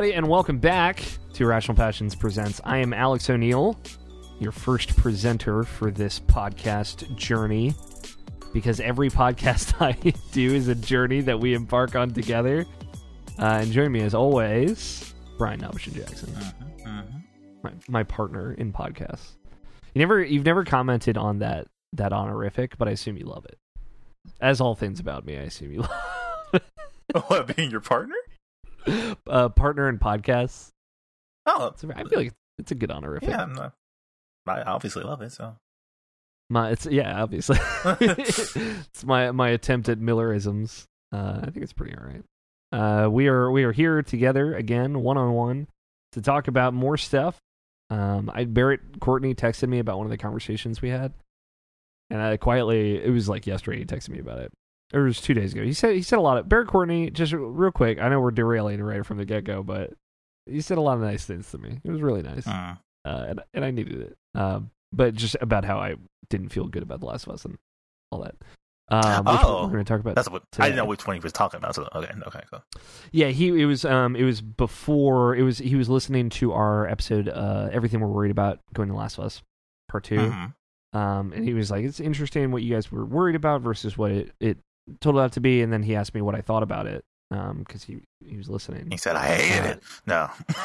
everybody, and welcome back to Rational Passions Presents. I am Alex O'Neill, your first presenter for this podcast journey, because every podcast I do is a journey that we embark on together. Uh, and join me as always, Brian Nobishin Jackson, my, my partner in podcasts. You never, you've never commented on that that honorific, but I assume you love it. As all things about me, I assume you love What being your partner? uh, partner in podcasts. Oh, It's I feel like it's a good honorific. yeah. I'm not, I obviously love it. So My, it's yeah, obviously. it's my my attempt at Millerisms. Uh, I think it's pretty all right. Uh, we are we are here together again, one on one, to talk about more stuff. Um, I Barrett Courtney texted me about one of the conversations we had, and I quietly it was like yesterday he texted me about it. It was two days ago. He said he said a lot of Barrett Courtney. Just real quick, I know we're derailing right from the get go, but he said a lot of nice things to me. It was really nice mm. uh, and and I needed it. Um, but just about how I didn't feel good about The Last of Us and all that. Um, which Oh, we're going to talk about. that's what today. I didn't know which one he was talking about. So okay, okay, cool. Yeah, he it was um it was before it was he was listening to our episode uh everything we're worried about going to Last of Us part 2 Mhm. um and he was like it's interesting what you guys were worried about versus what it it told out to be and then he asked me what I thought about it um because he he was listening He said I hated Uh, it. No.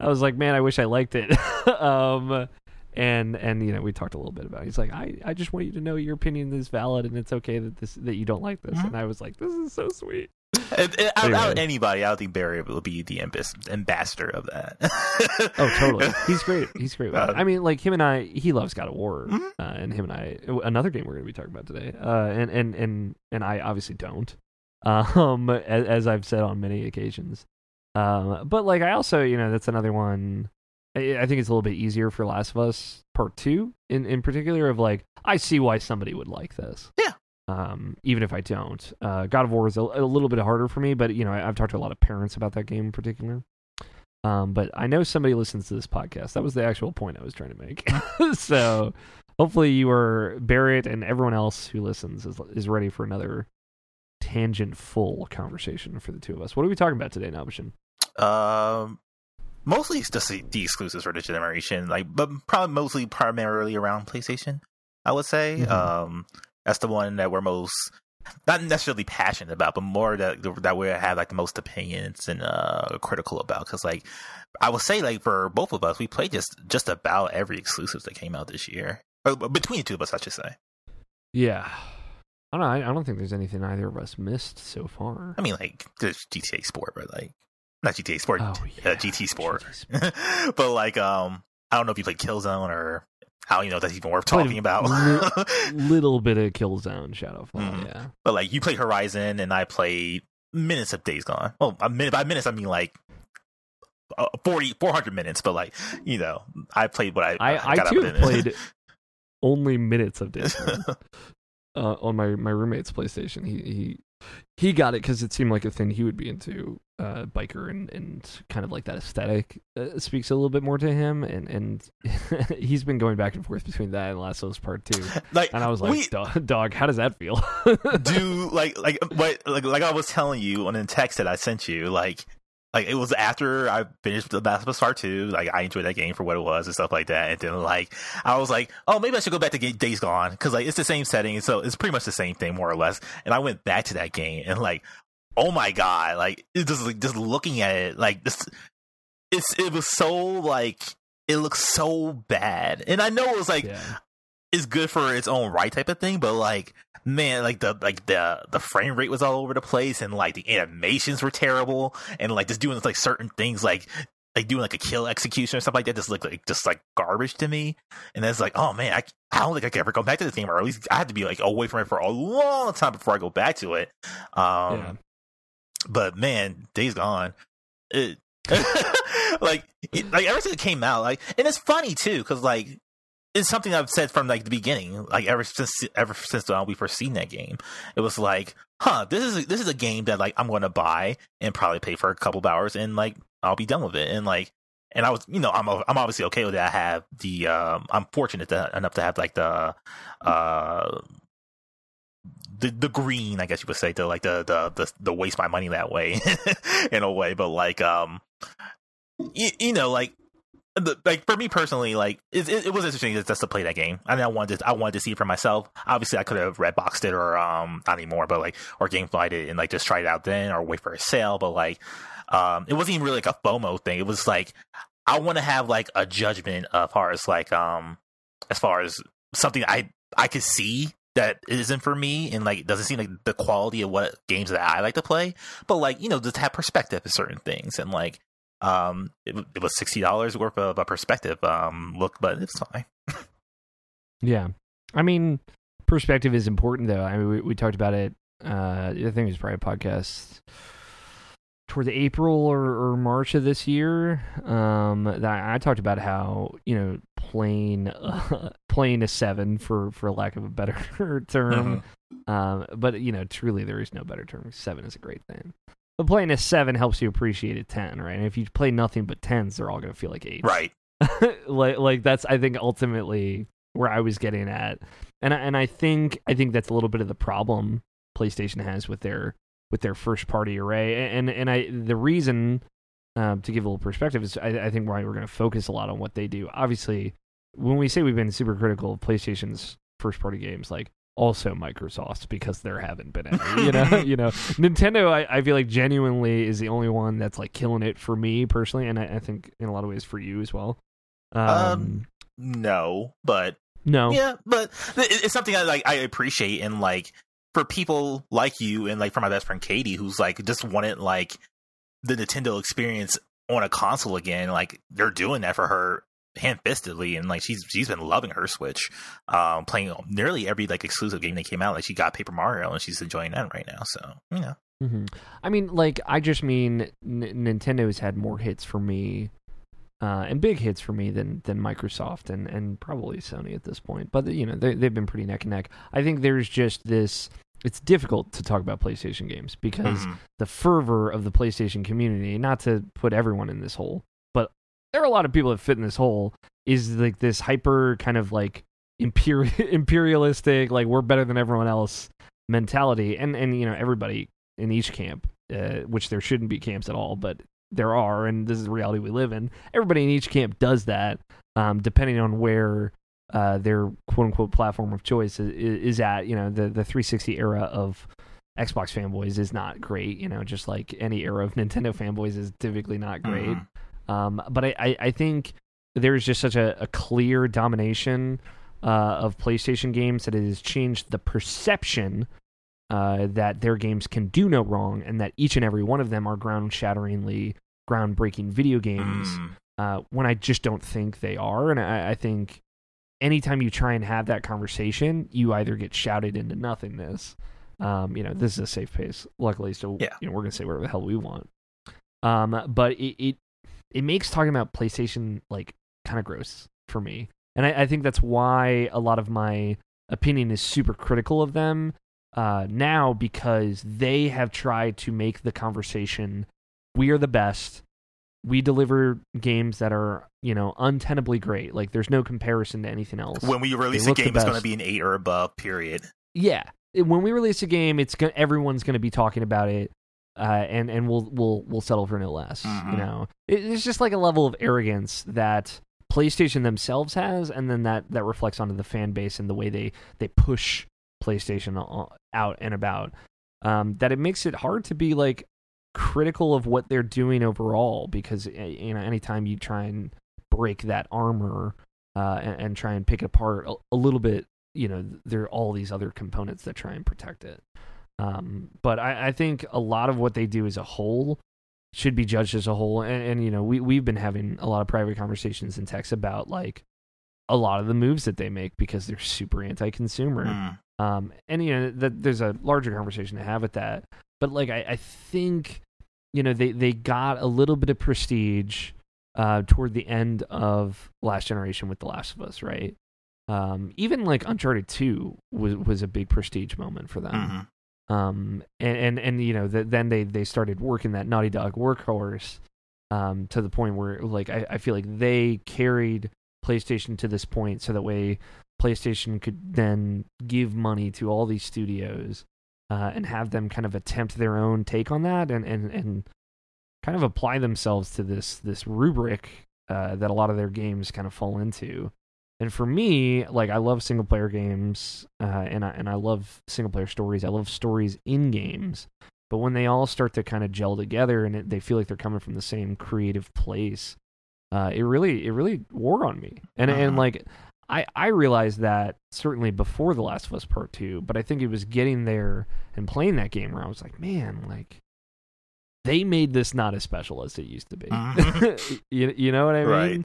I was like, man, I wish I liked it. um, and and you know, we talked a little bit about. It. He's like, I, I just want you to know your opinion is valid, and it's okay that this that you don't like this. Mhm. And I was like, this is so sweet. It- it- out, out anybody, I don't think Barry will be the ambas- ambassador of that. Oh, totally. He's great. He's great. Uh, I mean, like him and I, he loves God of War, Mhm. uh, and him and I, another game we're going to be talking about today. Uh, and and and and I obviously don't. Um, as, as I've said on many occasions. Um, but like I also, you know, that's another one. I, I think it's a little bit easier for Last of Us Part Two, in in particular. Of like, I see why somebody would like this. Yeah. Um, even if I don't, uh, God of War is a, a little bit harder for me. But you know, I, I've talked to a lot of parents about that game in particular. Um, but I know somebody listens to this podcast. That was the actual point I was trying to make. so hopefully you are Barrett and everyone else who listens is is ready for another tangent full conversation for the two of us. What are we talking about today, Nabishin? um, mostly it's just the, the exclusives for the generation, like, but probably mostly primarily around PlayStation. I would say. Mhm. Um, that's the one that we're most not necessarily passionate about, but more that that we have like the most opinions and uh critical about. Because like I would say, like for both of us, we played just just about every exclusive that came out this year. Or, between the two of us, I should say. Yeah. I don't know. I, don't think there's anything either of us missed so far. I mean, like there's GTA Sport, but like not GTA Sport, Oh, uh. GT Sport. GT Sport. but like, um, I don't know if you played Killzone or how you know that's even worth talking about. li- little bit of Killzone Shadowfall, Mhm. yeah. but like, you play Horizon, and I played minutes of Days Gone. Well, a minute by minutes, I mean like. Uh, 40 400 minutes but like you know i played what i I, I too played only minutes of Days Gone. uh, on my my roommate's PlayStation. He he he got it because it seemed like a thing he would be into. Uh, biker and and kind of like that aesthetic uh, speaks a little bit more to him, and and he's been going back and forth between that and Last of Us Part Two. like And I was like, we dog, dog, how does that feel? do like like what like like I was telling you on the text that I sent you like like it was after I finished the Last of Us Part Two like I enjoyed that game for what it was and stuff like that. And then like I was like oh maybe I should go back to Ga- Days Gone because like it's the same setting so it's pretty much the same thing more or less. And I went back to that game and like oh my god like just like just looking at it like this it's it was so like it looks so bad. And I know it was like yeah. Is good for its own right type of thing, but like man, like the like the the frame rate was all over the place and like the animations were terrible and like just doing like certain things like like doing like a kill execution or stuff like that just looked like just like garbage to me. And it's like, oh man, I, I don't think I could ever go back to this game or at least I had to be like away from it for a long time before I go back to it. Um Yeah. but man, Days Gone, it like it, like ever since it came out, like and it's funny too because like it's something I've said from like the beginning, like ever since ever since we first seen that game. It was like, huh, this is this is a game that like I'm going to buy and probably pay for a couple of hours and like I'll be done with it and like. And I was, you know, I'm I'm obviously okay with that. I have the, um, I'm fortunate to, enough to have like the, uh, the the green, I guess you would say, to like the the the, the waste my money that way in a way. But like, um, you, you know, like like for me personally, like it, it, it was interesting just to play that game. I mean, I wanted to, I wanted to see it for myself. Obviously, I could have red boxed it or um not anymore, but like or GameFly it and like just try it out then or wait for a sale. But like, um, it wasn't even really like a FOMO thing. It was like I want to have like a judgment as far as like um as far as something I I could see that isn't for me and like doesn't seem like the quality of what games that I like to play. But like you know, just have perspective of certain things and like um it, it was sixty dollars worth of a perspective um look, but it's fine. yeah, I mean, perspective is important though. I mean, we, we talked about it. Uh, I think it was probably a podcast towards April or, or March of this year. Um, that I talked about how you know playing uh, playing a seven for for lack of a better term. Mm-hmm. Um, but you know, truly, there is no better term. Seven is a great thing. But playing a seven helps you appreciate a ten, right? And if you play nothing but tens, they're all going to feel like eight, right? like, like that's I think ultimately where I was getting at, and and I think I think that's a little bit of the problem PlayStation has with their with their first party array, and and I the reason um, to give a little perspective is I, I think why we're going to focus a lot on what they do. Obviously, when we say we've been super critical of PlayStation's first party games, like also Microsoft's because there haven't been any. You know, you know, Nintendo. I, I feel like genuinely is the only one that's like killing it for me personally, and I, I think in a lot of ways for you as well. Um, um no, but no, yeah, but it's something I like. I appreciate and like for people like you and like for my best friend Katie, who's like just wanted like the Nintendo experience on a console again. Like they're doing that for her hand-fistedly and like she's she's been loving her switch um playing nearly every like exclusive game that came out like she got paper mario and she's enjoying that right now so you know mm-hmm. i mean like i just mean N- nintendo's had more hits for me uh, and big hits for me than than Microsoft and, and probably Sony at this point. But you know they they've been pretty neck and neck. I think there's just this. It's difficult to talk about PlayStation games because mm-hmm. the fervor of the PlayStation community. Not to put everyone in this hole, there are a lot of people that fit in this hole. Is like this hyper kind of like imperial imperialistic, like we're better than everyone else mentality, and and you know everybody in each camp, uh, which there shouldn't be camps at all, but there are, and this is the reality we live in. Everybody in each camp does that, um, depending on where uh, their quote unquote platform of choice is, is, at. You know, the the 360 era of Xbox fanboys is not great. You know, just like any era of Nintendo fanboys is typically not great. Mm-hmm. Um, but I, I, I, think there's just such a, a clear domination uh, of PlayStation games that it has changed the perception uh, that their games can do no wrong, and that each and every one of them are ground-shatteringly groundbreaking video games. Mm. Uh, when I just don't think they are, and I, I, think anytime you try and have that conversation, you either get shouted into nothingness. Um, you know, this is a safe pace, luckily, so yeah. you know we're gonna say whatever the hell we want. Um, but it, it it makes talking about PlayStation like kind of gross for me, and I, I think that's why a lot of my opinion is super critical of them uh, now because they have tried to make the conversation we are the best. We deliver games that are, you know, untenably great. Like there's no comparison to anything else. When we release a game, it's going to be an eight or above. Period. Yeah, when we release a game, it's go- everyone's going to be talking about it, uh, and and we'll we'll we'll settle for no less. Mm-hmm. You know, it, it's just like a level of arrogance that PlayStation themselves has, and then that that reflects onto the fan base and the way they they push PlayStation out and about. Um, that it makes it hard to be like critical of what they're doing overall because eh, you know anytime you try and break that armor uh, and, and, try and pick it apart a, a, little bit, you know there are all these other components that try and protect it. Um, but I, I, think a lot of what they do as a whole should be judged as a whole. And, and you know we we've been having a lot of private conversations in text about like a lot of the moves that they make because they're super anti-consumer. Mm. Um, and you know that there's a larger conversation to have with that. But like I, I think you know they they got a little bit of prestige uh, toward the end of last generation with The Last of Us, right? Um, even like Uncharted Two was was a big prestige moment for them. Mm-hmm. Um, and, and and you know the, then they they started working that Naughty Dog workhorse um, to the point where like I, I feel like they carried PlayStation to this point so that way PlayStation could then give money to all these studios uh, and have them kind of attempt their own take on that and and and kind of apply themselves to this this rubric uh, that a lot of their games kind of fall into. And for me, like I love single player games, uh, and I and I love single player stories. I love stories in games, but when they all start to kind of gel together and it, they feel like they're coming from the same creative place, uh, it really it really wore on me. And and Mhm. like I I realized that certainly before The Last of Us Part Two, but I think it was getting there and playing that game where I was like, man, like they made this not as special as it used to be. Mhm. you you know what I Right.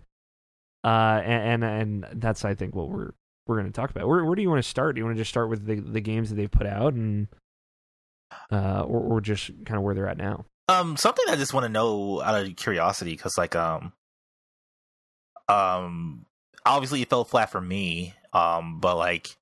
Uh, and, and and that's I think what we're we're going to talk about. Where where do you want to start? Do you want to just start with the the games that they've put out and uh or or just kind of where they're at now? Um, something I just want to know out of curiosity, because like um, um, obviously it fell flat for me. Um, but like,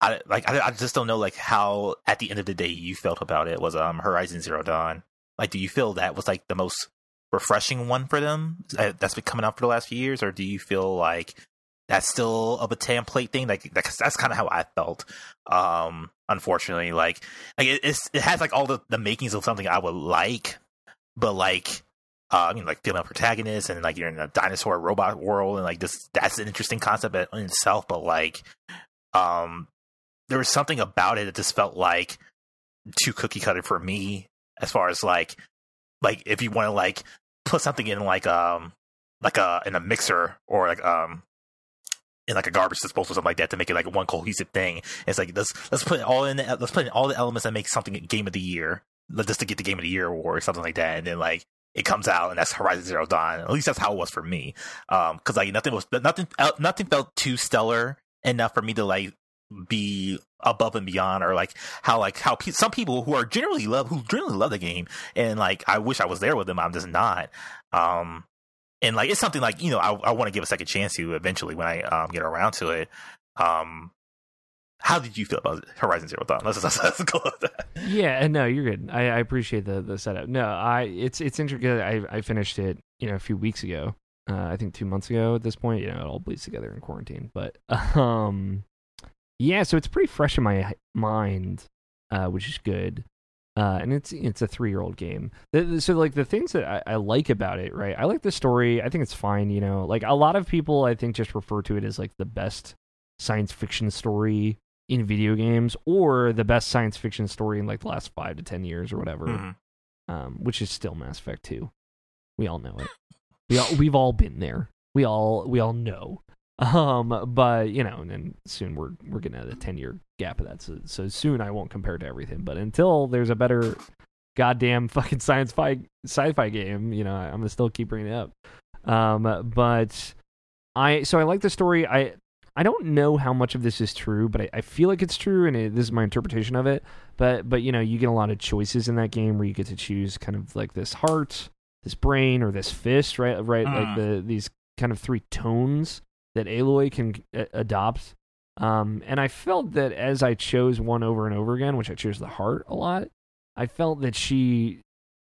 I like I, I just don't know like how at the end of the day you felt about it. Was um Horizon Zero Dawn like? Do you feel that was like the most refreshing one for them uh, that's been coming out for the last few years, or do you feel like that's still of a template thing? Like that's, that's kind of how I felt. Um, unfortunately, like like it, it's it has like all the the makings of something I would like, but like. Uh, I mean, like female protagonist, and like you're in a dinosaur robot world, and like this that's an interesting concept in itself. But like, um, there was something about it that just felt like too cookie cutter for me, as far as like, like if you want to like put something in like um like a in a mixer or like um in like a garbage disposal or something like that to make it like one cohesive thing. It's like let's let's put all in the, let's put in all the elements that make something game of the year, just to get the game of the year award or something like that, and then like it comes out and that's Horizon Zero Dawn. At least that's how it was for me. Um, because like nothing was nothing uh, nothing felt too stellar enough for me to like be above and beyond or like how like how pe- some people who are generally love who generally love the game and like I wish I was there with them I'm just not um and like it's something like you know I, I want to give a second chance to eventually when I um get around to it um how did you feel about Horizon Zero Dawn let's, let's, go with that Yeah, no, you're good. I, I appreciate the the setup. No, I it's it's interesting. I I finished it, you know, a few weeks ago. Uh, I think two months ago at this point. You know, it all bleeds together in quarantine. But um, yeah, so it's pretty fresh in my mind, uh, which is good. Uh, and it's it's a three year old game. So like the things that I, I like about it, right? I like the story. I think it's fine. You know, like a lot of people, I think just refer to it as like the best science fiction story in video games or the best science fiction story in like the last five to ten years or whatever Mhm. um, which is still Mass Effect 2. We all know it. We all we've all been there. We all we all know. Um, but you know, and then soon we're we're getting at a ten year gap of that. So so soon I won't compare to everything. But until there's a better goddamn fucking science fi sci-fi game, you know, I'm gonna still keep bringing it up. Um, but I so I like the story. I I don't know how much of this is true, but I, I feel like it's true, and it, this is my interpretation of it. But but you know, you get a lot of choices in that game where you get to choose kind of like this heart, this brain, or this fist, right? Right, like Mm. the these kind of three tones that Aloy can a- adopt. Um, and I felt that as I chose one over and over again, which I chose the heart a lot, I felt that she,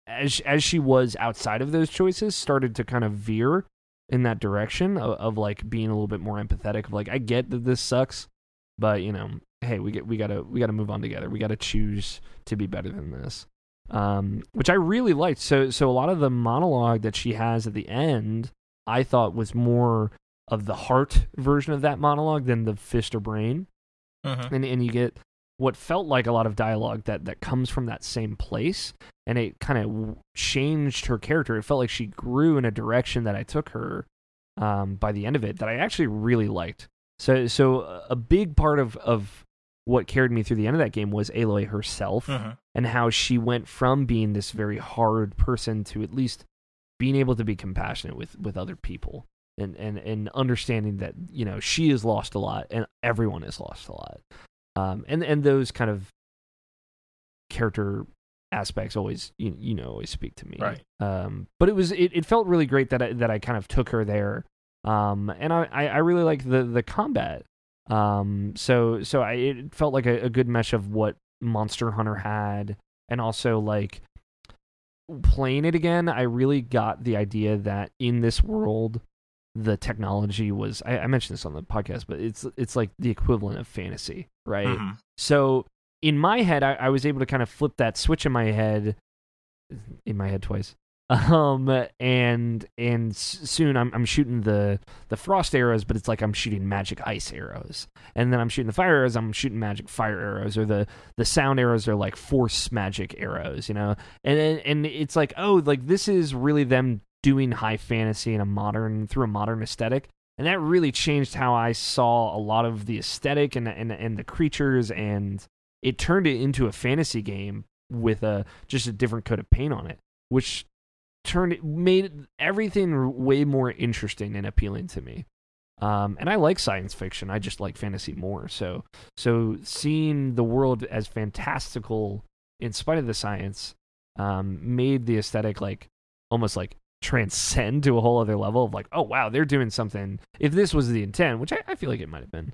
as as she was outside of those choices, started to kind of veer in that direction of, of like being a little bit more empathetic. Of like, I get that this sucks, but you know, hey, we get we gotta we gotta move on together. We gotta choose to be better than this. Um, which I really liked. So so a lot of the monologue that she has at the end, I thought was more of the heart version of that monologue than the fist or brain. Mhm. and and you get what felt like a lot of dialogue that that comes from that same place. And it kind of changed her character. It felt like she grew in a direction that i took her um, by the end of it that i actually really liked. So so uh, a big part of of what carried me through the end of that game was aloy herself Mhm. and how she went from being this very hard person to at least being able to be compassionate with with other people and and and understanding that you know she has lost a lot and everyone has lost a lot. Um and and those kind of character aspects always you, you know always speak to me. Right. um but it was it, it felt really great that I, that I kind of took her there. Um and I I, really like the the combat. Um so so I it felt like a, a good mesh of what Monster Hunter had and also like playing it again I really got the idea that in this world the technology was I, I mentioned this on the podcast, but it's it's like the equivalent of fantasy, right? Mhm. So in my head, I, I was able to kind of flip that switch in my head, in my head twice. Um and and soon I'm I'm shooting the the frost arrows, but it's like I'm shooting magic ice arrows, and then I'm shooting the fire arrows. I'm shooting magic fire arrows, or the the sound arrows are like force magic arrows, you know. And, and it's like oh, like this is really them doing high fantasy in a modern through a modern aesthetic and that really changed how I saw a lot of the aesthetic and and and the creatures, and it turned it into a fantasy game with a just a different coat of paint on it, which turned it made everything way more interesting and appealing to me. Um, and I like science fiction. I just like fantasy more. So so seeing the world as fantastical in spite of the science um, made the aesthetic like almost like transcend to a whole other level of like, oh wow, they're doing something. If this was the intent, which I, I feel like it might have been,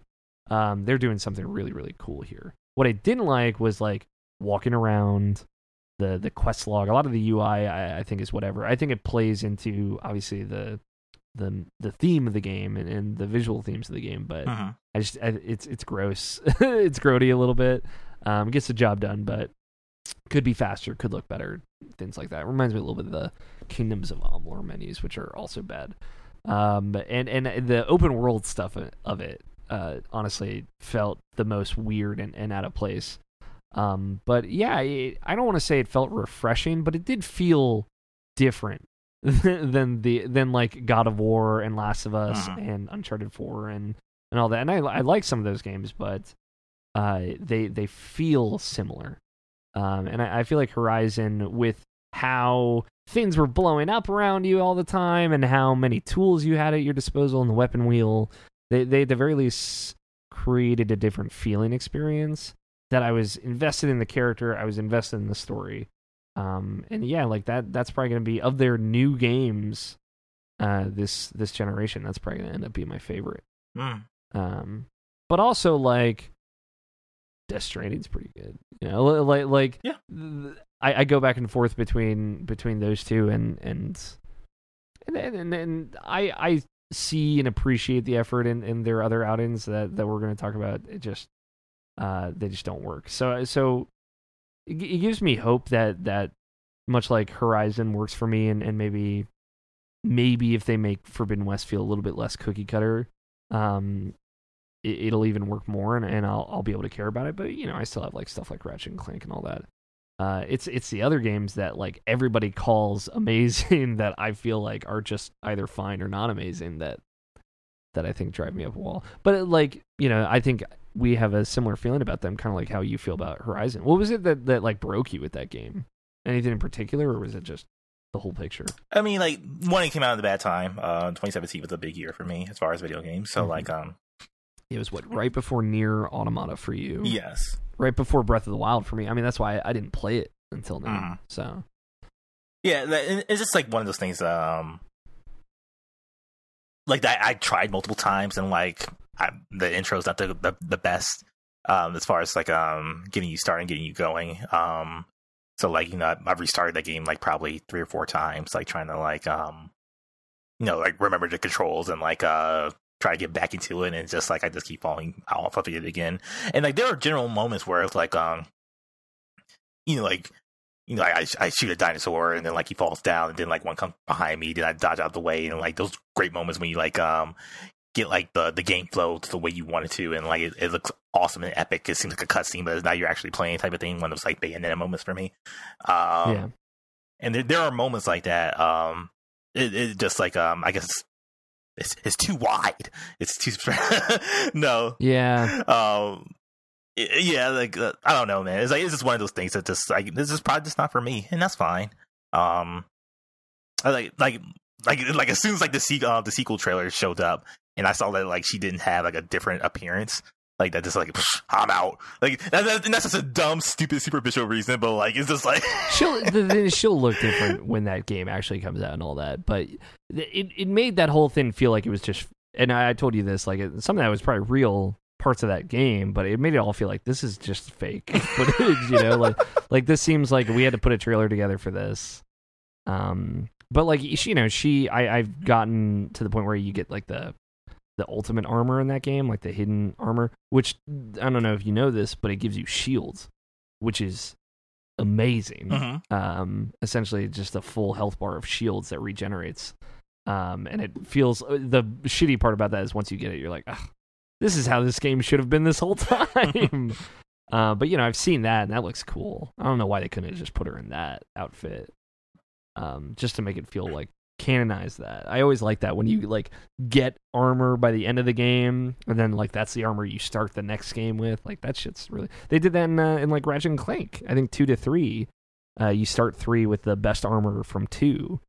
um, they're doing something really really cool here. What I didn't like was like walking around the the quest log. A lot of the UI I, I think is whatever. I think it plays into obviously the the the theme of the game and, and the visual themes of the game, but Mhm. I just I, it's it's gross. it's grody a little bit. Um, gets the job done, but could be faster, could look better, things like that. It reminds me a little bit of the Kingdoms of Amalur menus, which are also bad. Um, and and the open world stuff of it, uh, honestly, felt the most weird and, and out of place. Um, but yeah, it, I don't want to say it felt refreshing, but it did feel different than the than like God of War and Last of Us Mhm. and Uncharted Four and and all that. And I I like some of those games, but uh, they they feel similar. Um, and I, I feel like Horizon with how things were blowing up around you all the time and how many tools you had at your disposal in the weapon wheel, they they at the very least created a different feeling experience that I was invested in the character, I was invested in the story. Um, and yeah, like that that's probably gonna be of their new games uh this this generation, that's probably gonna end up being my favorite. Mm. Um, but also like Death Stranding's pretty good. You know, like like Yeah. I, I go back and forth between between those two, and and and and, and, I I see and appreciate the effort in, in their other outings that that we're going to talk about. It just uh they just don't work. So so it, it gives me hope that that much like Horizon works for me, and and maybe maybe if they make Forbidden West feel a little bit less cookie cutter, um, it, it'll even work more, and, and I'll I'll be able to care about it. But you know, I still have like stuff like Ratchet and Clank and all that. Uh, it's it's the other games that like everybody calls amazing that I feel like are just either fine or not amazing that that I think drive me up a wall. But uh, like you know, I think we have a similar feeling about them, kind of like how you feel about Horizon. What was it that that like broke you with that game? Anything in particular, or was it just the whole picture? I mean, like one, it came out at a bad time. Uh, 2017 was a big year for me as far as video games. So Mhm. like, um, It was what right before Nier Automata for you. yes, right before Breath of the Wild for me. I mean, that's why I, I didn't play it until now. Mhm. So yeah, it's just like one of those things. Um, like that I tried multiple times, and like I, the intro's not the, the the best. Um, as far as like um getting you started, and getting you going. Um, so like you know, I've restarted that game like probably three or four times, like trying to like um, you know, like remember the controls and like uh try to get back into it, and it's just like I just keep falling off of it again. And like there are general moments where it's like um, you know, like you know, I, I shoot a dinosaur and then like he falls down and then like one comes behind me, then I dodge out the way and like those great moments when you like um get like the the game flow to the way you want it to and like it, it looks awesome and epic. It seems like a cutscene, but now you're actually playing type of thing. One of those like Bayonetta moments for me. Um, yeah, and there, there are moments like that. Um, it, it just like um, I guess it's it's too wide. It's too no. yeah, Um, yeah, like uh, I don't know, man. It's like it's just one of those things that just like this is probably just not for me, and that's fine. Um, I like like like like as soon as like the se- uh, the sequel trailer showed up, and I saw that like she didn't have like a different appearance. Like that, just like "Psh, I'm out. Like that, that, and that's just a dumb, stupid, superficial reason. But like, it's just like she'll she'll look different when that game actually comes out and all that. But it it made that whole thing feel like it was just. And I, I told you this, like it, some of that was probably real parts of that game, but it made it all feel like this is just fake footage. You know, like like this seems like we had to put a trailer together for this. Um, but like she, you know, she I I've gotten to the point where you get like the the ultimate armor in that game, like the hidden armor, which I don't know if you know this, but it gives you shields, which is amazing. Mhm. Um, essentially, just a full health bar of shields that regenerates. Um, and it feels the shitty part about that is once you get it, you're like, "Ugh, this is how this game should have been this whole time. uh, but you know, I've seen that and that looks cool. I don't know why they couldn't have just put her in that outfit, um, just to make it feel like canonize that. I always like that when you like get armor by the end of the game, and then like that's the armor you start the next game with. Like that shit's really. They did that in, uh, in like Ratchet and Clank. I think two to three. Uh, you start three with the best armor from two.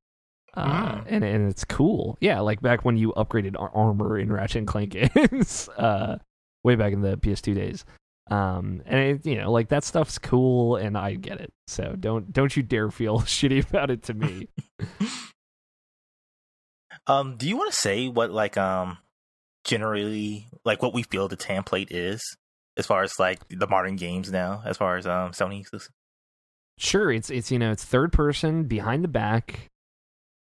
Uh, Mm. and and it's cool, yeah. Like back when you upgraded ar- armor in Ratchet and Clank games, uh, way back in the PS2 days. Um, and it, you know, like that stuff's cool, and I get it. So don't don't you dare feel shitty about it to me. Um, do you want to say what like um generally like what we feel the template is as far as like the modern games now, as far as um Sony exclusive? sure it's it's you know it's third person behind the back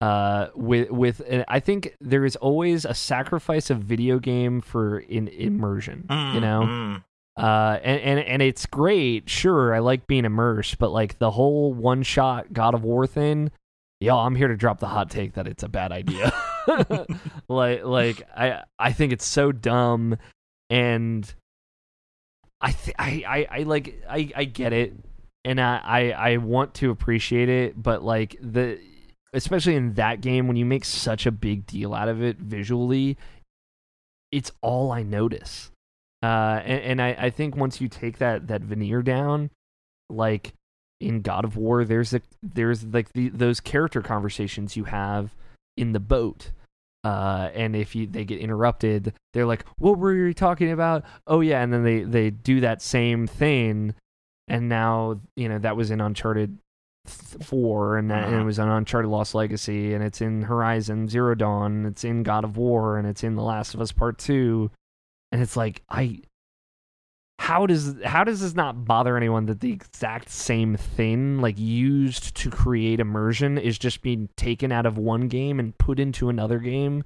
uh with with i think there is always a sacrifice of video game for in immersion you know? Mm, uh and, and and it's great sure i like being immersed but like the whole one shot god of war thing yo i'm here to drop the hot take that it's a bad idea like like i i think it's so dumb and i th- I, I i like i i get it and I, I i want to appreciate it but like the especially in that game when you make such a big deal out of it visually it's all i notice uh, and, and I, I think once you take that that veneer down, like in God of War, there's a there's like the, those character conversations you have in the boat. Uh, and if you they get interrupted, they're like, "What were you talking about?" Oh yeah, and then they they do that same thing, and now you know that was in Uncharted Four, and, that, and it was on Uncharted Lost Legacy, and it's in Horizon Zero Dawn, it's in God of War, and it's in The Last of Us Part Two, and it's like I how does how does this not bother anyone that the exact same thing like used to create immersion is just being taken out of one game and put into another game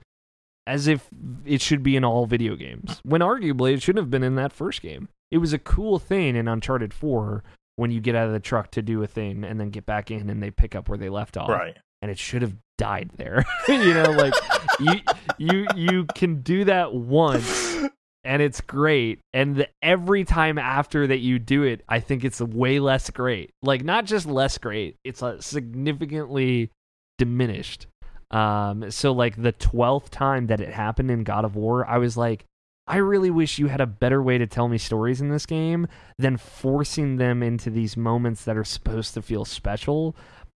as if it should be in all video games when arguably it should have been in that first game it was a cool thing in uncharted 4 when you get out of the truck to do a thing and then get back in and they pick up where they left off right. and it should have died there. you know, like you you you can do that once and it's great and the, every time after that you do it, I think it's way less great. Like not just less great, it's uh, significantly diminished. Um so like the 12th time that it happened in God of War, I was like I really wish you had a better way to tell me stories in this game than forcing them into these moments that are supposed to feel special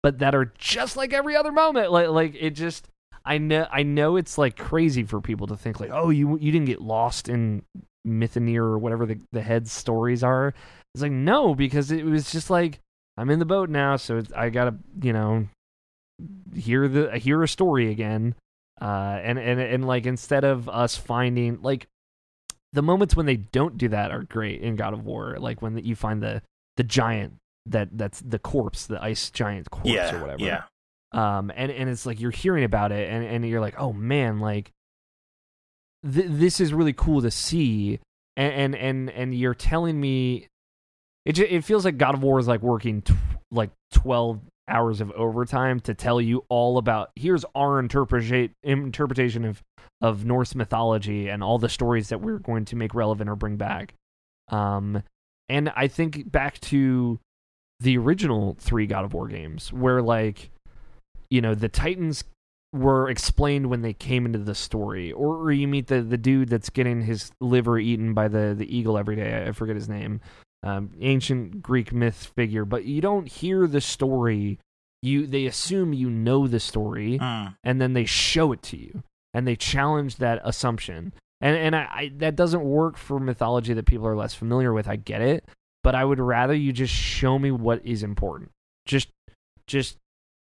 but that are just like every other moment. Like like it just I know I know it's like crazy for people to think like, oh, you you didn't get lost in Mythoneer or whatever the the head's stories are. It's like no, because it was just like I'm in the boat now, so it's, I gotta you know hear the hear a story again. Uh, and and and like instead of us finding like the moments when they don't do that are great in God of War, like when you find the the giant that that's the corpse, the ice giant corpse Yeah. or whatever. Yeah. Um, and and it's like you're hearing about it, and and you're like, oh man, like th- this is really cool to see, and and and, and you're telling me, it ju- it feels like God of War is like working like twelve hours of overtime to tell you all about here's our interpretation interpretation of of Norse mythology and all the stories that we're going to make relevant or bring back. Um, and I think back to the original three God of War games, where like, you know, the Titans were explained when they came into the story, or, or you meet the the dude that's getting his liver eaten by the the eagle every day. I forget his name. Um, ancient Greek myth figure, but you don't hear the story. You they assume you know the story, Mm. and then they show it to you and they challenge that assumption and and I, I that doesn't work for mythology that people are less familiar with i get it but i would rather you just show me what is important just just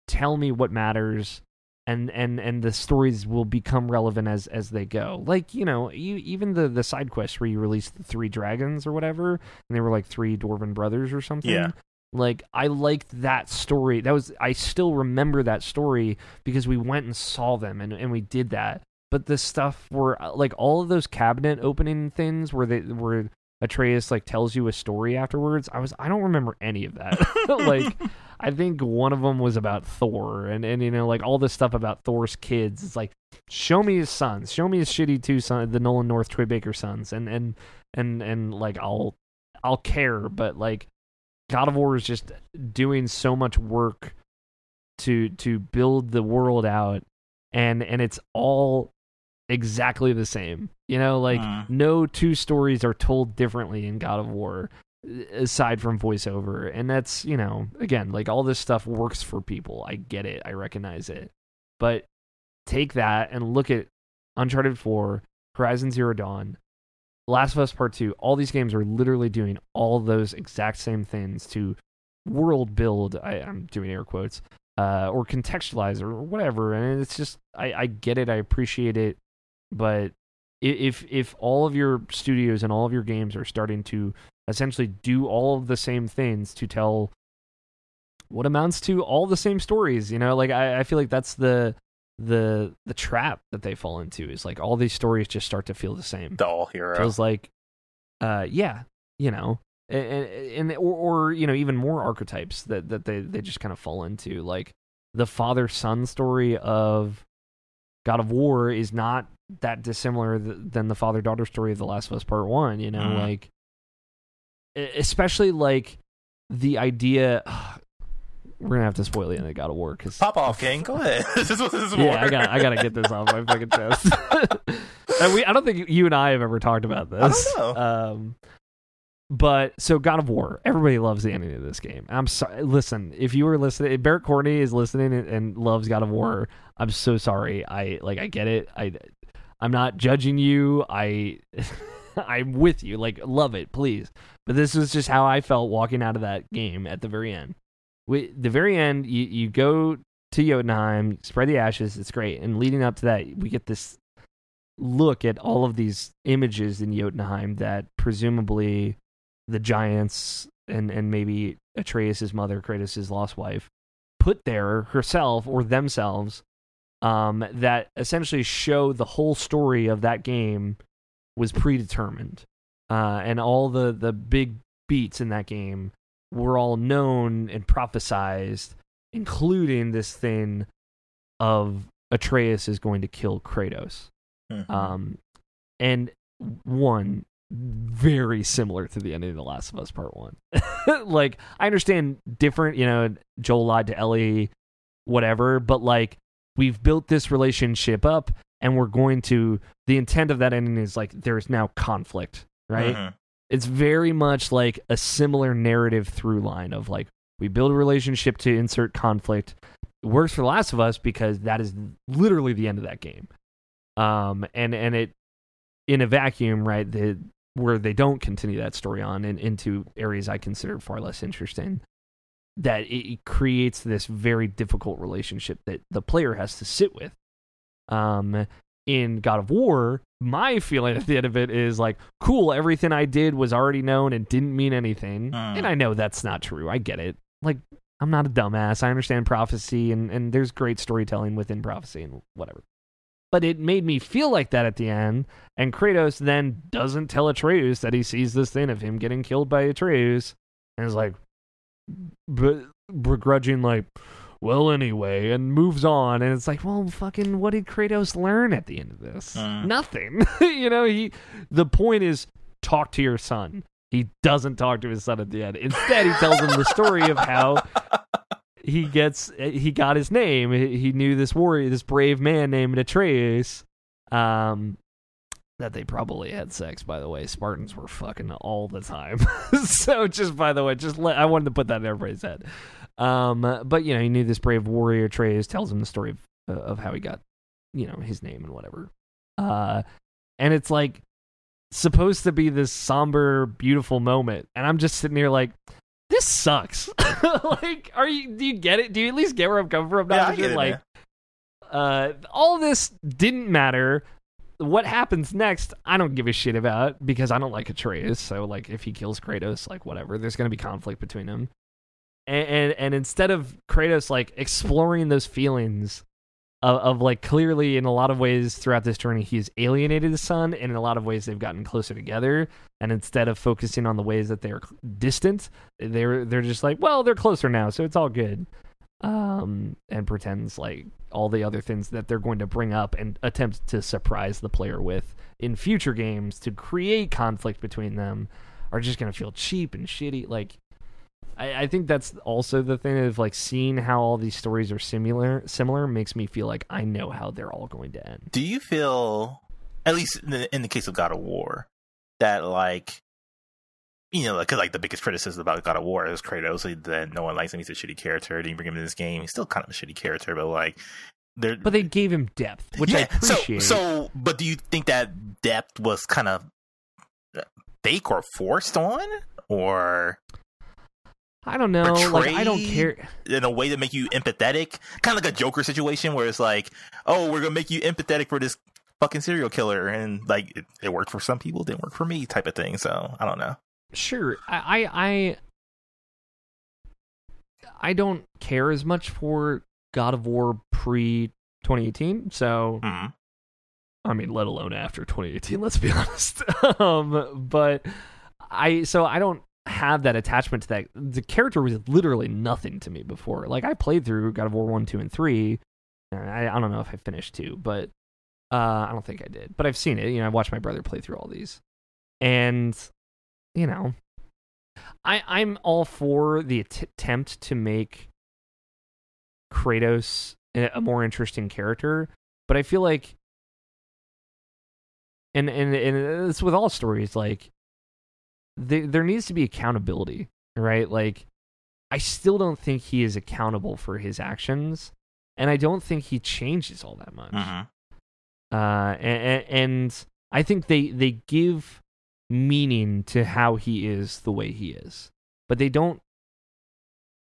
tell me what matters and and and the stories will become relevant as as they go like you know you, even the the side quests where you release the three dragons or whatever and they were like three dwarven brothers or something Yeah. Like I liked that story. That was I still remember that story because we went and saw them and, and we did that. But the stuff where uh, like all of those cabinet opening things where they where Atreus like tells you a story afterwards, I was I don't remember any of that. like I think one of them was about Thor and and you know like all this stuff about Thor's kids. It's like show me his sons, show me his shitty two sons, the Nolan North Troy Baker sons, and and and and like I'll I'll care, but like God of War is just doing so much work to to build the world out and and it's all exactly the same. You know, like Uh. no two stories are told differently in God of War aside from voiceover. And that's, you know, again, like all this stuff works for people. I get it. I recognize it. But take that and look at Uncharted 4, Horizon Zero Dawn, Last of Us Part 2. All these games are literally doing all those exact same things to world build. I, I'm doing air quotes. Uh, or contextualize or whatever. And it's just, I, I get it. I appreciate it. But if if all of your studios and all of your games are starting to essentially do all of the same things to tell what amounts to all the same stories, you know, like I, I feel like that's the the the trap that they fall into is like all these stories just start to feel the same Doll hero. feels like uh yeah you know and, and or, or you know even more archetypes that that they they just kind of fall into like the father son story of god of war is not that dissimilar th- than the father daughter story of the last of us part 1 you know Mhm. like especially like the idea we're gonna have to spoil the end of god of war because Pop off, King. Go ahead. this is what this is yeah. I got I gotta get this off my fucking chest. and we I don't think you and I have ever talked about this. I don't know. Um, but so God of War, everybody loves the ending of this game. I'm sorry. Listen, if you were listening, if Barrett Courtney is listening and, and loves God of War, I'm so sorry. I like I get it. I I'm not judging you. I I'm with you. Like love it, please. But this was just how I felt walking out of that game at the very end. We, the very end, you, you go to Jotunheim, spread the ashes. It's great. And leading up to that, we get this look at all of these images in Jotunheim that presumably the giants and, and maybe Atreus' mother, Kratos' lost wife, put there herself or themselves um, that essentially show the whole story of that game was predetermined. Uh, and all the, the big beats in that game were all known and prophesized, including this thing of Atreus is going to kill Kratos. Mhm. Um, and one very similar to the ending of The Last of Us Part One. like I understand different, you know, Joel lied to Ellie, whatever, but like we've built this relationship up, and we're going to. The intent of that ending is like there's now conflict, right? Mhm. it's very much like a similar narrative through line of like we build a relationship to insert conflict. It works for The Last of Us because that is literally the end of that game. Um, and and it in a vacuum, right? The where they don't continue that story on and into areas I consider far less interesting. That it, creates this very difficult relationship that the player has to sit with. Um, in God of War, my feeling at the end of it is like, cool, everything I did was already known and didn't mean anything. Mm. And I know that's not true. I get it. Like, I'm not a dumbass. I understand prophecy and, and there's great storytelling within prophecy and whatever. But it made me feel like that at the end. And Kratos then doesn't tell Atreus that he sees this thing of him getting killed by Atreus. And is like, b- begrudging, like, well, anyway, and moves on. And it's like, well, fucking, what did Kratos learn at the end of this? Mm. Nothing. you know, he. The point is, talk to your son. He doesn't talk to his son at the end. Instead, he tells him the story of how he gets he got his name. He he knew this warrior, this brave man named Atreus. Um, that they probably had sex. By the way, Spartans were fucking all the time. so just by the way, just let I wanted to put that in everybody's head. Um, but you know, he knew this brave warrior. Atreus tells him the story of uh, of how he got, you know, his name and whatever. Uh, and it's like supposed to be this somber, beautiful moment, and I'm just sitting here like, this sucks. like, are you? Do you get it? Do you at least get where I'm coming from? Yeah, I get it, like, man. uh, all this didn't matter. What happens next, I don't give a shit about because I don't like Atreus. So, like, if he kills Kratos, like, whatever, there's gonna be conflict between them. and, and and instead of Kratos like exploring those feelings of, of like clearly in a lot of ways throughout this journey he's alienated his son and in a lot of ways they've gotten closer together and instead of focusing on the ways that they're distant they're they're just like well they're closer now so it's all good um and pretends like all the other things that they're going to bring up and attempt to surprise the player with in future games to create conflict between them are just going to feel cheap and shitty like I, I think that's also the thing of like seeing how all these stories are similar similar makes me feel like I know how they're all going to end. Do you feel, at least in the, in the case of God of War, that like, you know, because like the biggest criticism about God of War is Kratos like, that no one likes him. He's a shitty character. Didn't bring him in this game. He's still kind of a shitty character, but like, they're But they gave him depth, which I yeah. So appreciate. so, but do you think that depth was kind of uh, fake or forced on, or I don't know. Like I don't care. in a way to make you empathetic, kind of like a Joker situation where it's like, oh, we're gonna make you empathetic for this fucking serial killer, and like it, it worked for some people, didn't work for me, type of thing. So I don't know. Sure. I I I, I don't care as much for God of War pre 2018. So Hmm. I mean, let alone after 2018. Let's be honest. um, but I so I don't have that attachment to that. The character was literally nothing to me before. Like I played through God of War one, two, and three. and I, I don't know if I finished two, but uh, I don't think I did. But I've seen it. You know, I watched my brother play through all these, and you know, I I'm all for the att- attempt to make Kratos a a more interesting character, but I feel like and and and it's with all stories like there there needs to be accountability, right? Like I still don't think he is accountable for his actions, and I don't think he changes all that much. Mhm. Uh, and, and I think they they give meaning to how he is the way he is, but they don't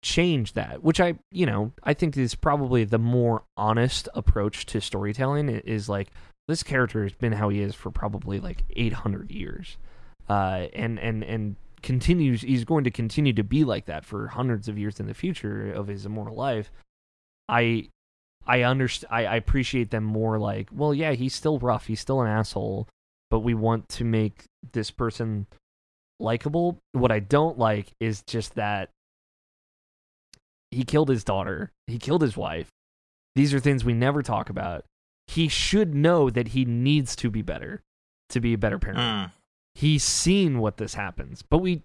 change that, which I you know I think is probably the more honest approach to storytelling. Is like this character has been how he is for probably like 800 years, uh, and and and continues. He's going to continue to be like that for hundreds of years in the future of his immortal life. I I understand. I, I appreciate them more. Like, well, yeah, he's still rough. He's still an asshole, but we want to make this person likable. What I don't like is just that he killed his daughter. He killed his wife. These are things we never talk about. He should know that he needs to be better to be a better parent Mm. he's seen what this happens but we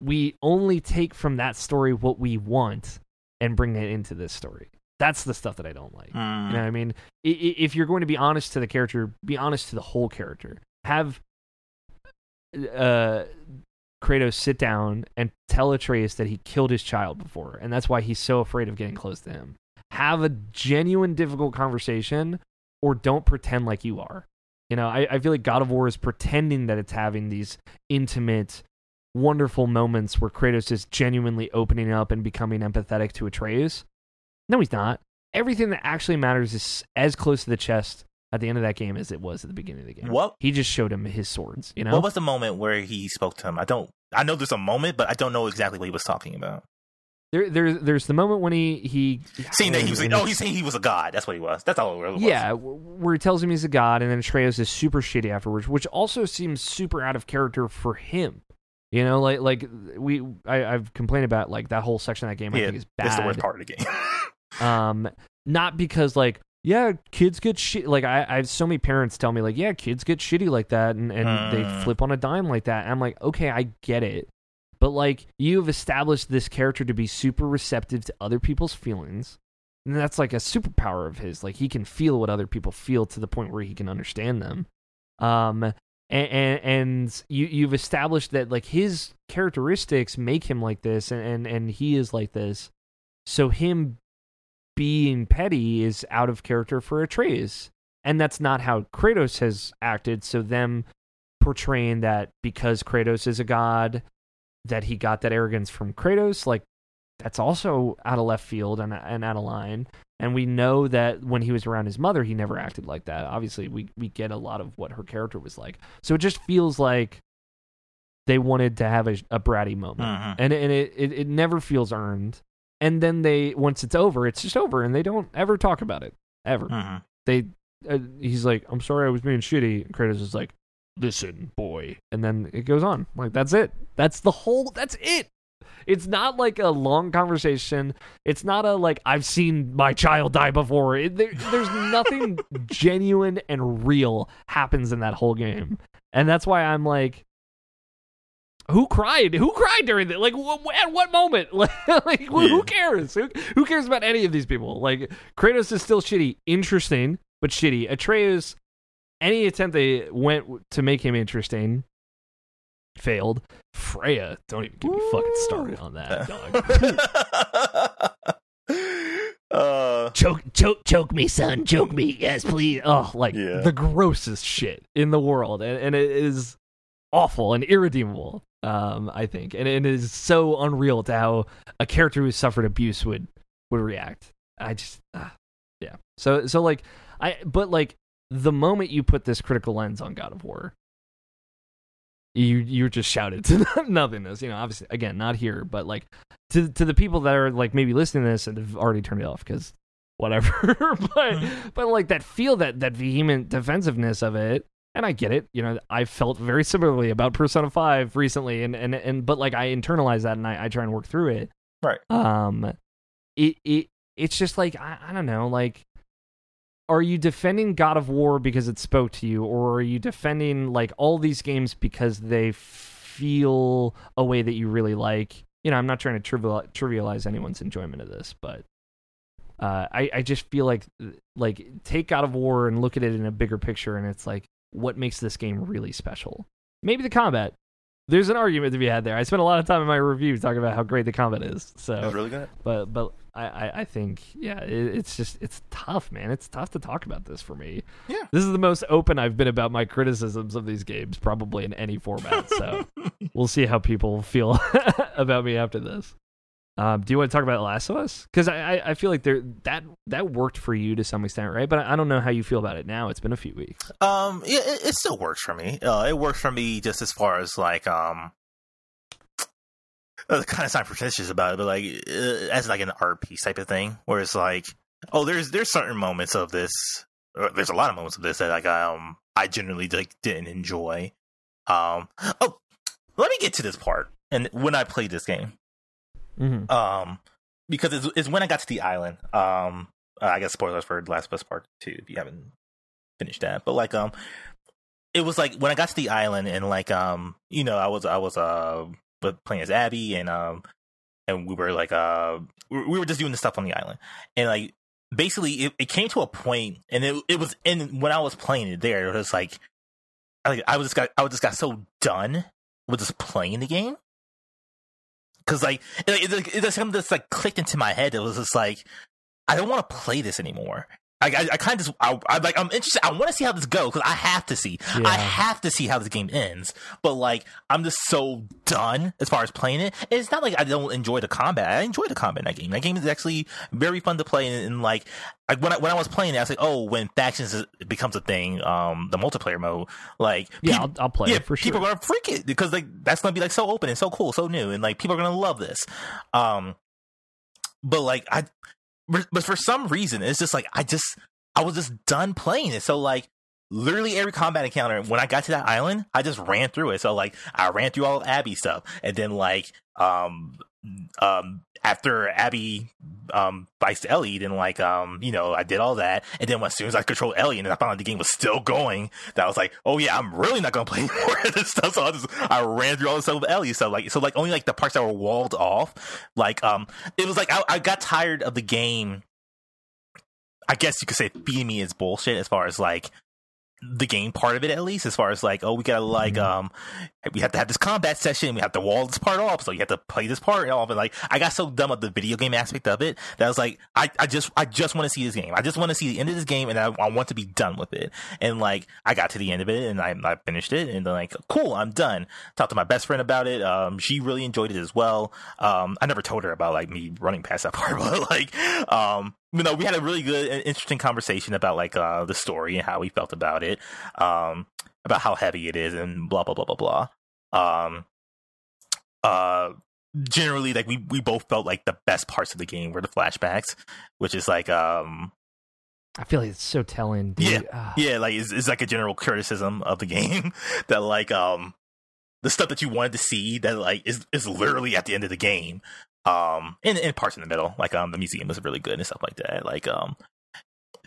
we only take from that story what we want and bring it into this story that's the stuff that i don't like Mm. you know what i mean if you're going to be honest to the character be honest to the whole character have uh kratos sit down and tell atreus that he killed his child before and that's why he's so afraid of getting close to him have a genuine difficult conversation or don't pretend like you are you know, I, I feel like God of War is pretending that it's having these intimate, wonderful moments where Kratos is genuinely opening up and becoming empathetic to Atreus. No, he's not. Everything that actually matters is as close to the chest at the end of that game as it was at the beginning of the game. What He just showed him his swords, you know? what was the moment where he spoke to him? I don't. I know there's a moment, but I don't know exactly what he was talking about. there, there, there's the moment when he. he Saying that he was. when oh, he's saying he was a god. That's what he was. That's all it was. Yeah, where he tells him he's a god, and then Atreus is super shitty afterwards, which also seems super out of character for him. You know, like like we I, I've complained about like that whole section of that game. I think is bad. That's the worst part of the game. Um, not because like yeah, kids get shit. Like I, I have so many parents tell me like yeah, kids get shitty like that, and and Hmm. they flip on a dime like that. And I'm like okay, I get it, but like you've established this character to be super receptive to other people's feelings. And that's like a superpower of his. Like he can feel what other people feel to the point where he can understand them. Um, and, and, and you you've established that like his characteristics make him like this, and, and and he is like this. So him being petty is out of character for Atreus, and that's not how Kratos has acted. So them portraying that because Kratos is a god, that he got that arrogance from Kratos, like that's also out of left field and and out of line. And we know that when he was around his mother, he never acted like that. Obviously, we we get a lot of what her character was like. So it just feels like they wanted to have a, a bratty moment, Mhm. and and it, it it never feels earned. And then they once it's over, it's just over, and they don't ever talk about it ever. Mhm. They uh, he's like, I'm sorry, I was being shitty. And Kratos is like, listen, boy, and then it goes on. Like that's it. That's the whole. That's it. It's not like a long conversation. It's not a like I've seen my child die before. It, there, there's nothing genuine and real happens in that whole game, and that's why I'm like, who cried? Who cried during that? Like, wh- at what moment? like, wh- who cares? Who, who cares about any of these people? Like, Kratos is still shitty, interesting, but shitty. Atreus, any attempt they went to make him interesting failed. Freya, don't even get me fucking started on that, dog. uh, choke, choke, choke me, son, choke me, yes, please. Oh, like Yeah. the grossest shit in the world, and, and it is awful and irredeemable. Um, I think, and it is so unreal to how a character who suffered abuse would would react. I just, ah, yeah. So, so like, I, but like the moment you put this critical lens on God of War, you you're just shouted to nothingness. You know, obviously, again, not here, but like to to the people that are like maybe listening to this and have already turned it off because whatever. but but like that feel that that vehement defensiveness of it, and I get it. You know, I felt very similarly about Persona Five recently, and and and but like I internalize that and I, I try and work through it. Right. Um, it it it's just like I, I don't know, like. Are you defending God of War because it spoke to you, or are you defending like all these games because they feel a way that you really like? You know, I'm not trying to trivial, trivialize anyone's enjoyment of this, but uh, I I just feel like like take God of War and look at it in a bigger picture, and it's like what makes this game really special? Maybe the combat. There's an argument to be had there. I spent a lot of time in my review talking about how great the combat is. So really good. but but I, I, I think yeah it, it's just it's tough man it's tough to talk about this for me Yeah. this is the most open i've been about my criticisms of these games probably in any format so we'll see how people feel about me after this um, do you want to talk about last of us because I, I feel like there that that worked for you to some extent right but i don't know how you feel about it now it's been a few weeks Um, yeah, it, it still works for me. Uh, it works for me just as far as like um, uh, kind of sound pretentious about it, but like uh, as like an art piece type of thing, where it's like, oh, there's there's certain moments of this. There's a lot of moments of this that like um I generally like didn't enjoy. Um, oh, let me get to this part and when I played this game. Mm-hmm. Um, because it's, it's when I got to the island. Um, uh, I guess spoilers for Last Us Part Two if you haven't finished that. But like, um, it was like when I got to the island and like, um, you know, I was I was uh playing as Abby and um, and we were like uh we we were just doing the stuff on the island and like basically it, it came to a point and it it was and when I was playing it there it was like I I was just got I was just got so done with just playing the game because like it, it, it, something that's like clicked into my head. It was just like I don't want to play this anymore. I, I, I kind of just I, I like I'm interested. I want to see how this goes because I have to see. Yeah. I have to see how this game ends. But like I'm just so done as far as playing it. And it's not like I don't enjoy the combat. I enjoy the combat in that game. That game is actually very fun to play. And, and like like when I when I was playing it, I was like, oh, when factions is, becomes a thing, um, the multiplayer mode, like yeah peop- I'll, I'll play yeah, it for sure people are gonna freak it because like that's gonna be like so open and so cool, so new, and like people are gonna love this. Um, but like I, but for some reason, it's just like I just I was just done playing it. So like literally every combat encounter when I got to that island, I just ran through it. So like I ran through all of Abby stuff, and then like um um after Abby um bites Ellie, then like um you know I did all that, and then as soon as I controlled Ellie, and then I found out the game was still going, that was like oh yeah I'm really not gonna play more of this stuff. So I just I ran through all the stuff with Ellie. So like so like only like the parts that were walled off, like um it was like I, I got tired of the game. I guess you could say feeding me is bullshit as far as like the game part of it at least as far as like oh we gotta like Mhm. um we have to have this combat session we have to wall this part off so you have to play this part and all and like i got so dumb with the video game aspect of it that i was like i, I just i just want to see this game. I just want to see the end of this game and I, I want to be done with it. And like i got to the end of it and i, I finished it and then like cool i'm done. Talked to my best friend about it um she really enjoyed it as well. Um i never told her about like me running past that part but like um you know, we had a really good and interesting conversation about like uh the story and how we felt about it, um, about how heavy it is and blah blah blah blah blah. Um, uh generally like we we both felt like the best parts of the game were the flashbacks, which is like um I feel like it's so telling. Dude. Yeah. Ah. yeah, like it's, it's like a general criticism of the game that like um the stuff that you wanted to see that like is is literally at the end of the game. Um and, and parts in the middle. Like um the museum was really good and stuff like that. Like um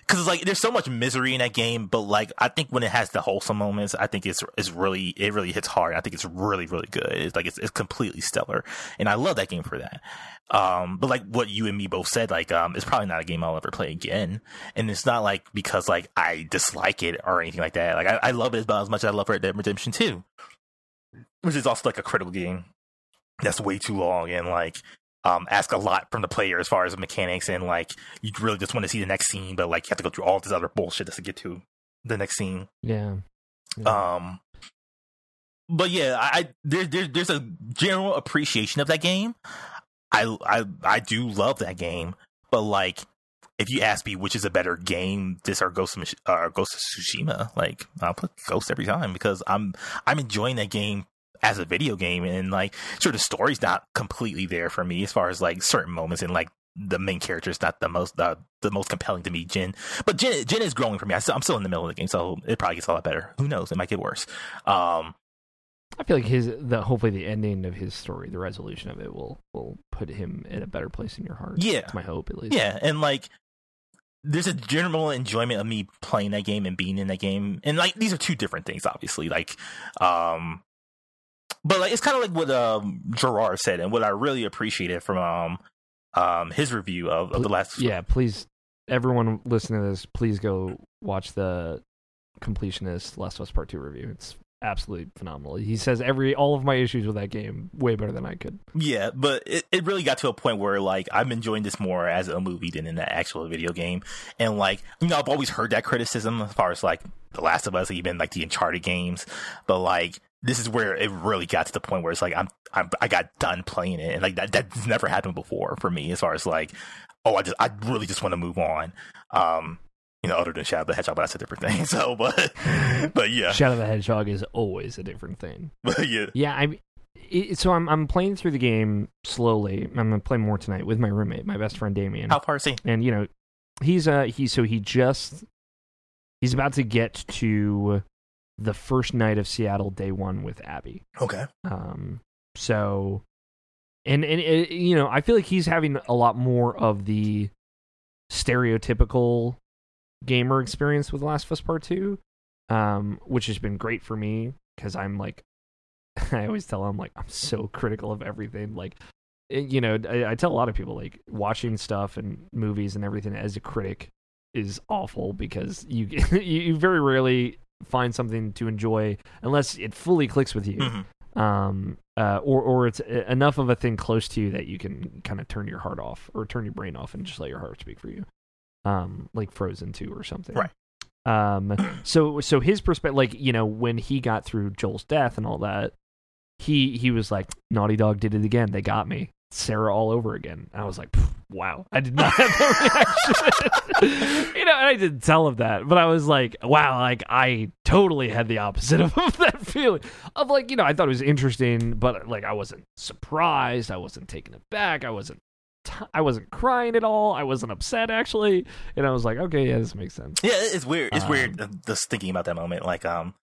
because it's like there's so much misery in that game, but like I think when it has the wholesome moments, I think it's it's really it really hits hard. I think it's really really good. It's like it's it's completely stellar, and I love that game for that. Um, but like what you and me both said, like um, it's probably not a game I'll ever play again, and it's not like because like I dislike it or anything like that. Like I, I love it about as much as I love Red Dead Redemption 2, which is also like a critical game that's way too long and like um, ask a lot from the player as far as the mechanics and like you really just want to see the next scene, but like you have to go through all this other bullshit just to get to the next scene. yeah. Yeah. Um, but yeah, I, I there, there there's a general appreciation of that game. I I I do love that game, but like if you ask me which is a better game, this or Ghost of, uh, Ghost of Tsushima, like I'll put Ghost every time because I'm I'm enjoying that game as a video game and like sure the story's not completely there for me as far as like certain moments and like the main character is not the most uh, the most compelling to me, Jin. But Jin Jin is growing for me. I still, I'm still in the middle of the game, so it probably gets a lot better. Who knows? It might get worse. Um, I feel like his the hopefully the ending of his story, the resolution of it, will will put him in a better place in your heart. Yeah. That's my hope at least. Yeah, and like there's a general enjoyment of me playing that game and being in that game. And like these are two different things, obviously. Like um but like it's kind of like what um Jirard said and what I really appreciated from um um his review of, of the last Yeah, please, everyone listening to this, please go watch the completionist Last of Us Part Two review. It's absolutely phenomenal. He says every all of my issues with that game way better than I could. Yeah, but it, it really got to a point where like I'm enjoying this more as a movie than in the actual video game. And like, you know, I've always heard that criticism as far as like The Last of Us, even like the Uncharted games. But like this is where it really got to the point where it's like I'm I'm I got done playing it and like that that's never happened before for me as far as like, oh I just I really just want to move on. Um you know, other than Shadow the Hedgehog, but that's a different thing. So, but, but yeah, Shadow the Hedgehog is always a different thing. but yeah, Yeah, I. It, so I'm I'm playing through the game slowly. I'm gonna play more tonight with my roommate, my best friend Damien. how far is he? and you know he's uh he so he just he's about to get to the first night of Seattle day one with Abby. Okay, Um, so and and it, you know I feel like he's having a lot more of the stereotypical gamer experience with Last of Us Part Two, um, which has been great for me because I'm like I always tell him like I'm so critical of everything like it- you know I, I tell a lot of people like watching stuff and movies and everything as a critic is awful because you you you very rarely find something to enjoy unless it fully clicks with you. Mhm. um uh or or it's e- enough of a thing close to you that you can kind of turn your heart off or turn your brain off and just let your heart speak for you. Um like frozen 2 or something. Right. um so so his perspective like you know when he got through Joel's death and all that he he was like Naughty Dog did it again. They got me Sarah all over again. I was like wow. I did not have that reaction. You know and I didn't tell him that but I was like wow like I totally had the opposite of that feeling. Of like you know I thought it was interesting but like I wasn't surprised. I wasn't taken aback. I wasn't t- I wasn't crying at all. I wasn't upset actually. And I was like okay yeah this makes sense. Yeah, it's weird. It's Um, weird just thinking about that moment. Like, um,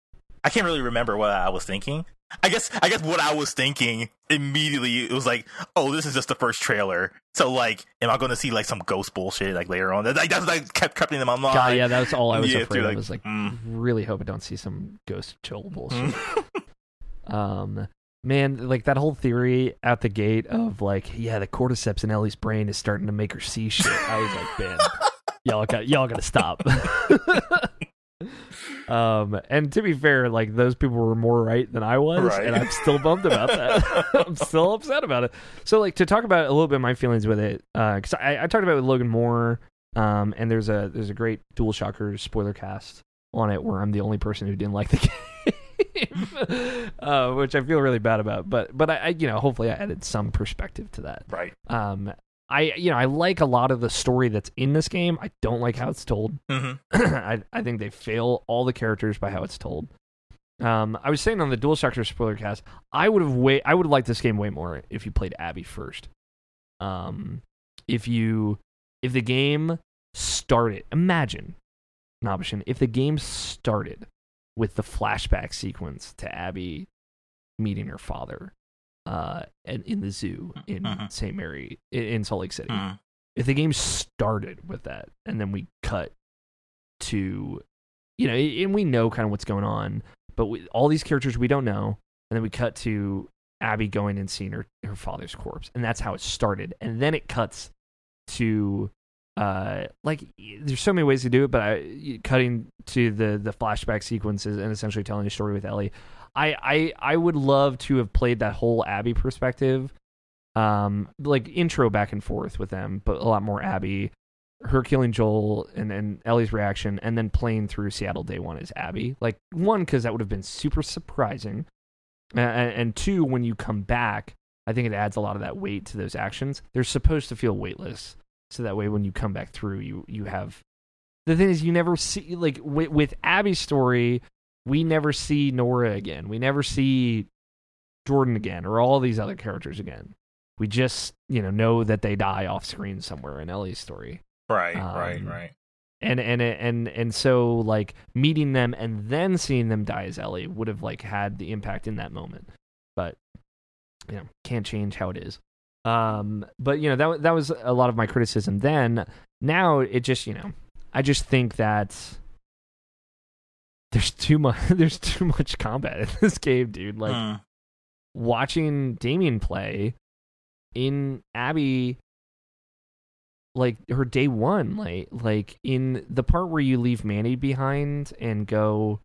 I can't really remember what I was thinking. I guess, I guess what I was thinking immediately it was like, oh, this is just the first trailer. So, like, am I going to see like some ghost bullshit like later on? That like, that's like kept creeping in my mind. God, yeah that's all I was Yeah, afraid of like, was like mm. really hope I don't see some ghost chill bullshit. Um, man, like that whole theory out the gate of like, yeah, the cordyceps in Ellie's brain is starting to make her see shit. I was like, man, y'all got y'all got to stop. um, and to be fair, like those people were more right than I was, Right. and I'm still bummed about that. I'm still upset about it. So, like to talk about a little bit of my feelings with it, because I, I talked about it with Logan Moore. Um, and there's a there's a great DualShockers spoiler cast on it where I'm the only person who didn't like the game, uh, which I feel really bad about. But but I, I you know hopefully I added some perspective to that. right. Um, I you know I like a lot of the story that's in this game. I don't like how it's told. hmm I I think they fail all the characters by how it's told. Um, I was saying on the Dual Shocker spoiler cast, I would have way I would have liked this game way more if you played Abby first. Um, if you if the game started, imagine, Nabishin, if the game started with the flashback sequence to Abby meeting her father, uh, and in the zoo in Mhm. St. Mary in, Salt Lake City. Mm. If the game started with that, and then we cut to, you know, and we know kind of what's going on, but we, all these characters we don't know, and then we cut to Abby going and seeing her her father's corpse, and that's how it started, and then it cuts to uh like there's so many ways to do it but I, cutting to the the flashback sequences and essentially telling a story with ellie i i i would love to have played that whole abby perspective um like intro back and forth with them but a lot more abby. Her killing joel and and ellie's reaction and then playing through seattle day one as abby. Like one because that would have been super surprising and, and two when you come back i think it adds a lot of that weight to those actions. They're supposed to feel weightless so that way when you come back through you you have the thing is you never see like with, with abby's story we never see nora again we never see jordan again or all these other characters again we just you know know that they die off screen somewhere in ellie's story Right, Um, right, right. and and and and so like meeting them and then seeing them die as Ellie would have like had the impact in that moment, but you know can't change how it is. Um, but you know that that was a lot of my criticism then. Now it just you know I just think that there's too much there's too much combat in this game, dude. Like Mm. watching Damien play in Abby like her day one like like in the part where you leave Manny behind and go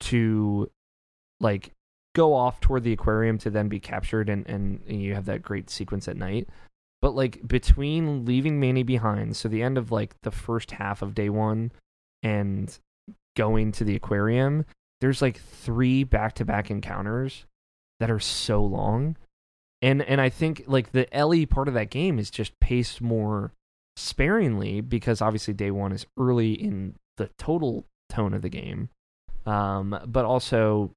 to like go off toward the aquarium to then be captured and and, and you have that great sequence at night but like between leaving Manny behind so the end of like the first half of day 1 and going to the aquarium there's like three back-to-back encounters that are so long and and I think like the Ellie part of that game is just paced more sparingly because obviously day one is early in the total tone of the game, um, but also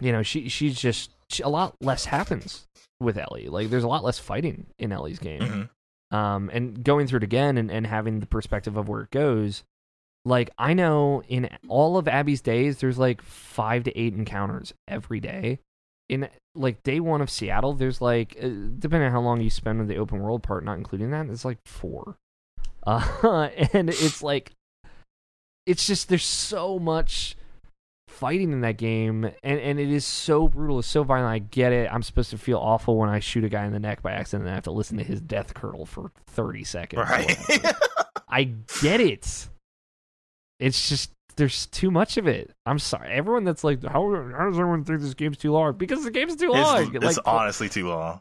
you know she she's just she, a lot less happens with Ellie. Like there's a lot less fighting in Ellie's game, Mhm. um, and going through it again and, and having the perspective of where it goes. Like I know in all of Abby's days, there's like five to eight encounters every day. In like day one of Seattle, there's like uh, depending on how long you spend with the open world part, not including that, it's like four. Uh, and it's like it's just there's so much fighting in that game and, and it is so brutal it's so violent i get it i'm supposed to feel awful when i shoot a guy in the neck by accident and i have to listen to his death curl for 30 seconds Right. i get it it's just there's too much of it i'm sorry everyone that's like how, how does everyone think this game's too long because the game's too long it's, it's honestly too long.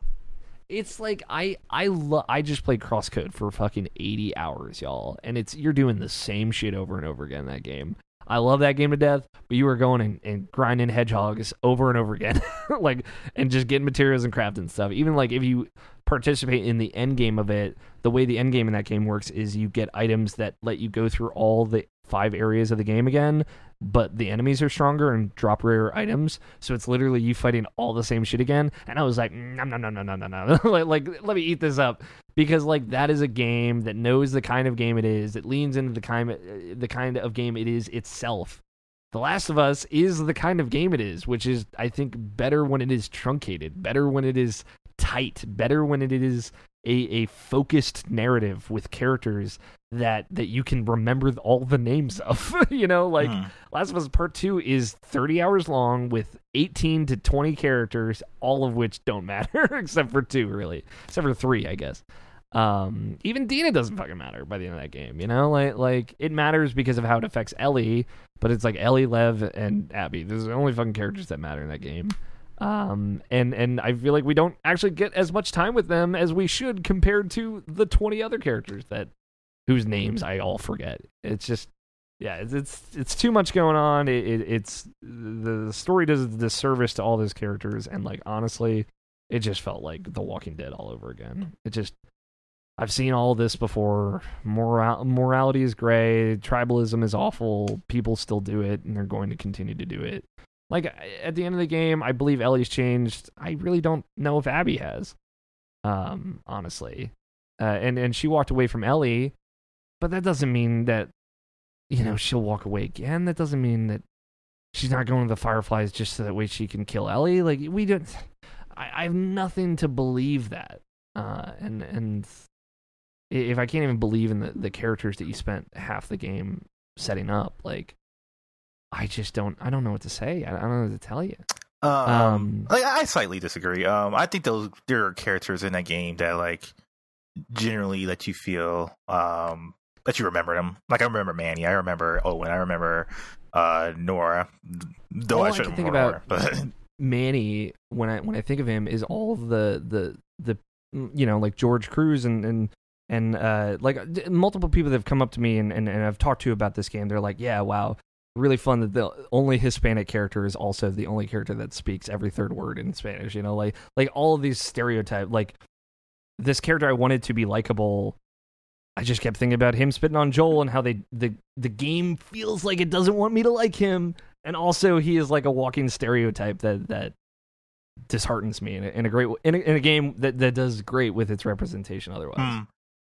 it's like I I lo- I just played Crosscode for fucking 80 hours, y'all, and it's you're doing the same shit over and over again in that game. I love that game to death, but you were going and, and grinding hedgehogs over and over again, like and just getting materials and crafting stuff. Even like if you participate in the end game of it, the way the end game in that game works is you get items that let you go through all the five areas of the game again, but the enemies are stronger and drop rare items. So it's literally you fighting all the same shit again. And I was like, no, no, no, no, no, no, no. like, like, let me eat this up because like that is a game that knows the kind of game it is. It leans into the kind, uh, the kind of game it is itself. The Last of Us is the kind of game it is, which is I think better when it is truncated, better when it is tight, better when it is a, a focused narrative with characters that that you can remember all the names of. you know, like Mm. Last of Us Part 2 is 30 hours long with 18 to 20 characters, all of which don't matter except for two, really. Except for three, I guess. Um, even Dina doesn't fucking matter by the end of that game, you know? Like, like it matters because of how it affects Ellie, but it's like Ellie, Lev, and Abby. Those are the only fucking characters that matter in that game. Um, and and I feel like we don't actually get as much time with them as we should compared to the 20 other characters that whose names I all forget. It's just yeah, it's it's, it's too much going on. It, it, it's the story does a disservice to all those characters, and like honestly, it just felt like The Walking Dead all over again. It just I've seen all this before. Moral morality is gray. Tribalism is awful. People still do it, and they're going to continue to do it. Like at the end of the game, I believe Ellie's changed. I really don't know if Abby has. Um, honestly, uh, and and she walked away from Ellie, but that doesn't mean that you know she'll walk away again. That doesn't mean that she's not going to the Fireflies just so that way she can kill Ellie. Like we don't. I, I have nothing to believe that. Uh, and and if I can't even believe in the, the characters that you spent half the game setting up, like I just don't I don't know what to say. I, I don't know what to tell you. Um, Um, like, I slightly disagree. Um, I think those there are characters in that game that like generally let you feel um that you remember them. Like I remember Manny, I remember Owen, I remember uh Nora. Though All I I shouldn't can think about- Nora, but Manny when I when I think of him is all the the the you know like George Cruz and and and uh like multiple people that have come up to me and, and and I've talked to about this game they're like yeah wow really fun that the only Hispanic character is also the only character that speaks every third word in Spanish you know like like all of these stereotype like this character I wanted to be likable I just kept thinking about him spitting on Joel and how they the the game feels like it doesn't want me to like him and also he is like a walking stereotype that that disheartens me in a, in a great in a, in a game that that does great with its representation otherwise. Hmm.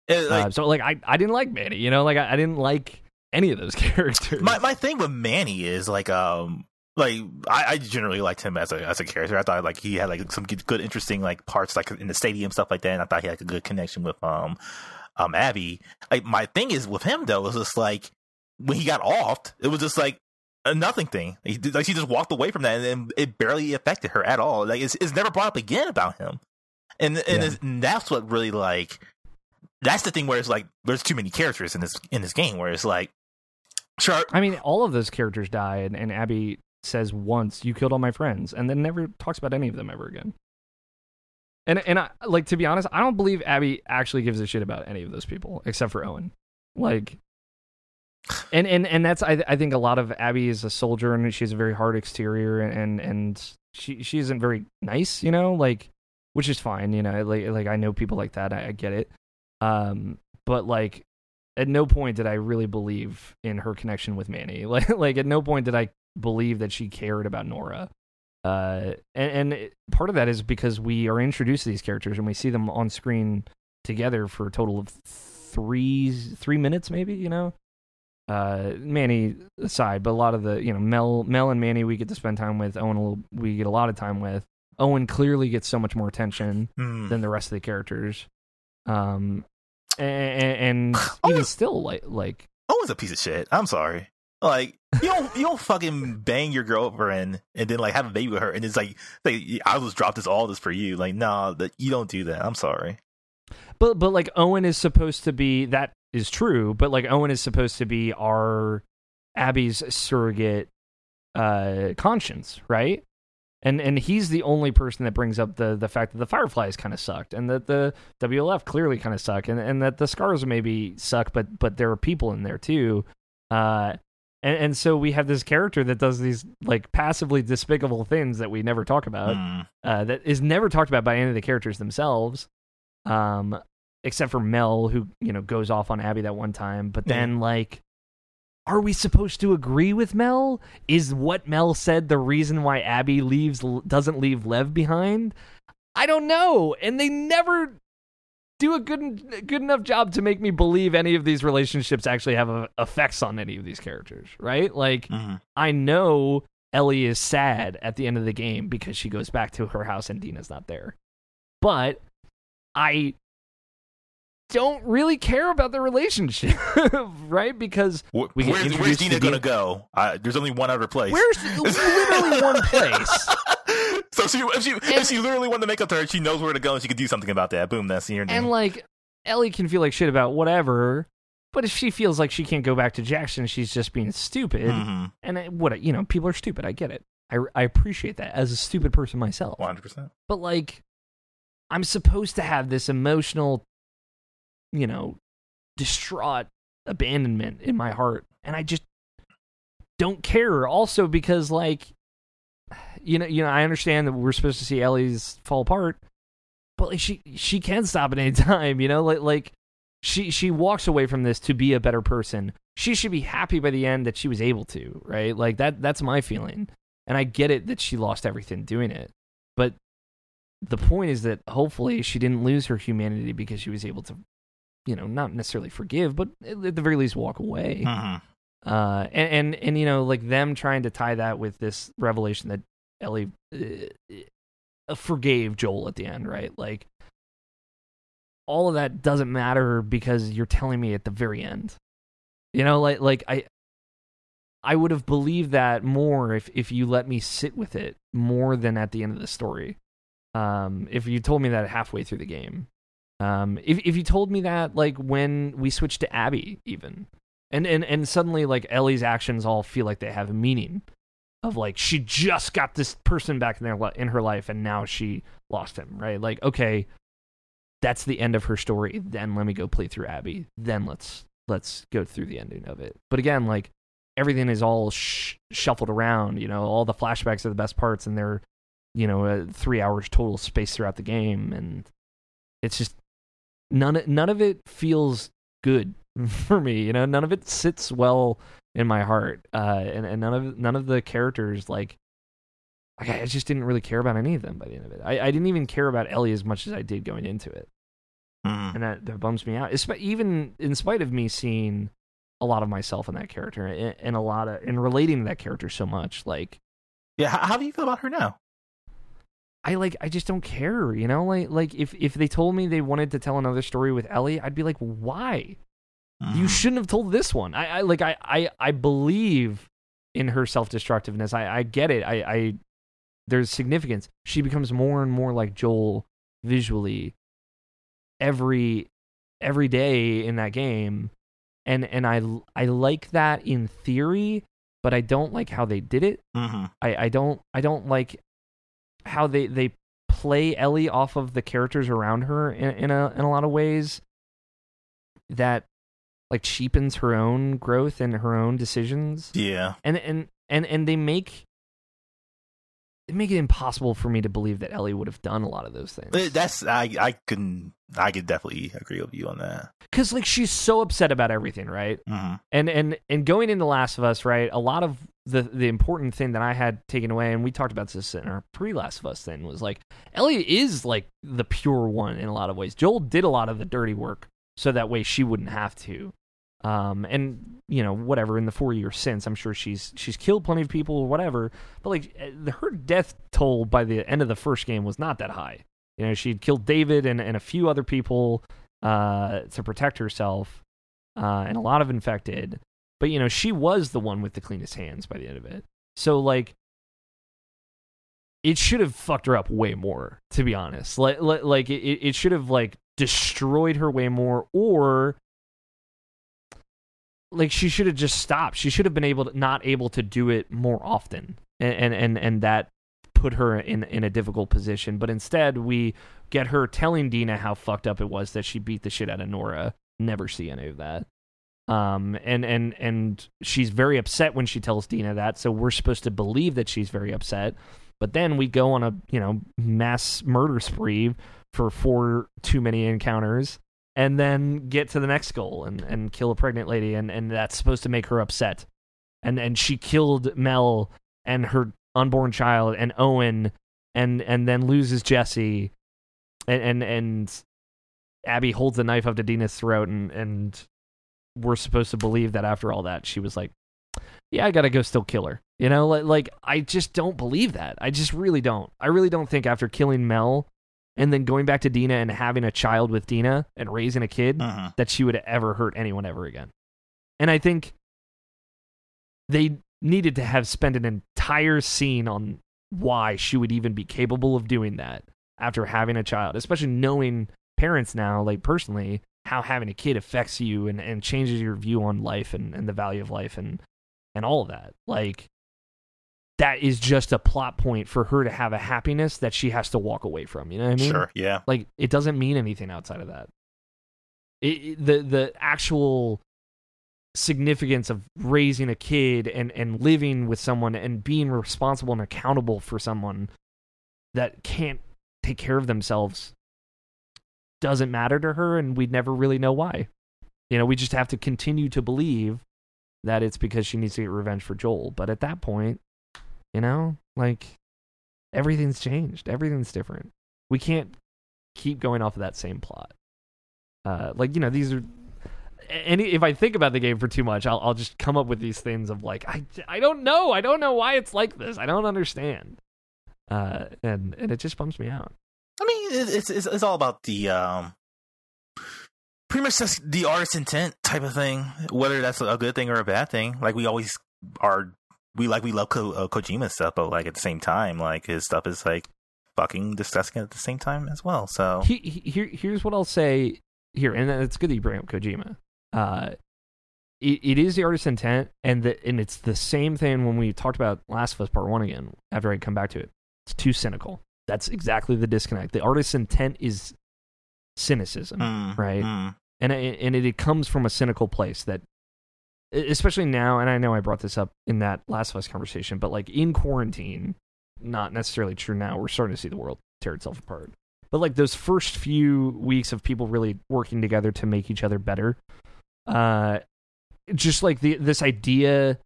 It, like, uh, so like I I didn't like Manny, you know, like I, I didn't like any of those characters. my my thing with Manny is like um like I, I generally liked him as a as a character. I thought like he had like some good, good interesting like parts like in the stadium stuff like that. And I thought he had like, a good connection with um um Abby. Like my thing is with him though is just like when he got offed, it was just like a nothing thing. He like she just walked away from that, and, then it barely affected her at all. Like it's it's never brought up again about him, and and, Yeah. and that's what really like that's the thing where it's like there's too many characters in this in this game where it's like sure I mean, all of those characters die, and, and Abby says once, "You killed all my friends," and then never talks about any of them ever again. And and I, like to be honest, I don't believe Abby actually gives a shit about any of those people except for Owen. Like, and and and that's I I think a lot of Abby is a soldier and she has a very hard exterior and and, and she she isn't very nice, you know, like which is fine, you know, like like I know people like that, I, I get it. Um, but like at no point did I really believe in her connection with Manny. Like like at no point did I believe that she cared about Nora. Uh, and, and part of that is because we are introduced to these characters and we see them on screen together for a total of three three minutes, maybe. You know, uh, Manny aside, but a lot of the you know Mel Mel and Manny we get to spend time with. Owen a little, we get a lot of time with. Owen clearly gets so much more attention hmm. than the rest of the characters. Um, and, and Oh, even still, like like Owen's a piece of shit. I'm sorry. Like you don't you don't fucking bang your girlfriend and then like have a baby with her and it's like like I just dropped this all this for you. Like nah, that you don't do that. I'm sorry. But but like Owen is supposed to be that is true, but like Owen is supposed to be our Abby's surrogate uh conscience, right? And and he's the only person that brings up the the fact that the Fireflies kind of sucked and that the WLF clearly kind of suck and and that the Scars maybe suck, but but there are people in there too. Uh and, and so we have this character that does these like passively despicable things that we never talk about Hmm. uh, that is never talked about by any of the characters themselves, um, except for Mel, who you know goes off on Abby that one time. But then, like, are we supposed to agree with Mel? Is what Mel said the reason why Abby leaves doesn't leave Lev behind? I don't know, and they never do a good good enough job to make me believe any of these relationships actually have uh effects on any of these characters, right? Like Mhm. I know Ellie is sad at the end of the game because she goes back to her house and Dina's not there. But I don't really care about the relationship, right? Because Wh- We get where's, where's Dina to gonna go? Uh, there's only one other place. where's literally one place. so she, if she if she literally wanted to make up to her, she knows where to go and she could do something about that. Boom, that's your name. And like Ellie can feel like shit about whatever, but if she feels like she can't go back to Jackson, she's just being stupid. Mhm. And I, what you know, people are stupid. I get it. I I appreciate that as a stupid person myself. 100%. but like i'm supposed to have this emotional you know distraught abandonment in my heart and i just don't care also because like you know you know i understand that we're supposed to see ellie's fall apart but like she she can stop at any time you know like like she she walks away from this to be a better person she should be happy by the end that she was able to right like that that's my feeling and I get it that she lost everything doing it, but the point is that hopefully she didn't lose her humanity because she was able to, you know, not necessarily forgive, but at the very least walk away. Mhm. Uh, and, and and you know, like them trying to tie that with this revelation that Ellie uh, forgave Joel at the end, right? Like all of that doesn't matter because you're telling me at the very end. You know, like like I I would have believed that more if if you let me sit with it more than at the end of the story. Um, if you told me that halfway through the game. Um, if if you told me that like when we switched to Abby even. And and and suddenly like Ellie's actions all feel like they have a meaning of like she just got this person back in their in her life and now she lost him, right? Like okay, that's the end of her story. Then let me go play through Abby. Then let's let's go through the ending of it. But again, like everything is all sh- shuffled around. You know, all the flashbacks are the best parts, and they're you know uh, three hours total space throughout the game, and it's just none none of it feels good for me. You know, none of it sits well in my heart, uh, and and none of none of the characters like. like, I just didn't really care about any of them by the end of it. I, I didn't even care about Ellie as much as I did going into it Mhm. and that, that bums me out. Espe- even in spite of me seeing a lot of myself in that character and, and a lot of and relating to that character so much, like Yeah, how, how do you feel about her now? I like I just don't care, you know. Like like if if they told me they wanted to tell another story with Ellie, I'd be like, why? You Mhm. shouldn't have told this one. I, I like I, I I believe in her self destructiveness. I I get it. I I there's significance. She becomes more and more like Joel visually every every day in that game, and and I I like that in theory, but I don't like how they did it. Mhm. I, I don't I don't like how they they play Ellie off of the characters around her in, in a in a lot of ways that like cheapens her own growth and her own decisions Yeah. and and and and they make they make it impossible for me to believe that Ellie would have done a lot of those things That's I I can I could definitely agree with you on that. because like she's so upset about everything right hmm and and and going into Last of Us, right? A lot of the the important thing that I had taken away, and we talked about this in our pre Last of Us thing, was like Ellie is like the pure one in a lot of ways. Joel did a lot of the dirty work, so that way she wouldn't have to. Um, and you know whatever in the four years since, I'm sure she's she's killed plenty of people or whatever. But like eh, her death toll by the end of the first game was not that high. You know, she'd killed David and and a few other people uh, to protect herself uh, and a lot of infected. But you know, she was the one with the cleanest hands by the end of it. So like, it should have fucked her up way more, to be honest. Like, like, like it, it should have like destroyed her way more, or like she should have just stopped. She should have been able to not able to do it more often, and and and, and that put her in in a difficult position. But instead, we get her telling Dina how fucked up it was that she beat the shit out of Nora. Never see any of that. Um, and and and she's very upset when she tells Dina that. So we're supposed to believe that she's very upset. But then we go on a you know mass murder spree for four too many encounters, and then get to the next goal and and kill a pregnant lady, and and that's supposed to make her upset. And and she killed Mel and her unborn child and Owen, and and then loses Jesse, and and and Abby holds the knife up to Dina's throat, and and we're supposed to believe that after all that, she was like, "Yeah, I gotta go still kill her." You know, like, like I just don't believe that. I just really don't. I really don't think after killing Mel and then going back to Dina and having a child with Dina and raising a kid hmm that she would ever hurt anyone ever again. And I think they needed to have spent an entire scene on why she would even be capable of doing that after having a child, especially knowing parents now, like personally, how having a kid affects you and, and changes your view on life and, and the value of life and and all of that. Like that is just a plot point for her to have a happiness that she has to walk away from. You know what I mean? Sure. Yeah. Like it doesn't mean anything outside of that. It, it- the the actual significance of raising a kid and and living with someone and being responsible and accountable for someone that can't take care of themselves doesn't matter to her and we'd never really know why. You know, we just have to continue to believe that it's because she needs to get revenge for Joel, but at that point You know, like everything's changed. Everything's different. We can't keep going off of that same plot. Uh, like you know, these are. any if I think about the game for too much, I'll I'll just come up with these things of like I, I don't know I don't know why it's like this I don't understand, uh, and and it just bums me out. I mean, it's it's, it's all about the um, pretty much just the artist's intent type of thing. Whether that's a good thing or a bad thing. Like we always are, we like we love Ko, uh, Kojima stuff, but like at the same time, like his stuff is like fucking disgusting at the same time as well. So he, he, here here's what I'll say here, and it's good that you bring up Kojima. Uh, it, it is the artist's intent, and the and it's the same thing when we talked about Last of Us Part One again. After I come back to it, it's too cynical. That's exactly the disconnect. The artist's intent is cynicism, mm, right? mm. And it, and it, it comes from a cynical place that, especially now. And I know I brought this up in that Last of Us conversation, but like in quarantine, not necessarily true now. We're starting to see the world tear itself apart. But like those first few weeks of people really working together to make each other better, uh, just like the this idea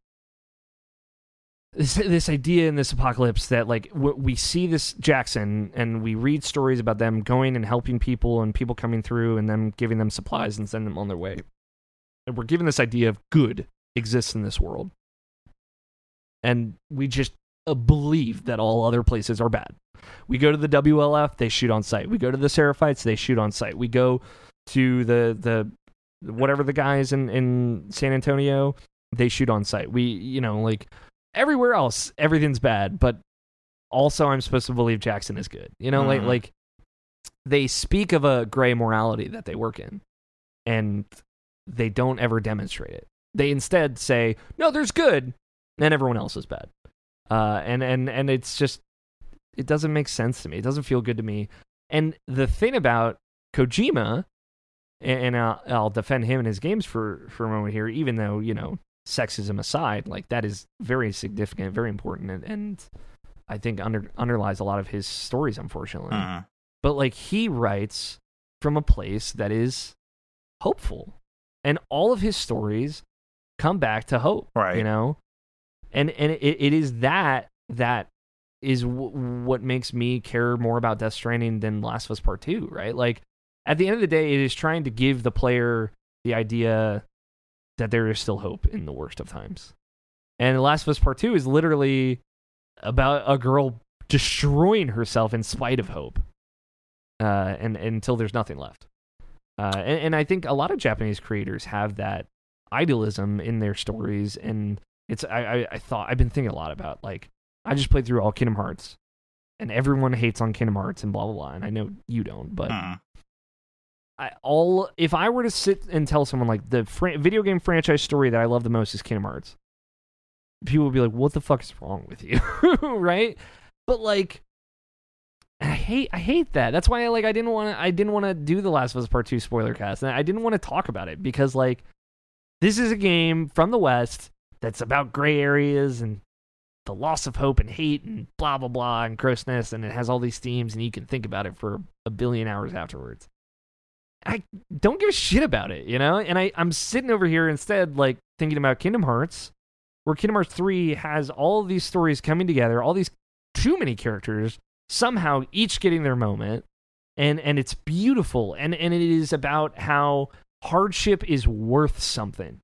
this, this idea in this apocalypse that like w- we see this Jackson and we read stories about them going and helping people and people coming through and them giving them supplies and sending them on their way. And we're given this idea of good exists in this world. And we just uh, believe that all other places are bad. We go to the WLF, they shoot on sight. We go to the Seraphites, they shoot on sight. We go to the the whatever the guys in in San Antonio, they shoot on sight. We you know like everywhere else everything's bad, but also I'm supposed to believe Jackson is good. You know, like Mhm. like they speak of a gray morality that they work in, and they don't ever demonstrate it. They instead say, "No, there's good," and everyone else is bad. Uh, and and and it's just it doesn't make sense to me. It doesn't feel good to me. And the thing about Kojima, and, and I'll, I'll defend him and his games for for a moment here, even though you know sexism aside, like that is very significant, very important, and, and I think under underlies a lot of his stories, unfortunately. Mm. But like he writes from a place that is hopeful, and all of his stories come back to hope. Right. You know, and and it, it is that that is w- what makes me care more about Death Stranding than Last of Us Part Two. Right. Like at the end of the day, it is trying to give the player the idea that there is still hope in the worst of times. And Last of Us Part Two is literally about a girl destroying herself in spite of hope, uh, and, and until there's nothing left. Uh, and, and I think a lot of Japanese creators have that idealism in their stories, and it's I, I I thought I've been thinking a lot about like I just played through all Kingdom Hearts, and everyone hates on Kingdom Hearts and blah blah blah, and I know you don't, but Mm. I, all if I were to sit and tell someone like the fran- video game franchise story that I love the most is Kingdom Hearts, people would be like, "What the fuck is wrong with you?" right? But like, I hate I hate that. That's why I like I didn't want to I didn't want to do the Last of Us Part Two spoiler cast, and I didn't want to talk about it because like this is a game from the West that's about gray areas and the loss of hope and hate and blah blah blah and grossness, and it has all these themes, and you can think about it for a billion hours afterwards. I don't give a shit about it, you know? And I, I'm sitting over here instead, like, thinking about Kingdom Hearts, where Kingdom Hearts 3 has all these stories coming together, all these too many characters, somehow each getting their moment. And and it's beautiful. And and it is about how hardship is worth something.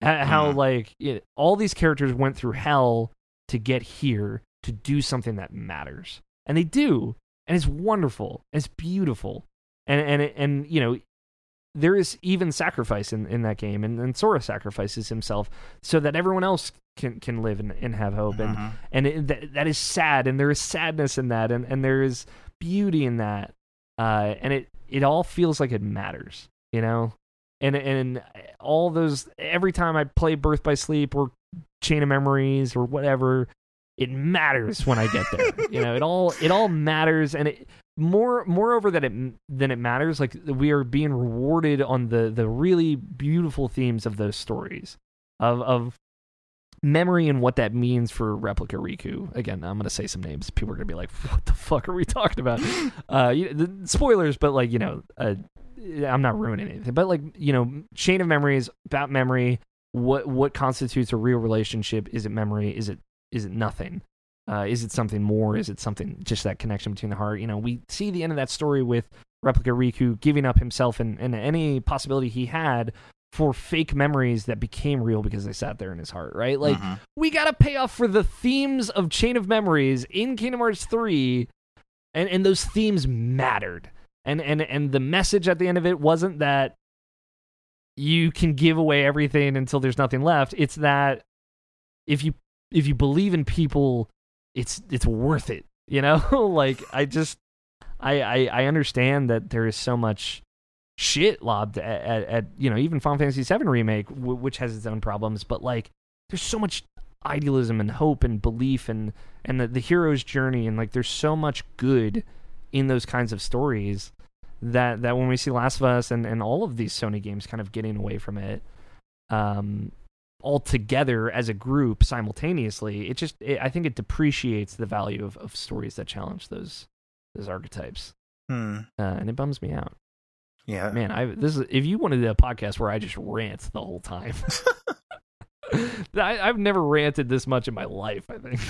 How Mhm. like it, all these characters went through hell to get here to do something that matters. And they do. And it's wonderful. It's beautiful and and and you know there is even sacrifice in, in that game and, and Sora sacrifices himself so that everyone else can can live and, and have hope. And Mhm. and it, that, that is sad and there is sadness in that and, and there is beauty in that uh, and it it all feels like it matters you know? And and all those every time I play Birth by Sleep or Chain of Memories or whatever it matters when I get there you know? It all it all matters and it more moreover that it than it matters like we are being rewarded on the the really beautiful themes of those stories of of memory and what that means for replica riku. Again i'm gonna say some names. People are gonna be like what the fuck are we talking about? Uh you, the, spoilers but like you know uh, i'm not ruining anything. But like you know chain of memories about memory what what constitutes a real relationship? Is it memory? Is it is it nothing Uh, is it something more? Is it something just that connection between the heart? You know, we see the end of that story with Replica Riku giving up himself and, and any possibility he had for fake memories that became real because they sat there in his heart, right? Like, Mhm. we got to pay off for the themes of Chain of Memories in Kingdom Hearts 3, and, and those themes mattered. And, and, and the message at the end of it wasn't that you can give away everything until there's nothing left. It's that if you if you believe in people, it's it's worth it. You know, like I just I, I I understand that there is so much shit lobbed at, at, at you know even Final Fantasy VII remake, w- which has its own problems, but like there's so much idealism and hope and belief and and the, the hero's journey and like there's so much good in those kinds of stories that that when we see Last of Us and, and all of these Sony games kind of getting away from it um all together as a group simultaneously it just it, I think it depreciates the value of, of stories that challenge those those archetypes Hmm. uh, and it bums me out Yeah. man I this is if you wanted a podcast where I just rant the whole time I, I've never ranted this much in my life I think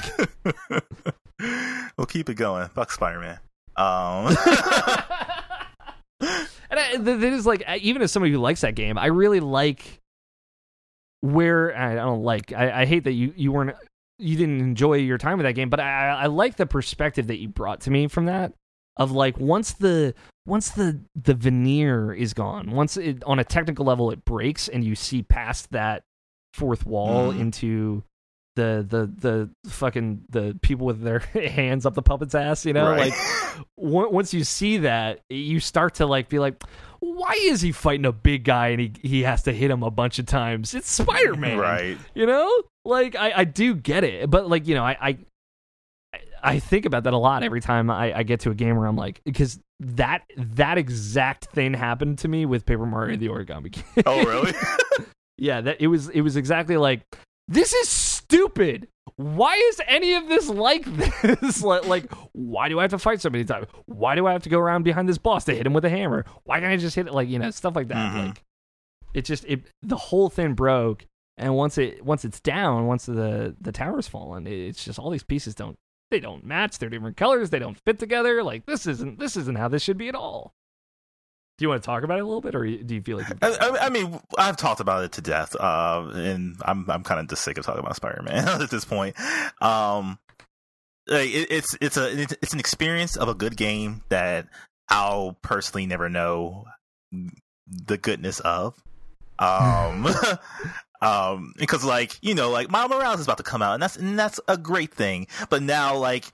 we'll keep it going. Fuck Spider Man. Um. and I, the thing is, like, even as somebody who likes that game, I really like where I don't like. I, I hate that you you weren't you didn't enjoy your time with that game, but I I like the perspective that you brought to me from that. Of like once the once the the veneer is gone, once it on a technical level it breaks and you see past that fourth wall Mhm. into the the the fucking the people with their hands up the puppet's ass, you know, Right. like on- once you see that, you start to like be like, why is he fighting a big guy and he he has to hit him a bunch of times? It's Spider Man, right. You know, like I I do get it, but like you know I I I think about that a lot every time I, I get to a game where I'm like because that that exact thing happened to me with Paper Mario the Origami King. Oh, really? yeah, that it was it was exactly like this is stupid. Why is any of this like this? like, like, why do I have to fight so many times? Why do I have to go around behind this boss to hit him with a hammer? Why can't I just hit it? Like, you know, stuff like that. Mhm. Like, it just it the whole thing broke, and once it once it's down, once the the tower's fallen, it- it's just all these pieces don't they don't match. They're different colors. They don't fit together. Like this isn't this isn't how this should be at all. Do you want to talk about it a little bit, or do you feel like I, I, I mean, I've talked about it to death, uh, and I'm I'm kind of just sick of talking about Spider Man at this point. Um, like, it, it's it's a it's, it's an experience of a good game that I'll personally never know the goodness of. Um, um, because like you know, like Miles Morales is about to come out, and that's and that's a great thing. But now, like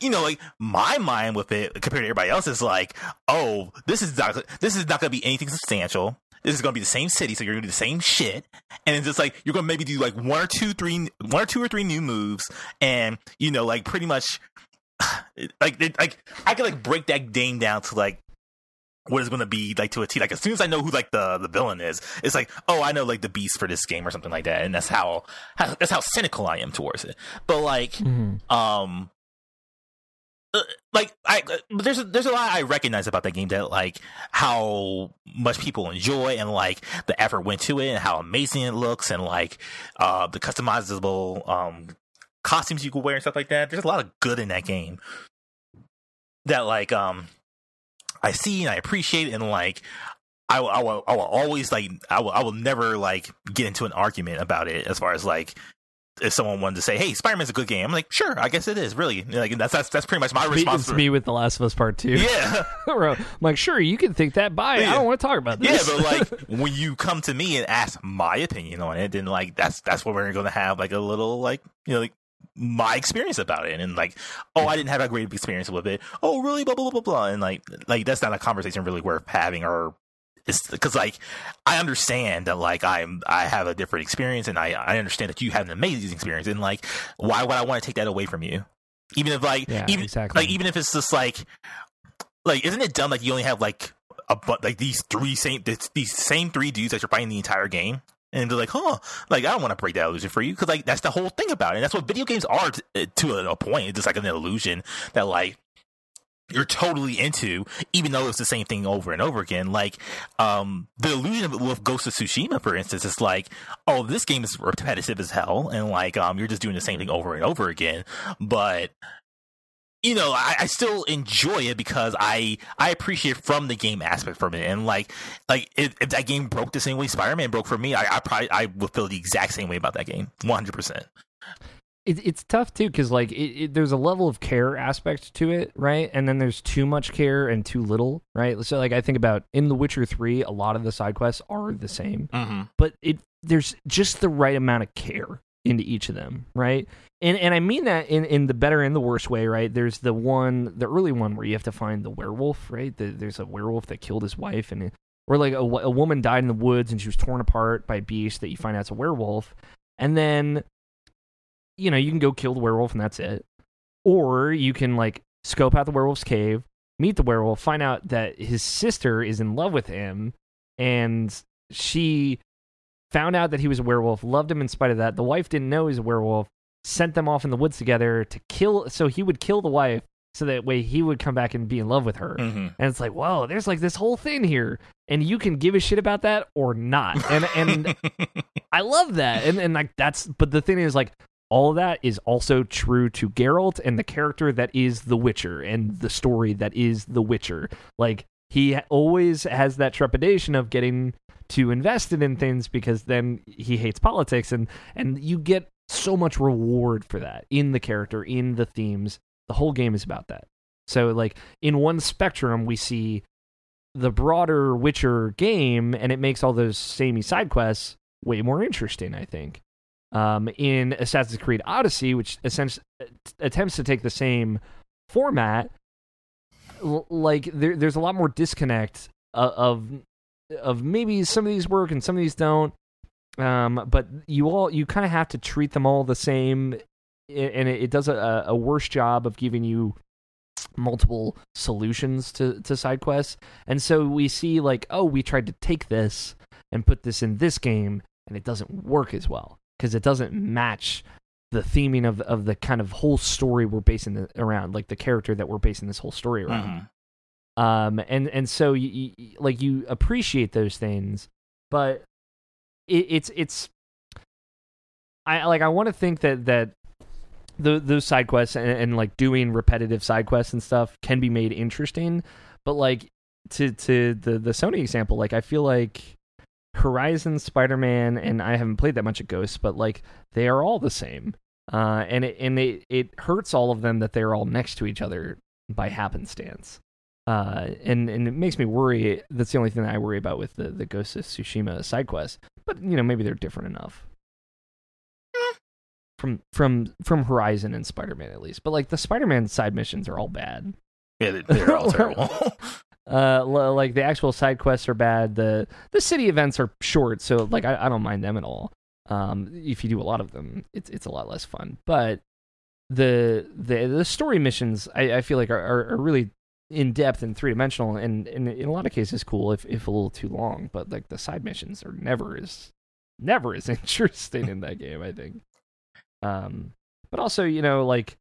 you know, like my mind with it compared to everybody else is like, oh, this is not this is not going to be anything substantial. This is going to be the same city, so you're going to do the same shit, and it's just like you're going to maybe do like one or two, three, one or two or three new moves, and you know, like pretty much, like it- like I could like break that game down to like what is going to be like to a T. Like as soon as I know who like the the villain is, it's like oh I know like the beast for this game or something like that, and that's how, how that's how cynical I am towards it. But like Mhm. um like I uh, there's a, there's a lot I recognize about that game that like how much people enjoy and like the effort went to it and how amazing it looks and like uh the customizable um costumes you can wear and stuff like that. There's a lot of good in that game that like um I see and I appreciate and like I will, I will, I will always like I will, I will never like get into an argument about it as far as like if someone wanted to say, "Hey, Spider Man's a good game," I'm like, "Sure, I guess it is." Really, like that's that's that's pretty much my It's response. me with The Last of Us Part Two. Yeah, I'm like, sure, you can think that. Bye. I don't want to talk about this. yeah, but like when you come to me and ask my opinion on it, then like that's that's what we're going to have like a little like you know like my experience about it, and like oh, I didn't have a great experience with it. Oh, really? Blah blah blah blah blah, and like like that's not a conversation really worth having or. It's because like I understand that like I'm I have a different experience and I I understand that you have an amazing experience and like why would I want to take that away from you? Even if like Yeah, even exactly. like even if it's just like like isn't it dumb like you only have like a but like these three same these same three dudes that you're fighting the entire game? And they're like huh like I don't want to break that illusion for you. Because like that's the whole thing about it. And that's what video games are t- eh, to a, a point. It's just like an illusion that like you're totally into, even though it's the same thing over and over again. Like, um, the illusion of it with Ghost of Tsushima, for instance, is like, oh, this game is repetitive as hell, and like, um, you're just doing the same thing over and over again. But you know, I, I, still enjoy it because I I appreciate from the game aspect from it, and like like if, if that game broke the same way Spider Man broke for me, I, I probably I would feel the exact same way about that game, one hundred percent. It's tough too because like it, it, there's a level of care aspect to it, right? And then there's too much care and too little, right? So like I think about in The Witcher Three, a lot of the side quests are the same, mm-hmm. but it there's just the right amount of care into each of them, right? And and I mean that in, in the better and the worst way, right? There's the one, the early one where you have to find the werewolf, right? The, there's a werewolf that killed his wife, and it, or like a, a woman died in the woods and she was torn apart by a beast that you find out's a werewolf, and then you know you can go kill the werewolf and that's it, or you can like scope out the werewolf's cave, meet the werewolf, find out that his sister is in love with him, and she found out that he was a werewolf, loved him in spite of that. The wife didn't know he was a werewolf, sent them off in the woods together to kill. So he would kill the wife so that way he would come back and be in love with her. Mm-hmm. And it's like, whoa, there's like this whole thing here, and you can give a shit about that or not. And and I love that. And and like that's, but the thing is like. All of that is also true to Geralt and the character that is the Witcher and the story that is the Witcher. Like he always has that trepidation of getting too invested in things because then he hates politics and and you get so much reward for that in the character in the themes. The whole game is about that. So like in one spectrum we see the broader witcher game and it makes all those samey side quests way more interesting i think um, in assassin's creed odyssey which essentially attempts to take the same format like there, there's a lot more disconnect of, of of maybe some of these work and some of these don't. Um, but you all you kind of have to treat them all the same, and it, it does a, a worse job of giving you multiple solutions to to side quests. And so we see like, oh, we tried to take this and put this in this game, and it doesn't work as well because it doesn't match the theming of of the kind of whole story we're basing it around, like the character that we're basing this whole story around. Mm-hmm um and and so you, you, like you appreciate those things but it, it's it's i like i want to think that that the, those side quests and, and, like doing repetitive side quests and stuff can be made interesting but like to to the the sony example like i feel like horizon spider-man and i haven't played that much of ghosts but like they are all the same uh and it and it it hurts all of them that they're all next to each other by happenstance uh, and and it makes me worry. That's the only thing that I worry about with the the Ghost of Tsushima side quest. But you know, maybe they're different enough from from from Horizon and Spider Man at least. But like the Spider Man side missions are all bad. Yeah, they're all terrible. uh, like the actual side quests are bad. The the city events are short, so like I, I don't mind them at all. Um, if you do a lot of them, it's it's a lot less fun. But the the the story missions, I, I feel like are, are, are really in depth and three dimensional, and, and in a lot of cases cool if if a little too long. But like the side missions are never as never as interesting in that game. I think. Um, but also you know like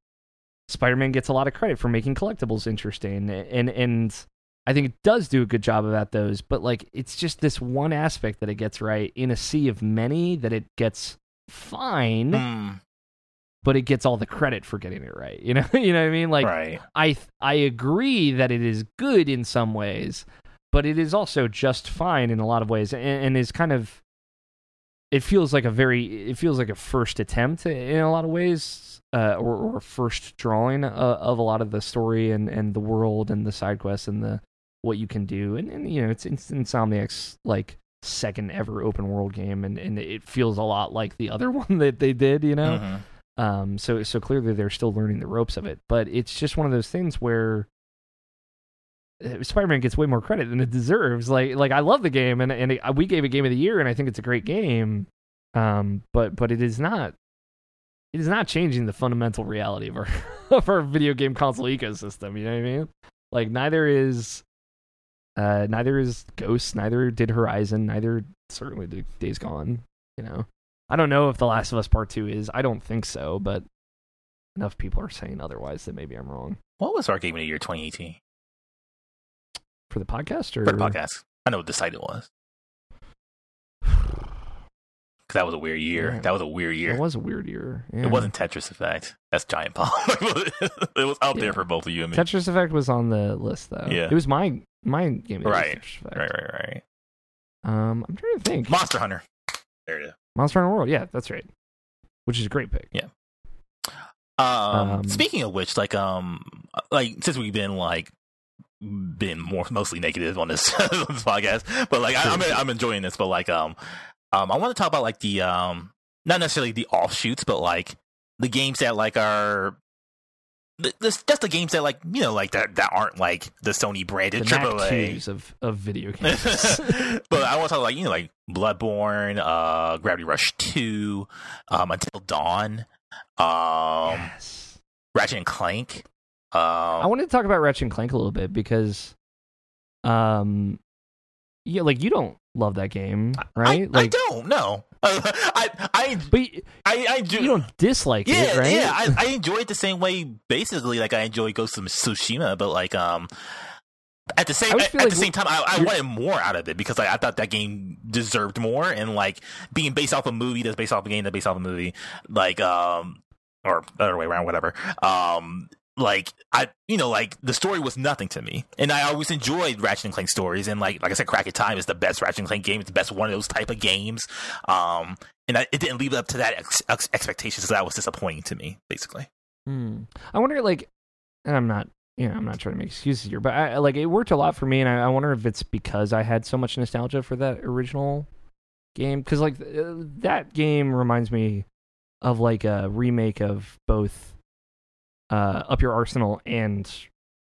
Spider-Man gets a lot of credit for making collectibles interesting, and and I think it does do a good job about those. But like it's just this one aspect that it gets right in a sea of many that it gets fine. Mm but it gets all the credit for getting it right. You know, you know what I mean? Like right. I I agree that it is good in some ways, but it is also just fine in a lot of ways, and, and is kind of. It feels like a very. It feels like a first attempt in a lot of ways, uh, or or first drawing uh, of a lot of the story and and the world and the side quests and the what you can do, and, and you know it's, it's Insomniac's like second ever open world game, and and it feels a lot like the other one that they did, you know. Mm-hmm. Um, so so clearly they're still learning the ropes of it, but it's just one of those things where uh, Spider-Man gets way more credit than it deserves. Like like I love the game, and and it, we gave it game of the year, and I think it's a great game. Um, but but it is not. It is not changing the fundamental reality of our of our video game console ecosystem. You know what I mean? Like neither is, uh, neither is Ghosts, neither did Horizon, neither certainly did Days Gone. You know, I don't know if The Last of Us Part Two is. I don't think so, but enough people are saying otherwise that maybe I'm wrong What was our game of the year 2018 for the podcast or for the podcast? I know what the site it was. 'Cause that was a weird year. Yeah. That was a weird year. It was a weird year. Yeah. It wasn't Tetris Effect. That's Giant Bomb. it was out there for both of you and me. Tetris Effect was on the list though. Yeah. It was my my game. year, Right. Right, right, right. Um, I'm trying to think. Monster Hunter. There it is. Monster Hunter World. Yeah, that's right. Which is a great pick. Um, Um, speaking of which, like, um, like since we've been like been more mostly negative on this, on this podcast, but like I, I'm I'm enjoying this. But like, um, um, I want to talk about like the um, not necessarily the offshoots, but like the games that like are. The- This, just the games that like you know like that that aren't like the Sony branded Knack AAA. of of video games. but I want to talk like you know like Bloodborne, uh, Gravity Rush Two, um, Until Dawn, um, yes. Ratchet and Clank. I Um, wanted to talk about Ratchet and Clank a little bit because, um, yeah, like you don't love that game, right? I, I like, don't know. I I but I, I do. you don't dislike yeah, it, right? yeah. I, I enjoy it the same way, basically, like I enjoy Ghost of Tsushima, but like um. At the same at, feel at the same time, I, I wanted more out of it because I, I thought that game deserved more, and like being based off a movie that's based off a game that's based off a movie, like um or other way around, whatever. Um, like I, you know, like the story was nothing to me, and I always enjoyed Ratchet and Clank stories, and like like I said, Crack of Time is the best Ratchet and Clank game. It's the best one of those type of games. Um, and I, it didn't live up to that ex- ex- expectation, so that was disappointing to me, basically. Hmm. I wonder, like, and I'm not, you know, I'm not trying to make excuses here, but I like it worked a lot for me, and I, I wonder if it's because I had so much nostalgia for that original game, because like uh, that game reminds me of like a remake of both uh, Up Your Arsenal and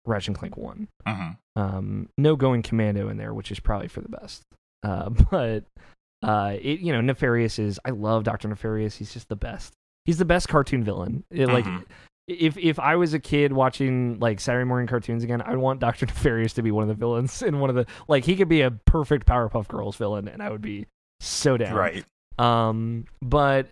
Ratchet and Clank One. Mm-hmm. Um, no going commando in there, which is probably for the best. Uh, but uh, it you know Nefarious is I love Doctor Nefarious. He's just the best. He's the best cartoon villain. It, Like Mhm. if if I was a kid watching like Saturday morning cartoons again, I would want Doctor Nefarious to be one of the villains in one of the like he could be a perfect Powerpuff Girls villain, and I would be so down. Right. Um, but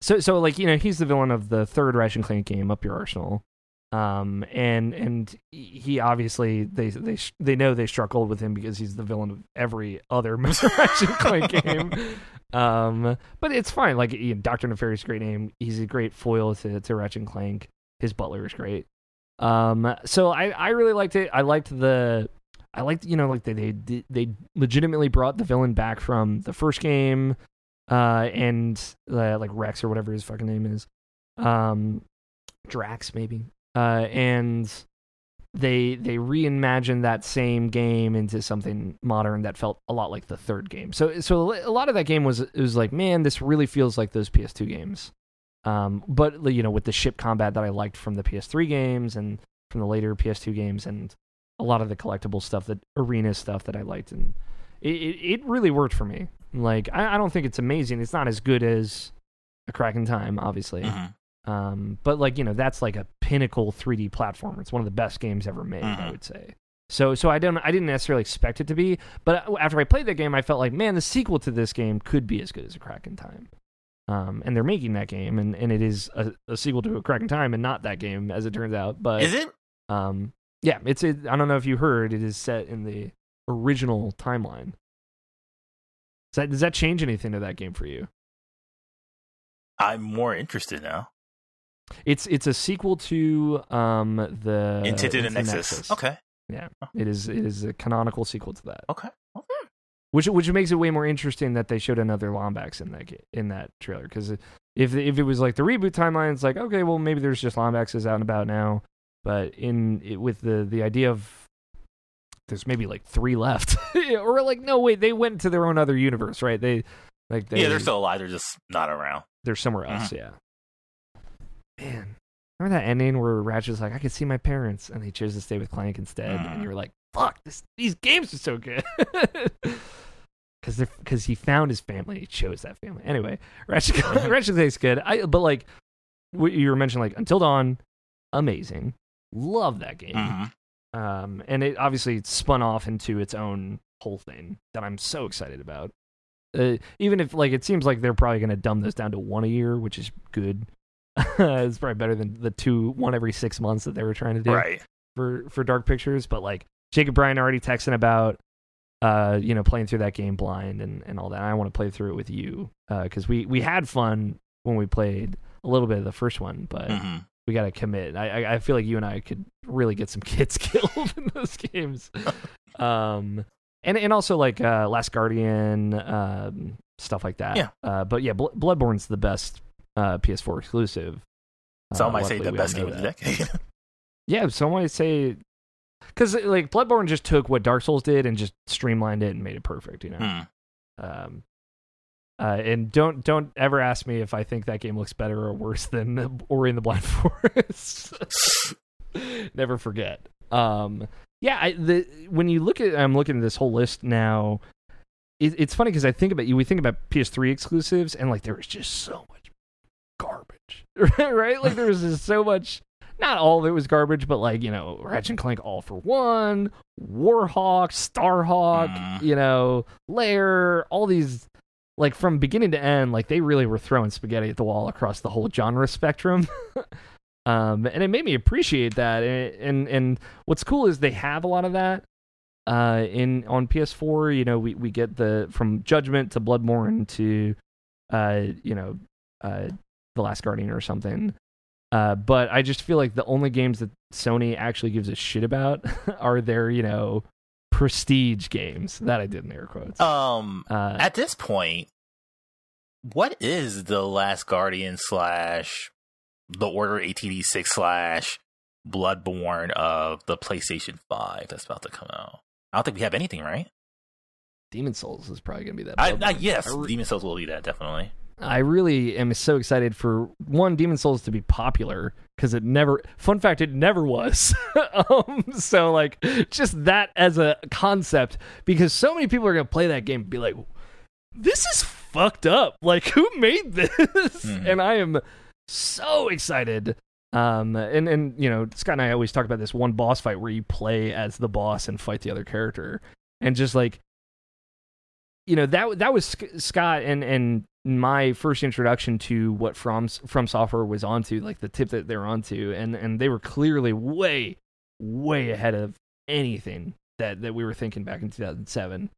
so so like you know he's the villain of the third Ratchet and Clank game, Up Your Arsenal. Um, and and he obviously they they they know they struggled with him because he's the villain of every other Ratchet and Clank game. Um, but it's fine. Like you know, Doctor Nefarious, great name. He's a great foil to to Ratchet and Clank. His butler is great. Um, so I I really liked it. I liked the I liked you know like they they they legitimately brought the villain back from the first game uh, and uh, like Rex or whatever his fucking name is, um, Drax maybe, uh, and they they reimagined that same game into something modern that felt a lot like the third game. So so a lot of that game was was like, man, this really feels like those PS2 games, um, but you know with the ship combat that I liked from the PS3 games and from the later PS2 games and a lot of the collectible stuff that arena stuff that I liked and it, it really worked for me. Like I, I don't think it's amazing. It's not as good as a Crack in Time, obviously. Mhm. Um, but like you know, that's like a pinnacle 3D platformer. It's one of the best games ever made, I Mhm. would say. So so I don't I didn't necessarily expect it to be, but after I played that game, I felt like man, the sequel to this game could be as good as a Crack in Time. Um, and they're making that game, and, and it is a, a sequel to a Crack in Time, and not that game, as it turns out. But Is it? um, yeah, it's it, I don't know if you heard, it is set in the original timeline. Does that, does that change anything to that game for you? I'm more interested now. It's it's a sequel to um the Into the Into Nexus. Okay. Yeah. It is it is a canonical sequel to that, Okay. which which makes it way more interesting that they showed another Lombax in that in that trailer. Because if if it was like the reboot timeline, it's like okay, well maybe there's just Lombaxes out and about now, but in it, with the the idea of there's maybe like three left, or like no wait, they went to their own other universe, right? They like they yeah, they're still alive. They're just not around. they're somewhere else. Yeah. Man, remember that ending where Ratchet's like, "I could see my parents," and he chose to stay with Clank instead, Mhm. and you're like, "Fuck, this, these games are so good." Because they're because he found his family, he chose that family. Anyway, Ratchet Ratchet Clank's good. I but like what you were mentioning, like Until Dawn, amazing. Love that game. Mhm. Um, and it obviously spun off into its own whole thing that I'm so excited about. Uh, even if like it seems like they're probably going to dumb this down to one a year, which is good. it's probably better than the two one every six months that they were trying to do Right. for for Dark Pictures. But like Jacob Bryan already texting about uh you know playing through that game blind and and all that. I want to play through it with you because we we had fun when we played a little bit of the first one, but hmm we got to commit. I, I feel like you and I could really get some kids killed in those games. um, and and also like uh, Last Guardian, um, stuff like that. Yeah. Uh, but yeah, Bl- Bloodborne's the best uh, PS4 exclusive. Some Uh, might say the best game of the decade. Yeah, some might say because like Bloodborne just took what Dark Souls did and just streamlined it and made it perfect. You know. Hmm. Um, uh, and don't don't ever ask me if I think that game looks better or worse than Ori and the Blind Forest. Never forget. Um, yeah, I, the when you look at I'm looking at this whole list now. It, it's funny because I think about you. We think about PS3 exclusives, and like there was just so much garbage, right? Like there was just so much. Not all of it was garbage, but like you know, Ratchet and Clank All for One, Warhawk, Starhawk, Mm. you know, Lair, all these like from beginning to end, like they really were throwing spaghetti at the wall across the whole genre spectrum. um, and it made me appreciate that. And, and and what's cool is they have a lot of that. Uh, in on PS4, you know, we, we get the from Judgment to Bloodborne to, uh, you know, uh, The Last Guardian or something. Uh, but I just feel like the only games that Sony actually gives a shit about are their, you know, prestige games. That I did in air quotes. Um, Uh, at this point, what is the Last Guardian slash the Order eighty-six slash Bloodborne of the PlayStation Five that's about to come out? I don't think we have anything, right? Demon Souls is probably gonna be that. I, I yes, I re- Demon Souls will be that definitely. I really am so excited for one Demon Souls to be popular because it never. Fun fact, it never was. um, so like, just that as a concept, because so many people are gonna play that game and be like, "This is fucked up. Like, who made this?" Mhm. And I am so excited. Um, and and you know, Scott and I always talk about this one boss fight where you play as the boss and fight the other character, and just like you know that that was Scott and and my first introduction to what from FromSoftware was onto like the tip that they're onto and and they were clearly way way ahead of anything that that we were thinking back in 2007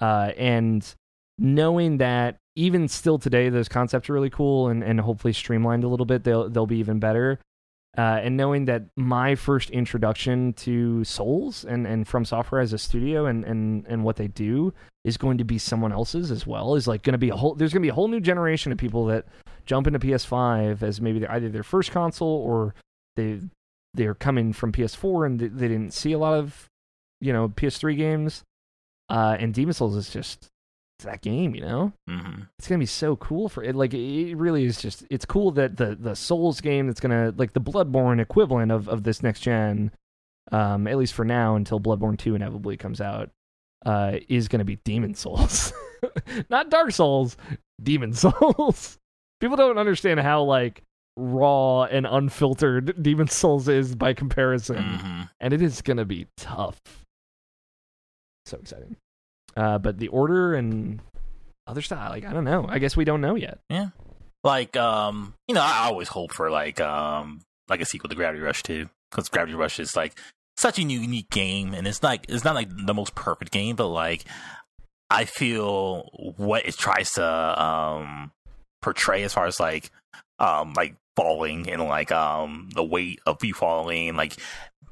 uh and knowing that even still today those concepts are really cool and and hopefully streamlined a little bit they'll they'll be even better uh, and knowing that my first introduction to Souls and, and FromSoftware as a studio and, and, and what they do is going to be someone else's as well is like going to be a whole there's going to be a whole new generation of people that jump into PS5 as maybe either their first console or they they're coming from PS4 and they, they didn't see a lot of you know PS3 games. Uh, and Demon Souls is just it's that game you know hmm it's gonna be so cool for it. Like it really is just. It's cool that the the Souls game that's gonna like the Bloodborne equivalent of of this next gen, um, at least for now until Bloodborne two inevitably comes out, uh, is gonna be Demon Souls, not Dark Souls, Demon Souls. People don't understand how like raw and unfiltered Demon Souls is by comparison, hmm and it is gonna be tough. So exciting. Uh, but the order and other stuff, like I don't know. I guess we don't know yet. Yeah. Like, um, you know, I always hope for like, um, like a sequel to Gravity Rush 2 because Gravity Rush is like such a unique game, and it's like it's not like the most perfect game, but like I feel what it tries to um portray as far as like um like falling and like um the weight of you falling, like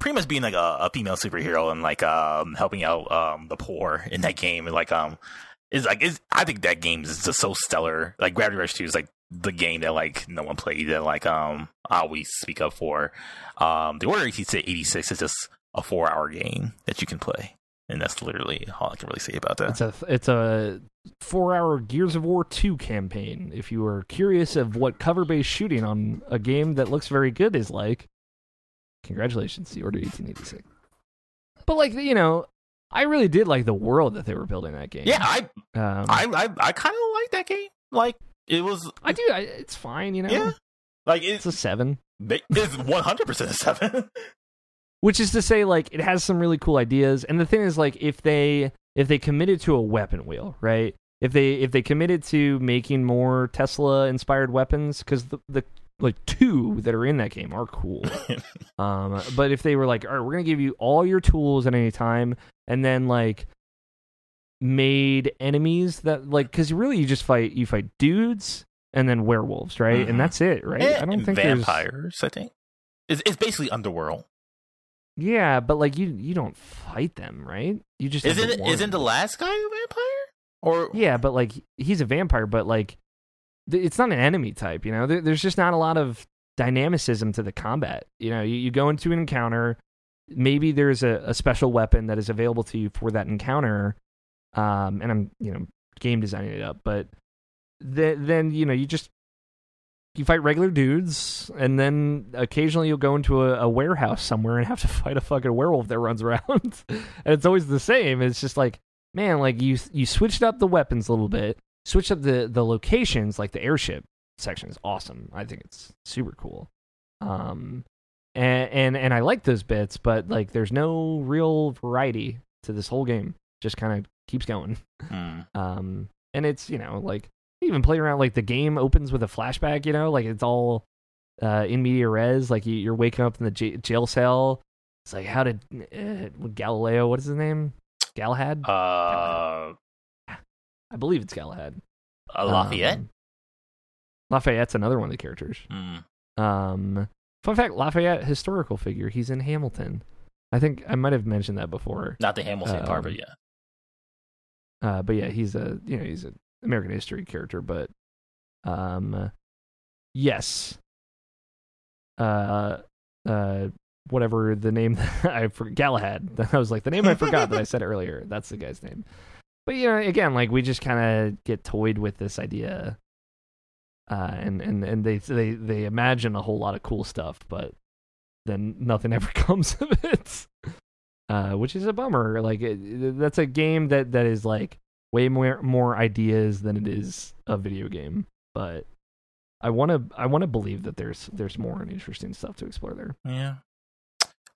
pretty much being like a, a female superhero and like um helping out um the poor in that game, like um is like is I think that game is just so stellar. Like Gravity Rush 2 is like the game that like no one played that like um I always speak up for. Um the Order 86 is just a four hour game that you can play. And that's literally all I can really say about that. It's a it's a four hour Gears of War two campaign. If you are curious of what cover based shooting on a game that looks very good is like, congratulations, the Order eighteen eighty six. But like you know, I really did like the world that they were building that game. yeah, I um, I I, I kind of like that game. Like it was I do. I, it's fine, you know. yeah. Like It's it's a seven. it's 100% a 7. which is to say like it has some really cool ideas and the thing is like if they if they committed to a weapon wheel right if they if they committed to making more tesla inspired weapons because the, the like two that are in that game are cool. um, but if they were like, all right, we're gonna give you all your tools at any time, and then like made enemies that like because really you just fight you fight dudes and then werewolves, right? Mhm. And that's it, right? Eh, I don't and think there's vampires. I think it's, it's basically Underworld. yeah, but like you you don't fight them, right? You just Isn't isn't the last guy a vampire? Or Yeah, but like he's a vampire, but like it's not an enemy type. You know, there, there's just not a lot of dynamicism to the combat. You know, you, you go into an encounter, maybe there's a, a special weapon that is available to you for that encounter. Um, and I'm you know game designing it up, but th- then you know you just you fight regular dudes, and then occasionally you'll go into a, a warehouse somewhere and have to fight a fucking werewolf that runs around, and it's always the same. It's just like man, like you you switched up the weapons a little bit, switched up the the locations, like the airship section is awesome. I think it's super cool. Um, and and and I like those bits, but like there's no real variety to this whole game. Just kind of keeps going. Hmm. Um, and it's you know like even play around like the game opens with a flashback. You know, like it's all uh, in media res. Like you, you're waking up in the j- jail cell. It's like how did uh, Galileo? What is his name? Galahad. uh, I believe it's Galahad. uh, Lafayette. Um, Lafayette's another one of the characters. Hmm. Um, fun fact: Lafayette, historical figure. He's in Hamilton. I think I might have mentioned that before. Not the Hamilton part, um, but yeah. Uh, but yeah, he's a you know he's an American history character. But um, yes. Uh, uh, whatever the name I for Galahad. I was like the name I forgot that I said earlier. That's the guy's name. But you know, again, like we just kind of get toyed with this idea, uh, and and and they they they imagine a whole lot of cool stuff, but then nothing ever comes of it. Uh, which is a bummer. Like it, that's a game that that is like way more more ideas than it is a video game. But I want to I want to believe that there's there's more and interesting stuff to explore there. Yeah.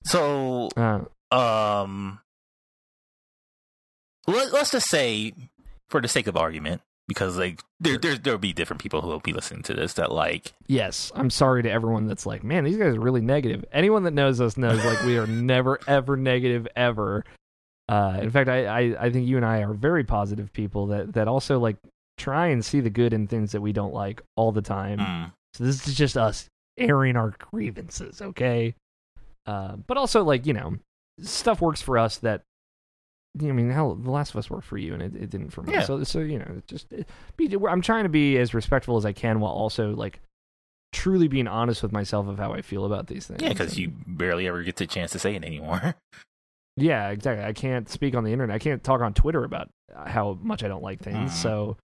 So, Uh, um, let, let's just say, for the sake of argument, because like there there there'll be different people who will be listening to this that like yes, I'm sorry to everyone that's like, man, these guys are really negative. Anyone that knows us knows like we are never ever negative ever. Uh, in fact, I, I I think you and I are very positive people that that also like try and see the good in things that we don't like all the time. mm, So this is just us airing our grievances, okay? Uh, but also, like you know, stuff works for us that. I mean, hell, The Last of Us worked for you, and it, it didn't for me. Yeah. So, so you know, just be. I'm trying to be as respectful as I can, while also like truly being honest with myself of how I feel about these things. yeah, because you barely ever get the chance to say it anymore. Yeah, exactly. I can't speak on the internet. I can't talk on Twitter about how much I don't like things. Mhm. So,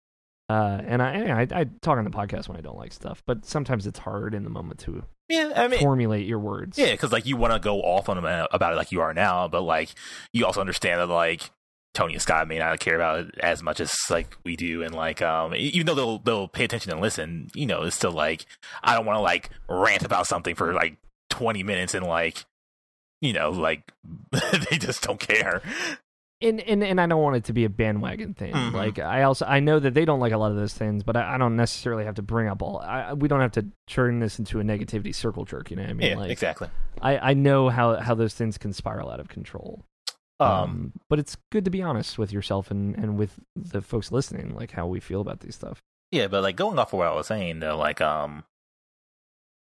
uh, and I, I I talk on the podcast when I don't like stuff, but sometimes it's hard in the moment to yeah, I mean, formulate your words. yeah, because like you want to go off on them about it like you are now, but like you also understand that like Tony and Scott may not care about it as much as like we do, and like um even though they'll they'll pay attention and listen, you know, it's still like I don't want to like rant about something for like twenty minutes and like you know like they just don't care. And and and I don't want it to be a bandwagon thing. Mhm. Like I also I know that they don't like a lot of those things, but I, I don't necessarily have to bring up all. I, we don't have to turn this into a negativity circle jerk. You know what I mean? yeah, like exactly. I I know how how those things can spiral out of control. Um, but it's good to be honest with yourself and and with the folks listening, like how we feel about these stuff. Yeah, but like going off of what I was saying though, like um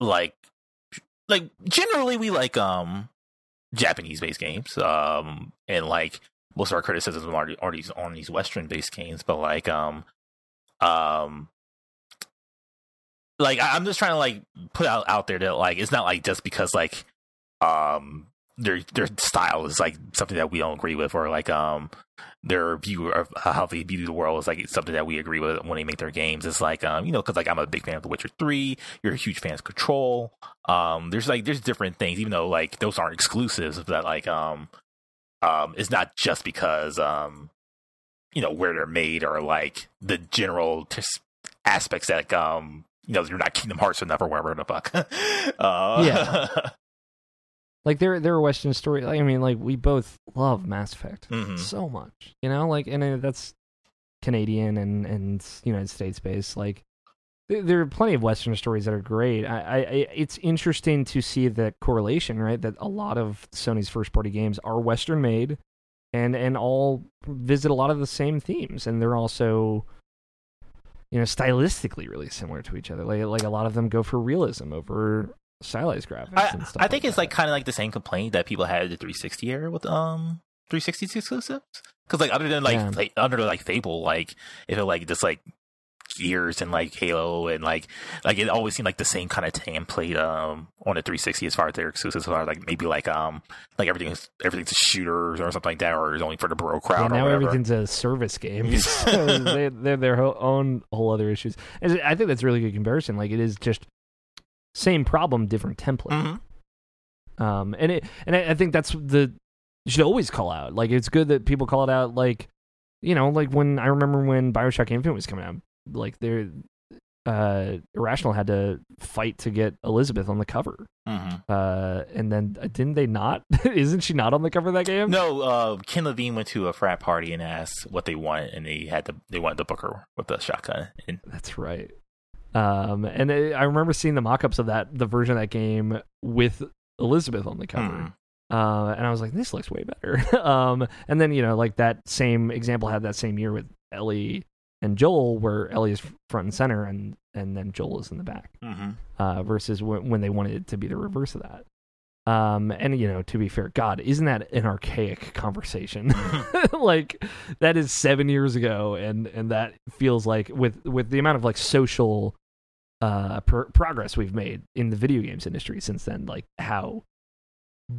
like like generally we like um Japanese based games. Um and like most of our criticisms are, are these on these Western based games, but like um um like I'm just trying to like put out out there that like it's not like just because like um their their style is like something that we don't agree with or like um their view of how they view the world is like something that we agree with when they make their games. It's like um, you know, because like I'm a big fan of The Witcher Three. You're a huge fan of Control. Um, there's like there's different things, even though like those aren't exclusives. That like um, um, it's not just because um, you know where they're made or like the general t- aspects that like, um, you know, you're not Kingdom Hearts enough or wherever the fuck. uh, Yeah. Like they're they're a Western story. Like, I mean, like we both love Mass Effect Mhm. so much, you know. Like, and uh, that's Canadian and and United States based. Like, there are plenty of Western stories that are great. I, I, it's interesting to see the correlation, right? That a lot of Sony's first party games are Western made, and and all visit a lot of the same themes, and they're also, you know, stylistically really similar to each other. Like like a lot of them go for realism over stylized graphics. I, and stuff I think like it's like kind of like the same complaint that people had the 360 era with um 360 exclusives. Because like other than like Yeah. fa- under like Fable, like if it like just like Gears and like Halo and like like it always seemed like the same kind of template um on the 360 as far as their exclusives are like maybe like um like everything's everything's a shooters or something like that or it's only for the bro crowd now everything's a service game. so they, they're their own whole other issues. I think that's a really good comparison. Like it is just same problem, different template. Mhm. Um, and it and I, I think that's the you should always call out. Like it's good that people call it out. Like you know, like when I remember when Bioshock Infinite was coming out, like they're uh irrational had to fight to get elizabeth on the cover Mhm. uh and then uh, didn't they not isn't she not on the cover of that game No, uh, Ken Levine went to a frat party and asked what they want, and they had to they wanted the booker with the shotgun. And That's right. Um, and it, I remember seeing the mock-ups of that, the version of that game with Elizabeth on the cover. Hmm. Uh, and I was like, this looks way better. um, and then, you know, like that same example had that same year with Ellie and Joel, where Ellie is front and center and, and then Joel is in the back, Mhm. uh, versus w- when they wanted it to be the reverse of that. Um, and, you know, to be fair, God, isn't that an archaic conversation? like that is seven years ago and and that feels like with with the amount of like social uh pr- progress we've made in the video games industry since then like how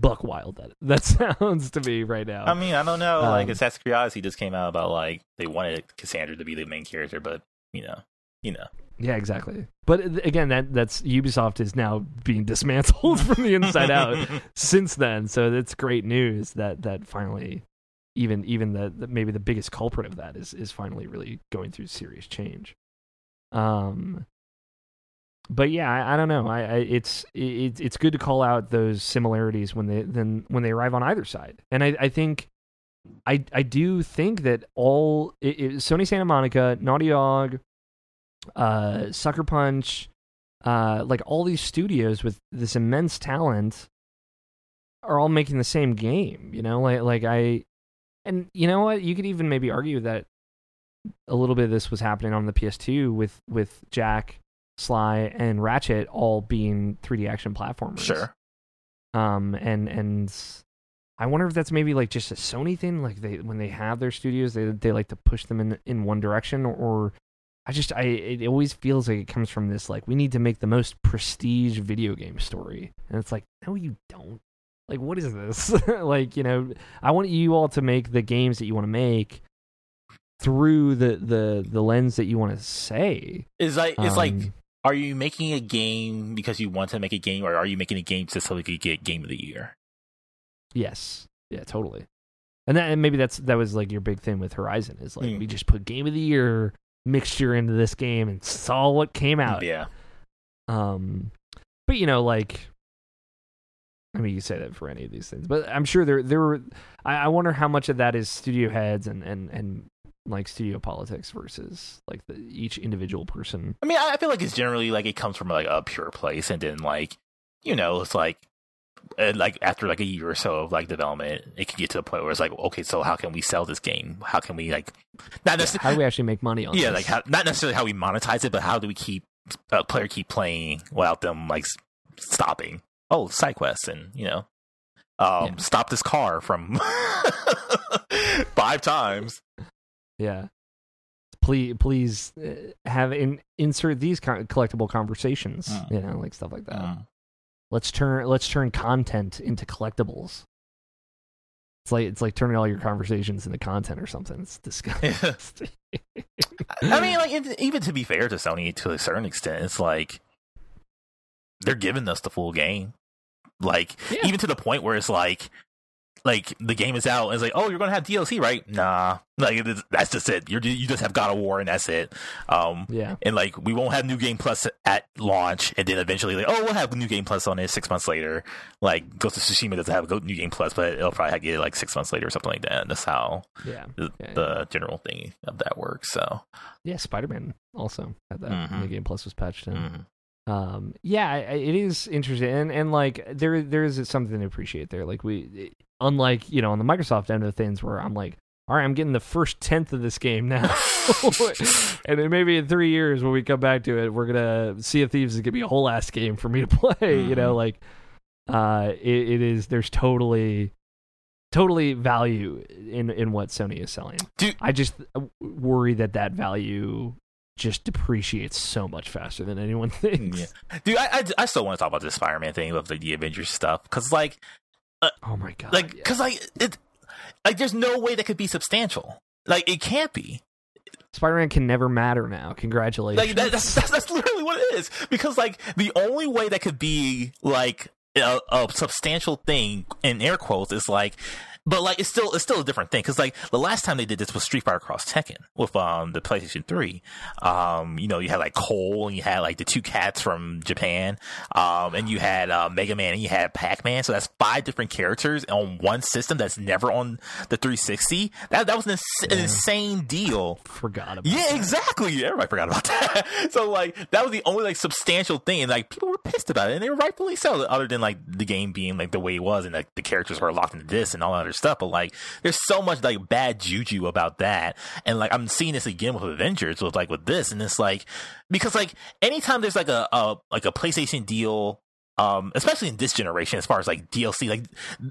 buck wild that that sounds to me right now I mean, I don't know. like Um, Assassin's Creed Odyssey just came out about like they wanted Kassandra to be the main character, but you know, you know. yeah exactly but uh, again that that's ubisoft is now being dismantled from the inside out since then so that's great news that that finally even even the, the maybe the biggest culprit of that is is finally really going through serious change um but yeah i, I don't know. I, I it's it, it's good to call out those similarities when they then when they arrive on either side. And i i think i i do think that all it, it, sony santa monica naughty dog uh sucker punch uh like all these studios with this immense talent are all making the same game you know? Like like i and you know what? You could even maybe argue that a little bit of this was happening on the ps2 with with Jak sly and ratchet all being 3d action platformers. Sure. um and and i wonder if that's maybe like just a sony thing like they when they have their studios they they like to push them in in one direction or i just i it always feels like it comes from this like we need to make the most prestige video game story. And it's like no you don't. Like what is this? Like you know i want you all to make the games that you want to make through the the the lens that you want to say. Is like it's like Um, are you making a game because you want to make a game or are you making a game just so you could get game of the year? Yes. Yeah, totally. And that and maybe that's that was like your big thing with Horizon is like Mm. we just put game of the year mixture into this game and saw what came out. Yeah. Um but you know like I mean you say that for any of these things. But I'm sure there there were I, I wonder how much of that is studio heads and and and like studio politics versus like the each individual person. I mean, I feel like it's generally like it comes from like a pure place, and then like you know, it's like uh, like after like a year or so of like development, it can get to the point where it's like, okay, so how can we sell this game? How can we like not Yeah, how do we actually make money on yeah, this? like how, not necessarily how we monetize it, but how do we keep a player keep playing without them like stopping? Oh, side quests, and you know, um, Yeah. stop this car from five times. Yeah. Please, please uh, have in, insert these con- collectible conversations. Mm. You know, like stuff like that. Mm. Let's turn let's turn content into collectibles. It's like it's like turning all your conversations into content or something. It's disgusting. I mean, like even to be fair to Sony to a certain extent, it's like they're giving us the full game. Like Yeah. even to the point where it's like like the game is out and it's like, oh, you're gonna have DLC, right? Nah, like that's just it. You're you just have God of War and that's it. Um, Yeah. and like we won't have New Game Plus at launch, and then eventually like, oh, we'll have New Game Plus on it six months later. Like Ghost of Tsushima doesn't have a New Game Plus, but it'll probably get it like six months later or something like that. And that's how Yeah. the, Yeah, the general thing of that works. So, Yeah, Spider Man also had that. Mhm. The Game Plus was patched in. mm. um yeah it is interesting and and like there there is something to appreciate there like we unlike you know on the microsoft end of things where i'm like all right i'm getting the first tenth of this game now and then maybe in three years when we come back to it we're gonna Sea of Thieves is gonna be a whole ass game for me to play you know Mhm. like uh it, it is there's totally totally value in in what sony is selling Dude. i just worry that that value just depreciates so much faster than anyone thinks Yeah. dude, I, I I still want to talk about this Spider Man thing of the, the Avengers stuff because like Uh, oh my god! like yeah. because like it like there's no way that could be substantial. Like it can't be. Spider-Man can never matter now. Congratulations. Like that, that's, that's that's literally what it is. Because like the only way that could be like a, a substantial thing in air quotes is like. But like it's still it's still a different thing because like the last time they did this was Street Fighter Cross Tekken with um the PlayStation Three, um you know you had like Cole and you had like the two cats from Japan, um and you had uh, Mega Man and you had Pac Man, so that's five different characters on one system that's never on the 360. That that was an, ins- an insane deal. forgot about. Yeah, that. exactly. Everybody forgot about that. so like that was the only like substantial thing, and like people were pissed about it, and they were rightfully so. Other than like the game being like the way it was, and like the characters were locked into this and all that other stuff. But like, there's so much like bad juju about that, and like I'm seeing this again with Avengers, with like with this, and it's like because like anytime there's like a, a like a PlayStation deal. Um, especially in this generation, as far as like DLC, like,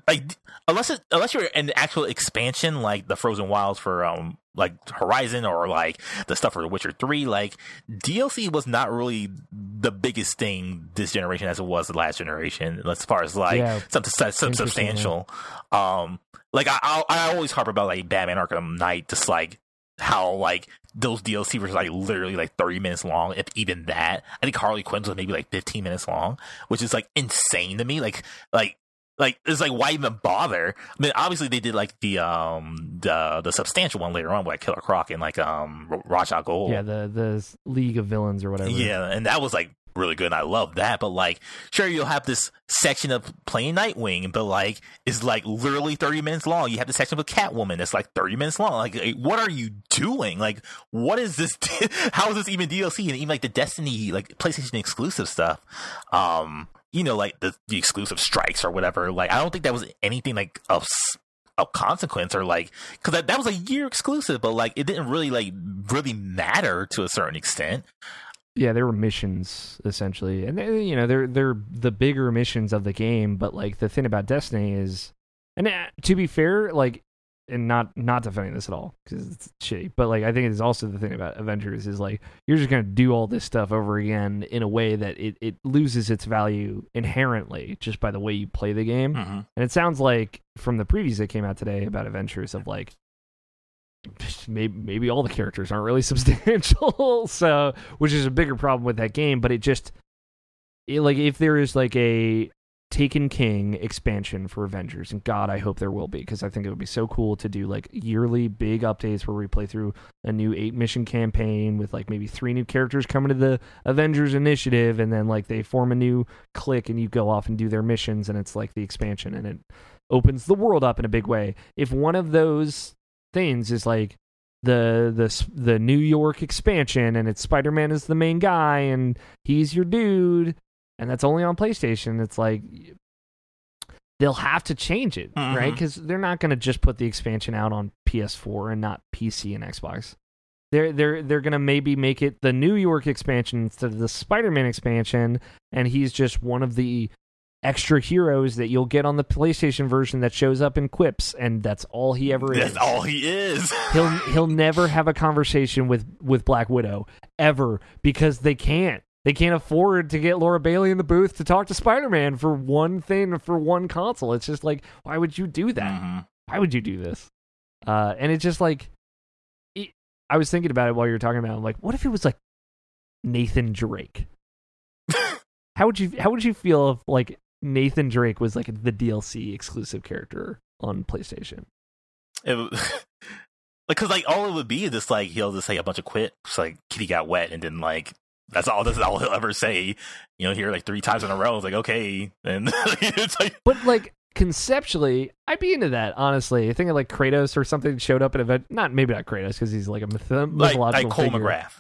like unless it, unless you're an actual expansion, like the Frozen Wilds for um, like Horizon or like the stuff for The Witcher Three, like DLC was not really the biggest thing this generation as it was the last generation, as far as like Yeah. something some, some yeah. substantial. Um, like I, I I always harp about like Batman Arkham Knight, just like how like those DLC were like literally like 30 minutes long, if even that. I think Harley Quinn's was maybe like 15 minutes long, which is like insane to me. Like, like, like it's like why even bother? I mean, obviously they did like the um the the substantial one later on with like Killer Croc and like um Ra's Gold. Yeah, the the League of Villains or whatever. Yeah, and that was like really good and I love that. But like sure you'll have this section of playing Nightwing, but like it's like literally thirty minutes long. You have the section with Catwoman that's like thirty minutes long. Like what are you doing? Like what is this how is this even DLC and even like the Destiny like PlayStation exclusive stuff? Um you know, like the, the exclusive strikes or whatever. Like, I don't think that was anything like of of consequence or like because that, that was a year exclusive, but like it didn't really like really matter to a certain extent. yeah, they were missions essentially, and they, you know they're they're the bigger missions of the game. But like the thing about Destiny is, and uh, to be fair, like, and not not defending this at all because it's shitty, but like I think it is also the thing about Avengers is like you're just gonna do all this stuff over again in a way that it it loses its value inherently just by the way you play the game. Mm-hmm. And it sounds like from the previews that came out today about Adventures of like maybe maybe all the characters aren't really substantial, so which is a bigger problem with that game. But it just it, like if there is like a Taken King expansion for Avengers, and God, I hope there will be because I think it would be so cool to do like yearly big updates where we play through a new eight mission campaign with like maybe three new characters coming to the Avengers initiative, and then like they form a new clique and you go off and do their missions, and it's like the expansion and it opens the world up in a big way. If one of those things is like the the the New York expansion and it's Spider-Man is the main guy and he's your dude and that's only on PlayStation, it's like they'll have to change it, Mhm. right? Cuz they're not going to just put the expansion out on PS4 and not PC and Xbox. They're they're they're gonna maybe make it the New York expansion instead of the Spider-Man expansion, and he's just one of the extra heroes that you'll get on the PlayStation version that shows up in quips, and that's all he ever is. That's all he is. He'll he'll never have a conversation with with Black Widow ever because they can't. They can't afford to get Laura Bailey in the booth to talk to Spider-Man for one thing for one console. It's just like, why would you do that? Mhm. Why would you do this? Uh, and it's just like, it, I was thinking about it while you were talking about. It. I'm like, what if it was like Nathan Drake? how would you How would you feel if like Nathan Drake was like the DLC exclusive character on PlayStation. It, like, cause like all it would be is just like he'll just say a bunch of quits, like Kitty got wet, and then like that's all. That's all he'll ever say. You know, here like three times in a row. It's like okay, and it's like, But like conceptually, I'd be into that. Honestly, I think of like Kratos or something showed up at an event. Not maybe not Kratos because he's like a myth- like, mythological like Cole figure. McGrath.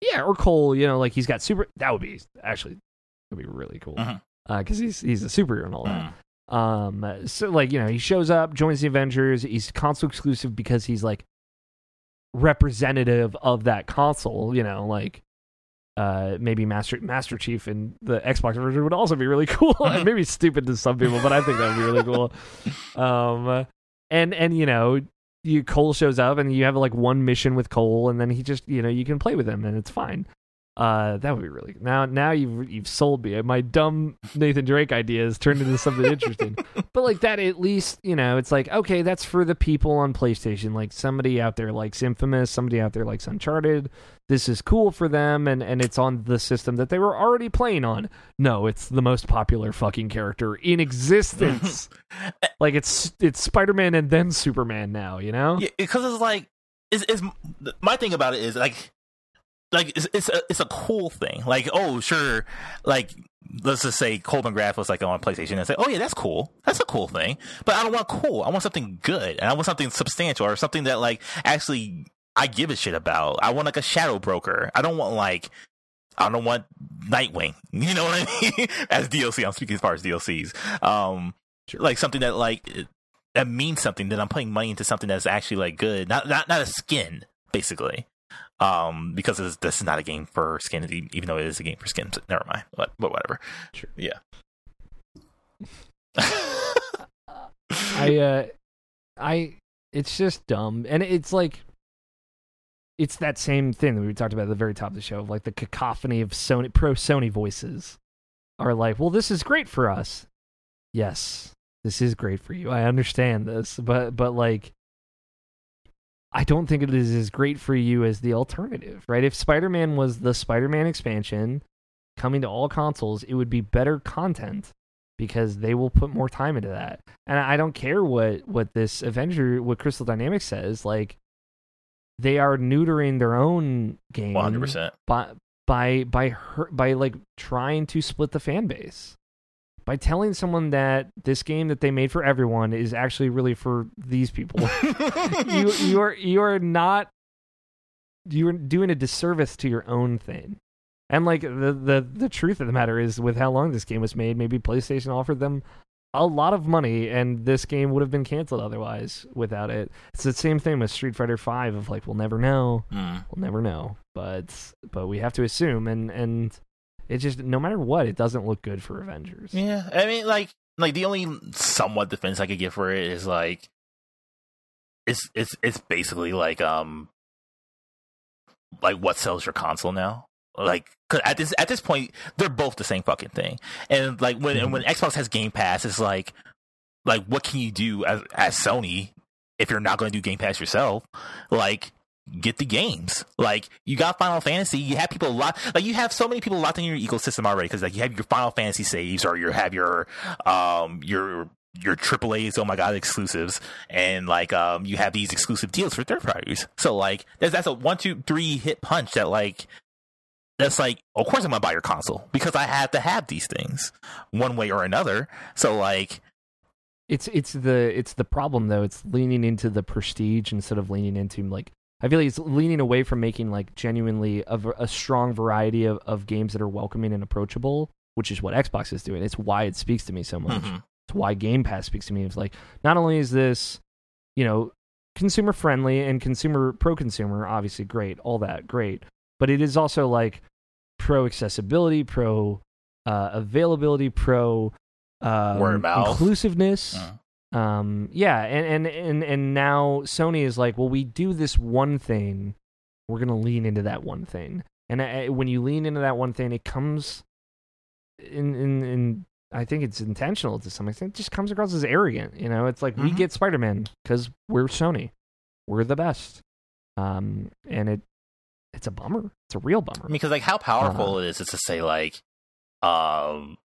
Yeah, or Cole. You know, like he's got super. That would be actually would be really cool because Mhm. he's he's a superhero and all that. Mm. Um, so like you know, he shows up, joins the Avengers. He's console exclusive because he's like representative of that console. You know, like uh maybe Master Master Chief and the Xbox version would also be really cool. maybe stupid to some people, but I think that would be really cool. Um, and and you know. You Cole shows up and you have like one mission with Cole and then he just you know you can play with him and it's fine. Uh, that would be really now. Now you've you've sold me. My dumb Nathan Drake ideas turned into something interesting. But like that, at least you know it's like okay, that's for the people on PlayStation. Like somebody out there likes Infamous, somebody out there likes Uncharted. This is cool for them, and and it's on the system that they were already playing on. No, it's the most popular fucking character in existence. like it's it's Spider Man and then Superman now. You know? Yeah, because it's like it's, it's my thing about it is like like it's it's a, it's a cool thing. Like oh sure, like let's just say Cole McGrath was like on PlayStation and say oh yeah that's cool that's a cool thing. But I don't want cool. I want something good and I want something substantial or something that like actually I give a shit about. I want like a Shadow Broker. I don't want like. I don't want Nightwing. You know what I mean? As DLC, I'm speaking as far as DLCs. Um, Sure. like something that like that means something that I'm putting money into something that's actually like good, not not not a skin, basically. Um, because this, this is not a game for skin, even though it is a game for skins. Never mind, but but whatever. Sure. Yeah. I uh I it's just dumb. And it's like it's that same thing that we talked about at the very top of the show of like the cacophony of Sony pro Sony voices are like, "Well, this is great for us." Yes, this is great for you. I understand this, but but like I don't think it is as great for you as the alternative, right? If Spider-Man was the Spider-Man expansion coming to all consoles, it would be better content because they will put more time into that. And I don't care what what this Avenger, what Crystal Dynamics says, like they are neutering their own game One hundred percent. by by by her, by like trying to split the fan base. By telling someone that this game that they made for everyone is actually really for these people. you you are you are not you're doing a disservice to your own thing. And like the the the truth of the matter is with how long this game was made, maybe PlayStation offered them a lot of money and this game would have been canceled otherwise without it. It's the same thing with Street Fighter 5 of like we'll never know. Mm. We'll never know. But but we have to assume and and it just no matter what, it doesn't look good for Avengers. Yeah, I mean, like, like the only somewhat defense I could give for it is like, it's it's it's basically like um, like what sells your console now. Like, cause at this at this point, they're both the same fucking thing. And like when and when Xbox has Game Pass, it's like, like what can you do as as Sony if you're not going to do Game Pass yourself? Like, get the games. Like you got Final Fantasy, you have people locked. Like you have so many people locked in your ecosystem already because like you have your Final Fantasy saves or you have your um your your AAA's oh my god exclusives and like um you have these exclusive deals for third parties. So like that's that's a one two three hit punch that like that's like of course I'm gonna buy your console because I have to have these things one way or another. So like It's it's the it's the problem though. It's leaning into the prestige instead of leaning into like I feel like it's leaning away from making like genuinely a strong variety of, of games that are welcoming and approachable, which is what Xbox is doing. It's why it speaks to me so much. mhm. It's why Game Pass speaks to me. It's like not only is this, you know, consumer friendly and consumer pro consumer, obviously great, all that great, but it is also like pro accessibility, pro uh, availability, pro um, Word of mouth. inclusiveness. Uh. Um, yeah, and, and and and now Sony is like, well, we do this one thing, we're gonna lean into that one thing, and I, when you lean into that one thing, it comes in in in. I think it's intentional to some extent. It just comes across as arrogant. You know, it's like we Mhm. get Spider Man because we're Sony, we're the best, um, and it it's a bummer. It's a real bummer. Because like how powerful it is is to say like, um,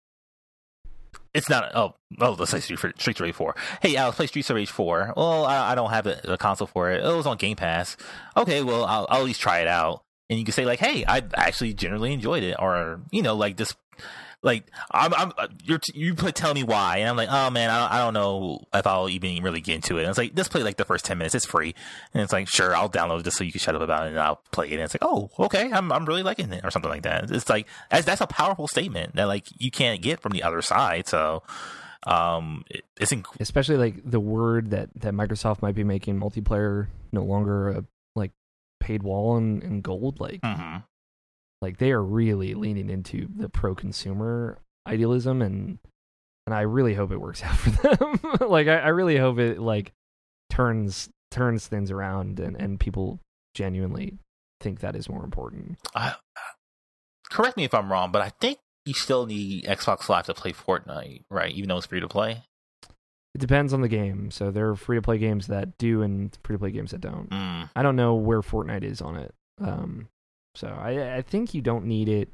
it's not. Oh, oh, let's say Street Street Rage Four. Hey, I'll play Streets of Rage Four. Well, I, I don't have a, a, console for it. Oh, it was on Game Pass. Okay, well, I'll, I'll at least try it out. And you can say like, hey, I actually generally enjoyed it, or you know, like this like I'm, I'm you're you put telling me why, and I'm like, oh man, I don't, I don't know if I'll even really get into it. And it's like, just play like the first ten minutes. It's free, and it's like, sure, I'll download it just so you can shut up about it, and I'll play it. And it's like, oh, okay, I'm I'm really liking it, or something like that. It's like that's that's a powerful statement that like you can't get from the other side. So, um, it, it's inc- especially like the word that that Microsoft might be making multiplayer no longer a like paid wall and, and gold. Like, mm-hmm. Like they are really leaning into the pro consumer idealism and and I really hope it works out for them. like I, I, really hope it like turns turns things around and, and people genuinely think that is more important. Uh, correct me if I'm wrong, but I think you still need Xbox Live to play Fortnite, right? Even though it's free to play. It depends on the game. So there are free to play games that do and free to play games that don't. Mm. I don't know where Fortnite is on it. Um, so I I think you don't need it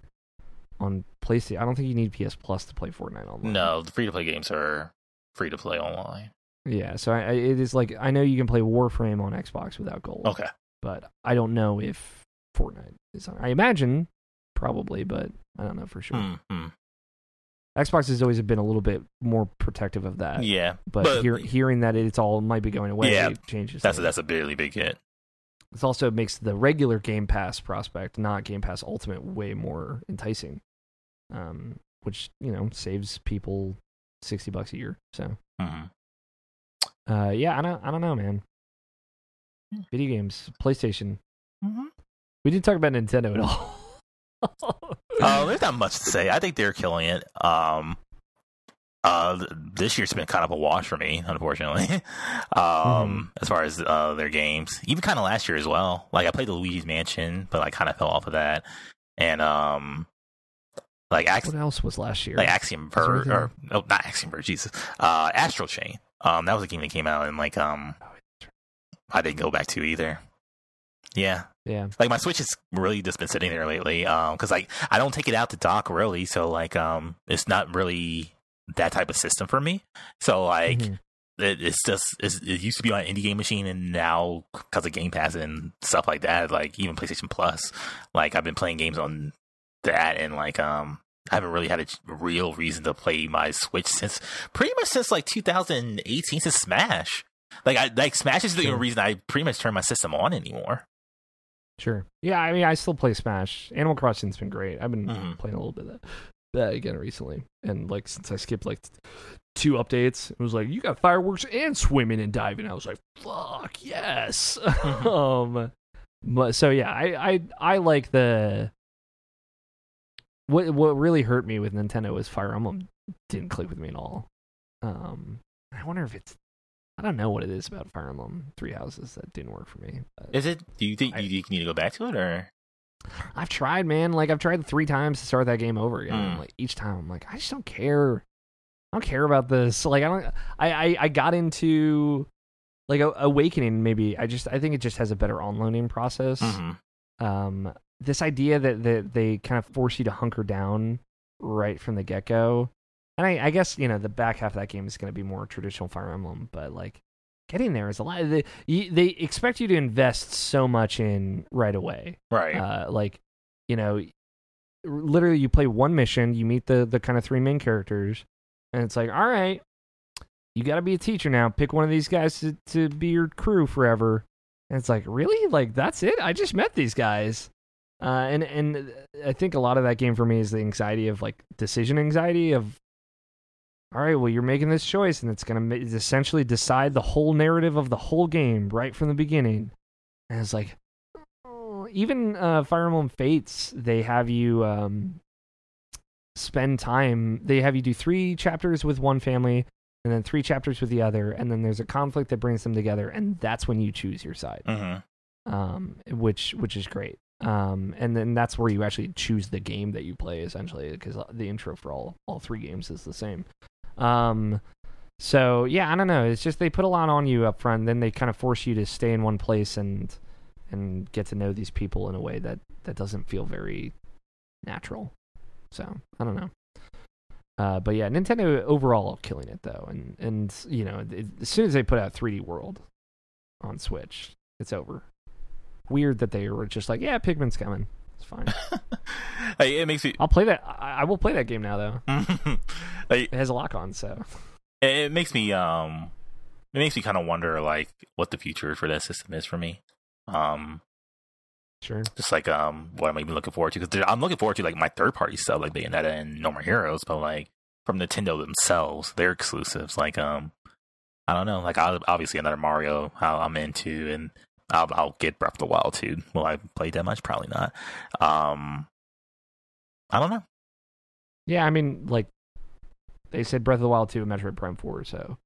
on PlayStation. I don't think you need PS Plus to play Fortnite online. No, the free to play games are free to play online. Yeah, so I, it is like I know you can play Warframe on Xbox without gold. Okay, but I don't know if Fortnite is on. I imagine probably, but I don't know for sure. Mm-hmm. Xbox has always been a little bit more protective of that. Yeah, but, but hear, hearing that it's all might be going away, yeah, changes. That's a, that's a really big hit. This also makes the regular Game Pass prospect, not Game Pass Ultimate, way more enticing. Um, which you know saves people sixty bucks a year. So, mm-hmm. uh, yeah, I don't, I don't know, man. Hmm. Video games, PlayStation. Mm-hmm. We didn't talk about Nintendo at all. uh, there's not much to say. I think they're killing it. Um, uh, this year's been kind of a wash for me, unfortunately. um, mm-hmm. as far as uh, their games, even kind of last year as well. Like I played the Luigi's Mansion, but I kind of fell off of that. And um, like Ax- what else was last year? Like Axiom Verge, or oh, not Axiom Verge, Jesus. Uh, Astral Chain. Um, that was a game that came out, and like um, oh, I didn't go back to either. Yeah. Yeah. Like my Switch has really just been sitting there lately. Um, cause like I don't take it out to dock really. So like, um, it's not really that type of system for me. So like mm-hmm. it, it's just it's, it used to be on an indie game machine, and now because of Game Pass and stuff like that, like even PlayStation Plus, like I've been playing games on that, and like um I haven't really had a real reason to play my Switch since pretty much since like 2018 since Smash. Like I like Smash is the sure. only reason I pretty much turn my system on anymore. Sure. Yeah, I mean, I still play Smash. Animal Crossing's been great. I've been mm-hmm. playing a little bit of that that again recently, and like since I skipped like two updates, it was like you got fireworks and swimming and diving. I was like, fuck yes. um, but so yeah, I I I like the. What what really hurt me with Nintendo was Fire Emblem didn't click with me at all. Um, I wonder if it's I don't know what it is about Fire Emblem Three Houses that didn't work for me. Is it? Do you think I, you need to go back to it, or I've tried, man. Like I've tried three times to start that game over again. Mm. Like each time, I'm like, I just don't care. I don't care about this. Like I don't. I I, I got into like awakening. Maybe I just I think it just has a better on process. Mm-hmm. Um, this idea that that they kind of force you to hunker down right from the get go. And I, I guess you know the back half of that game is going to be more traditional Fire Emblem, but like getting there is a lot. They, they expect you to invest so much in right away. Right. Uh, like, you know, literally you play one mission, you meet the the kind of three main characters, and it's like, all right, you got to be a teacher now. Pick one of these guys to to be your crew forever. And it's like, really? Like that's it? I just met these guys. Uh, and and I think a lot of that game for me is the anxiety of like decision anxiety of all right, well, you're making this choice, and it's going to essentially decide the whole narrative of the whole game right from the beginning. And it's like, oh, even uh, Fire Emblem Fates, they have you um, spend time. They have you do three chapters with one family, and then three chapters with the other, and then there's a conflict that brings them together, and that's when you choose your side, mm-hmm. um, which which is great. Um, and then that's where you actually choose the game that you play, essentially, because the intro for all all three games is the same. Um, so yeah, I don't know. It's just they put a lot on you up front, then they kind of force you to stay in one place and and get to know these people in a way that that doesn't feel very natural. So I don't know. Uh, but yeah, Nintendo overall killing it though, and and you know it, as soon as they put out 3D World on Switch, it's over. Weird that they were just like, yeah, Pikmin's coming. It's fine. like, it makes me. I'll play that. I, I will play that game now though. like, It has a lock on, so it, makes me um, it makes me kind of wonder like what the future for that system is for me. Um, sure. just like um, what am I even looking forward to? Because I'm looking forward to like my third party stuff, like Bayonetta and No More Heroes, but like from Nintendo themselves, their exclusives, like um, I don't know, like i obviously another Mario, how I'm into, and I'll, I'll get Breath of the Wild too. Will I play that much? Probably not. Um, I don't know. Yeah, I mean, like they said, Breath of the Wild two, and Metroid Prime four, so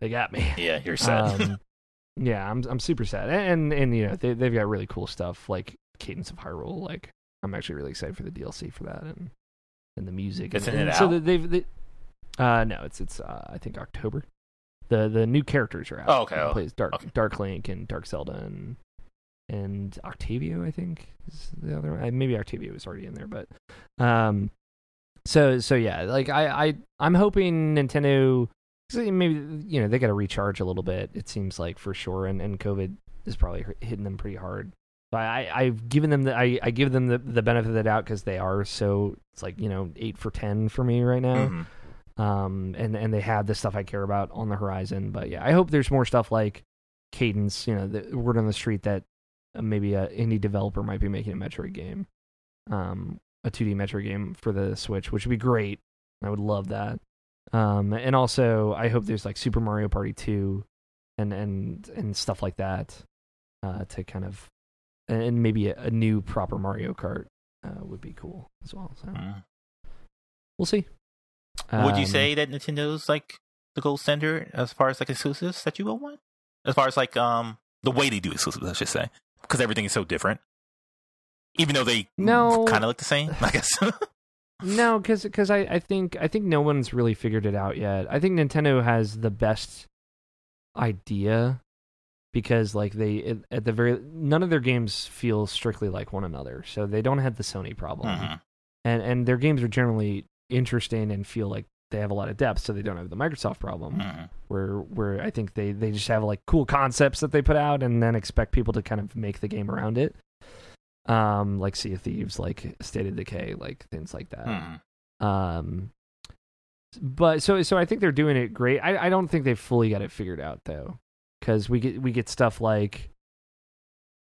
they got me. Yeah, you're sad. Um, yeah, I'm I'm super sad, and and, and you know they they've got really cool stuff like Cadence of Hyrule. Like I'm actually really excited for the DLC for that and and the music. Isn't and, and So out? that they've they, uh no, it's it's uh, I think October. The the new characters are out. Oh, okay, oh, plays Dark okay. Dark Link and Dark Zelda and and Octavo. I think is the other one. Maybe Octavo was already in there, but um. So so yeah, like I I I'm hoping Nintendo maybe you know they got to recharge a little bit. It seems like for sure, and and COVID is probably hitting them pretty hard. But I I've given them the I, I give them the, the benefit of the doubt because they are so it's like you know eight for ten for me right now. Mhm. Um and and they have the stuff I care about on the horizon. But yeah, I hope there's more stuff like Cadence. You know, the word on the street that uh, maybe a indie developer might be making a Metroid game, um, a 2D Metroid game for the Switch, which would be great. I would love that. Um, and also, I hope there's like Super Mario Party 2 and and and stuff like that uh, to kind of and maybe a, a new proper Mario Kart uh, would be cool as well. So Mhm. we'll see. Would you Um, say that Nintendo's like the gold standard as far as like exclusives that you will want? As far as like um the way they do exclusives, I should say, because everything is so different. Even though they No. kind of look the same, I guess. No, because because I, I think I think no one's really figured it out yet. I think Nintendo has the best idea because like they at, at the very none of their games feel strictly like one another, so they don't have the Sony problem, Mhm. and and their games are generally interesting and feel like they have a lot of depth, so they don't have the Microsoft problem Mhm. where where I think they they just have like cool concepts that they put out and then expect people to kind of make the game around it. Um, like Sea of Thieves, like State of Decay, like things like that. Mhm. Um, but so so I think they're doing it great. I I don't think they've fully got it figured out though, because we get we get stuff like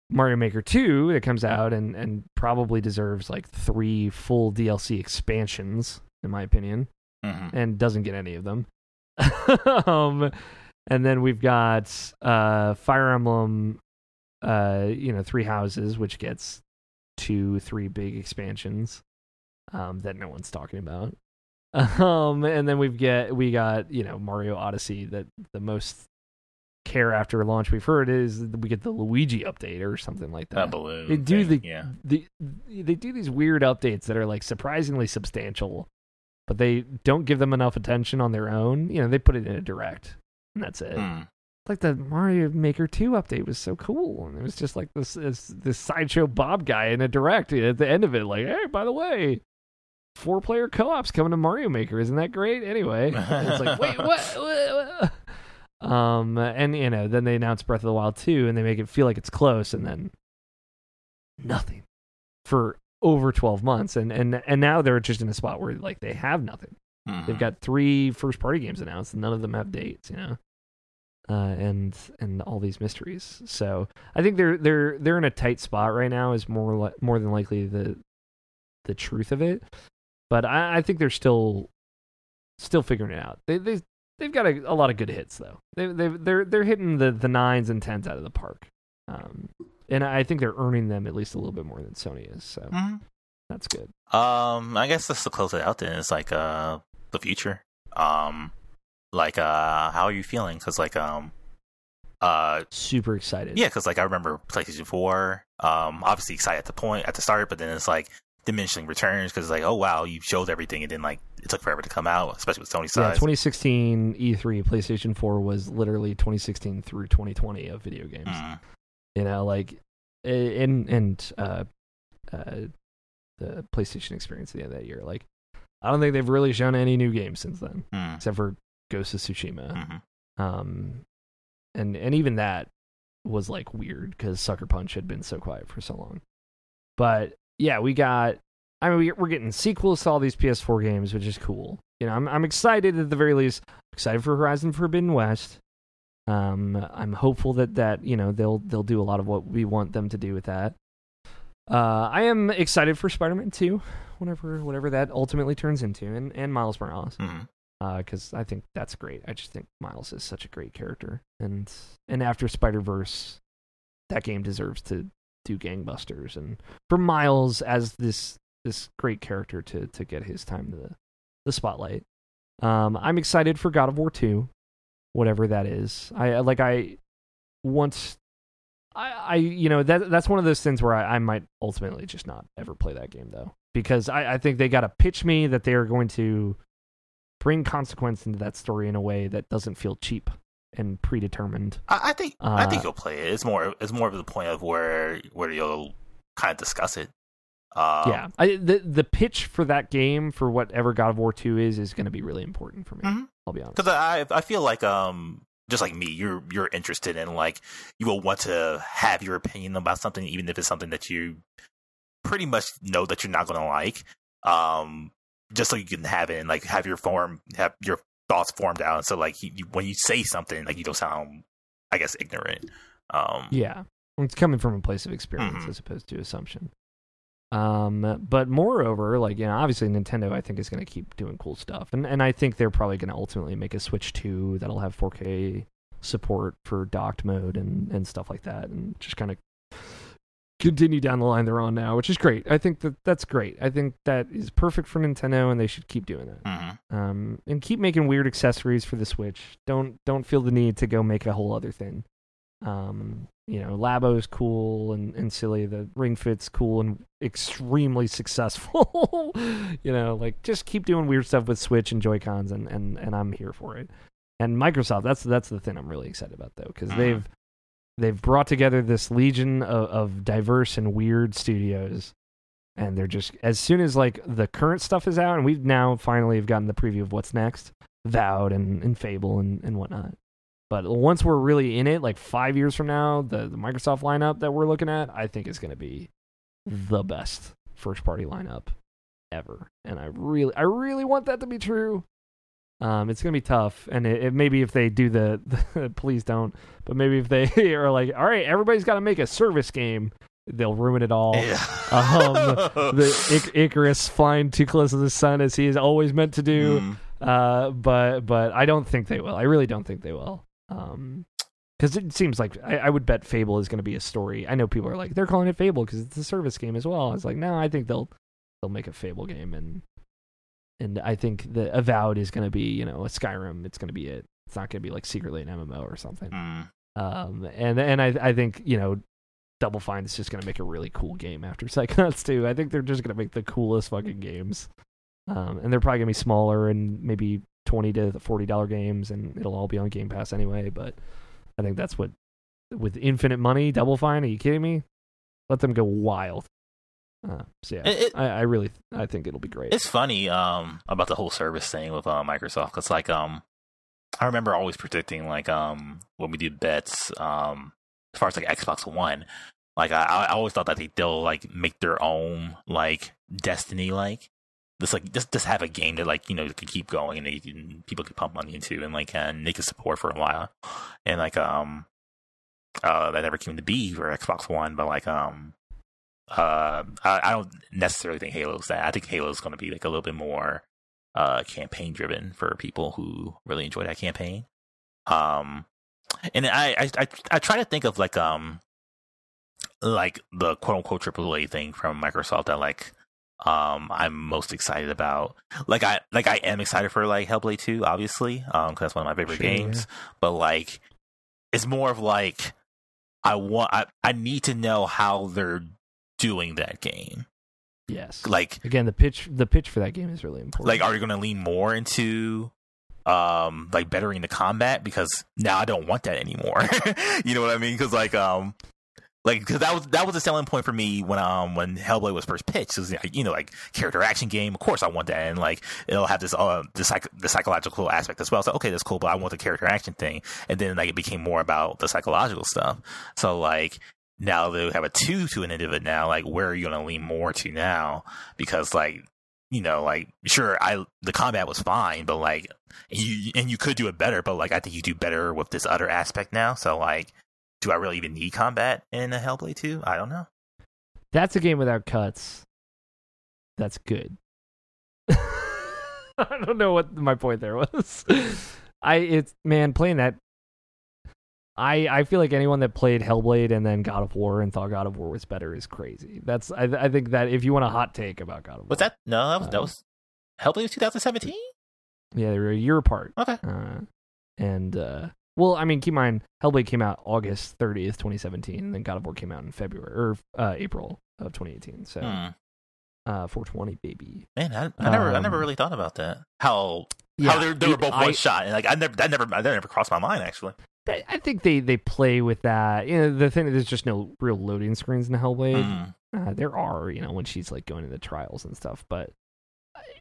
Mario Maker Two that comes out and and probably deserves like three full DLC expansions in my opinion, Mhm. and doesn't get any of them. um, and then we've got uh Fire Emblem, uh you know Three Houses, which gets two three big expansions um, that no one's talking about. Um, and then we've get we got you know Mario Odyssey that the most care after launch we've heard is we get the Luigi update or something like That. They do thing, the, yeah. the they do these weird updates that are like surprisingly substantial, but they don't give them enough attention on their own. You know, they put it in a direct, and that's it Mm. like the Mario Maker 2 update was so cool. And it was just like this this, this sideshow Bob guy in a direct at the end of it, like, hey, by the way, four player co ops coming to Mario Maker. Isn't that great? Anyway. It's like, wait, what? what? what? Um and you know, then they announce Breath of the Wild 2 and they make it feel like it's close and then nothing for over 12 months and and and now they're just in a spot where like they have nothing Mhm. They've got three first party games announced, and none of them have dates, you know. Uh, and and all these mysteries. So I think they're they're they're in a tight spot right now. Is more li- more than likely the the truth of it. But I, I think they're still still figuring it out. They they they've got a, a lot of good hits though. They they they're they're hitting the the nines and tens out of the park. Um, and I think they're earning them at least a little bit more than Sony is. So Mhm. that's good. Um, I guess just to close it out, then it's like uh the future. Um, like uh, how are you feeling? Because like um, uh, Super excited. yeah, because like I remember PlayStation Four. Um, obviously excited at the point at the start, but then it's like diminishing returns because like oh wow, you showed everything, and then like it took forever to come out, especially with Sony's Yeah, 2016 E3 PlayStation 4 was literally 2016 through 2020 of video games. Mm. You know, like and and uh, uh, the PlayStation experience at the end of that year. Like I don't think they've really shown any new games since then, Mm, except for Ghost of Tsushima. mhm. Um, and and even that was like weird because Sucker Punch had been so quiet for so long. But yeah, we got. I mean, we, we're getting sequels to all these PS4 games, which is cool. You know, I'm I'm excited at the very least. excited for Horizon Forbidden West. Um, I'm hopeful that that you know they'll they'll do a lot of what we want them to do with that. Uh, I am excited for Spider-Man 2, whatever whatever that ultimately turns into, and and Miles Morales because I think that's great. I just think Miles is such a great character, and and after Spider Verse, that game deserves to do gangbusters, and for Miles as this this great character to to get his time to the, the spotlight. Um, I'm excited for God of War two, whatever that is. I like I once. I, I you know that that's one of those things where I, I might ultimately just not ever play that game though because I, I think they got to pitch me that they are going to bring consequence into that story in a way that doesn't feel cheap and predetermined. I, I think I think Uh, you'll play it. It's more it's more of the point of where where you'll kind of discuss it. Um, yeah, I, the the pitch for that game for whatever God of War Two is is going to be really important for me. Mhm. I'll be honest. because I I feel like um just like me, you're you're interested in like you will want to have your opinion about something, even if it's something that you pretty much know that you're not going to like. Um, just so you can have it and like have your form have your thoughts formed out. So like you, when you say something, like you don't sound, I guess, ignorant. Um, Yeah, it's coming from a place of experience Mhm. as opposed to assumption. Um, but moreover, like you know, obviously Nintendo, I think is going to keep doing cool stuff, and and I think they're probably going to ultimately make a Switch Two that'll have 4K support for docked mode and and stuff like that, and just kind of continue down the line they're on now, which is great. I think that that's great. I think that is perfect for Nintendo, and they should keep doing that. mhm. Um, and keep making weird accessories for the Switch. Don't don't feel the need to go make a whole other thing. Um, you know, Labo's cool and, and silly. The Ring Fit's cool and extremely successful. you know, like just keep doing weird stuff with Switch and Joy Cons, and, and and I'm here for it. And Microsoft, that's that's the thing I'm really excited about though, because Mhm. they've they've brought together this legion of, of diverse and weird studios and they're just as soon as like the current stuff is out and we've now finally have gotten the preview of what's next vowed and, and fable and, and whatnot but once we're really in it like five years from now the, the microsoft lineup that we're looking at i think is going to be the best first party lineup ever and i really i really want that to be true um, it's gonna be tough, and it, it maybe if they do the, the please don't, but maybe if they are like, all right, everybody's got to make a service game, they'll ruin it all. Yeah. Um, the Ic- Icarus flying too close to the sun as he is always meant to do. Mm. Uh, but but I don't think they will. I really don't think they will. Um, because it seems like I, I would bet Fable is going to be a story. I know people are like they're calling it Fable because it's a service game as well. I was like, no, I think they'll they'll make a Fable game, and and I think the Avowed is going to be you know a Skyrim. It's going to be it. It's not going to be like secretly an MMO or something. Mm. Um, and and I I think you know, Double Fine is just gonna make a really cool game after Psychonauts 2. I think they're just gonna make the coolest fucking games. Um, and they're probably gonna be smaller and maybe twenty to forty dollar games, and it'll all be on Game Pass anyway. But I think that's what with infinite money, Double Fine. Are you kidding me? Let them go wild. Uh, so yeah, It- I, I really I think it'll be great. It's funny um about the whole service thing with uh, Microsoft because like um I remember always predicting like um when we do bets um as far as like Xbox One like I I always thought that they, they'll like make their own like Destiny like just like just just have a game that like you know could keep going and, they, and people could pump money into and like and they could support for a while and like um uh that never came to be for Xbox One but like um uh, I, I don't necessarily think Halo's that. I think Halo's going to be like a little bit more uh, campaign driven for people who really enjoy that campaign. Um, and I, I I I try to think of like um like the quote unquote AAA thing from Microsoft that like um I'm most excited about. Like I like I am excited for like Hellblade 2 obviously um cuz that's one of my favorite Sure, games, but like it's more of like I want I, I need to know how they're doing that game. yes. Like Again, the pitch the pitch for that game is really important. like are you going to lean more into um like bettering the combat because now I don't want that anymore. you know what I mean? Cuz like um like because that was that was a selling point for me when um when Hellblade was first pitched. It was you know like character action game. Of course, I want that, and like it'll have this uh the psych the psychological aspect as well. So okay, that's cool, but I want the character action thing. And then like it became more about the psychological stuff. So like now they have a two to an end of it now. Like where are you going to lean more to now? Because like you know, like sure, I the combat was fine, but like you and you could do it better, but like I think you do better with this other aspect now. So like do I really even need combat in a Hellblade 2? I don't know. That's a game without cuts. That's good. I don't know what my point there was. I it's man playing that. I I feel like anyone that played Hellblade and then God of War and thought God of War was better is crazy. That's I I think that if you want a hot take about God of War, was that no that was, that was Hellblade was 2017. Yeah, they were a year apart. Okay. Uh, and uh, well, I mean, keep in mind, Hellblade came out August 30th, 2017, and then God of War came out in February or uh, April of 2018. So, hmm. uh, 420, baby. Man, I, I never, um, I never um, really thought about that. How, yeah, how they, they were both one shot, and like I never, that never, that never crossed my mind actually. I think they they play with that. You know, the thing is, there's just no real loading screens in Hellblade. Mm. Uh, there are, you know, when she's like going into trials and stuff, but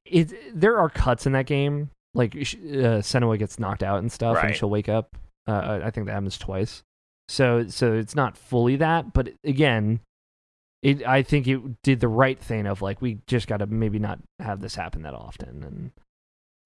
it there are cuts in that game like uh, Senua gets knocked out and stuff, right. and she'll wake up. Uh, I think that happens twice. So so it's not fully that, but again, it I think it did the right thing of like we just got to maybe not have this happen that often, and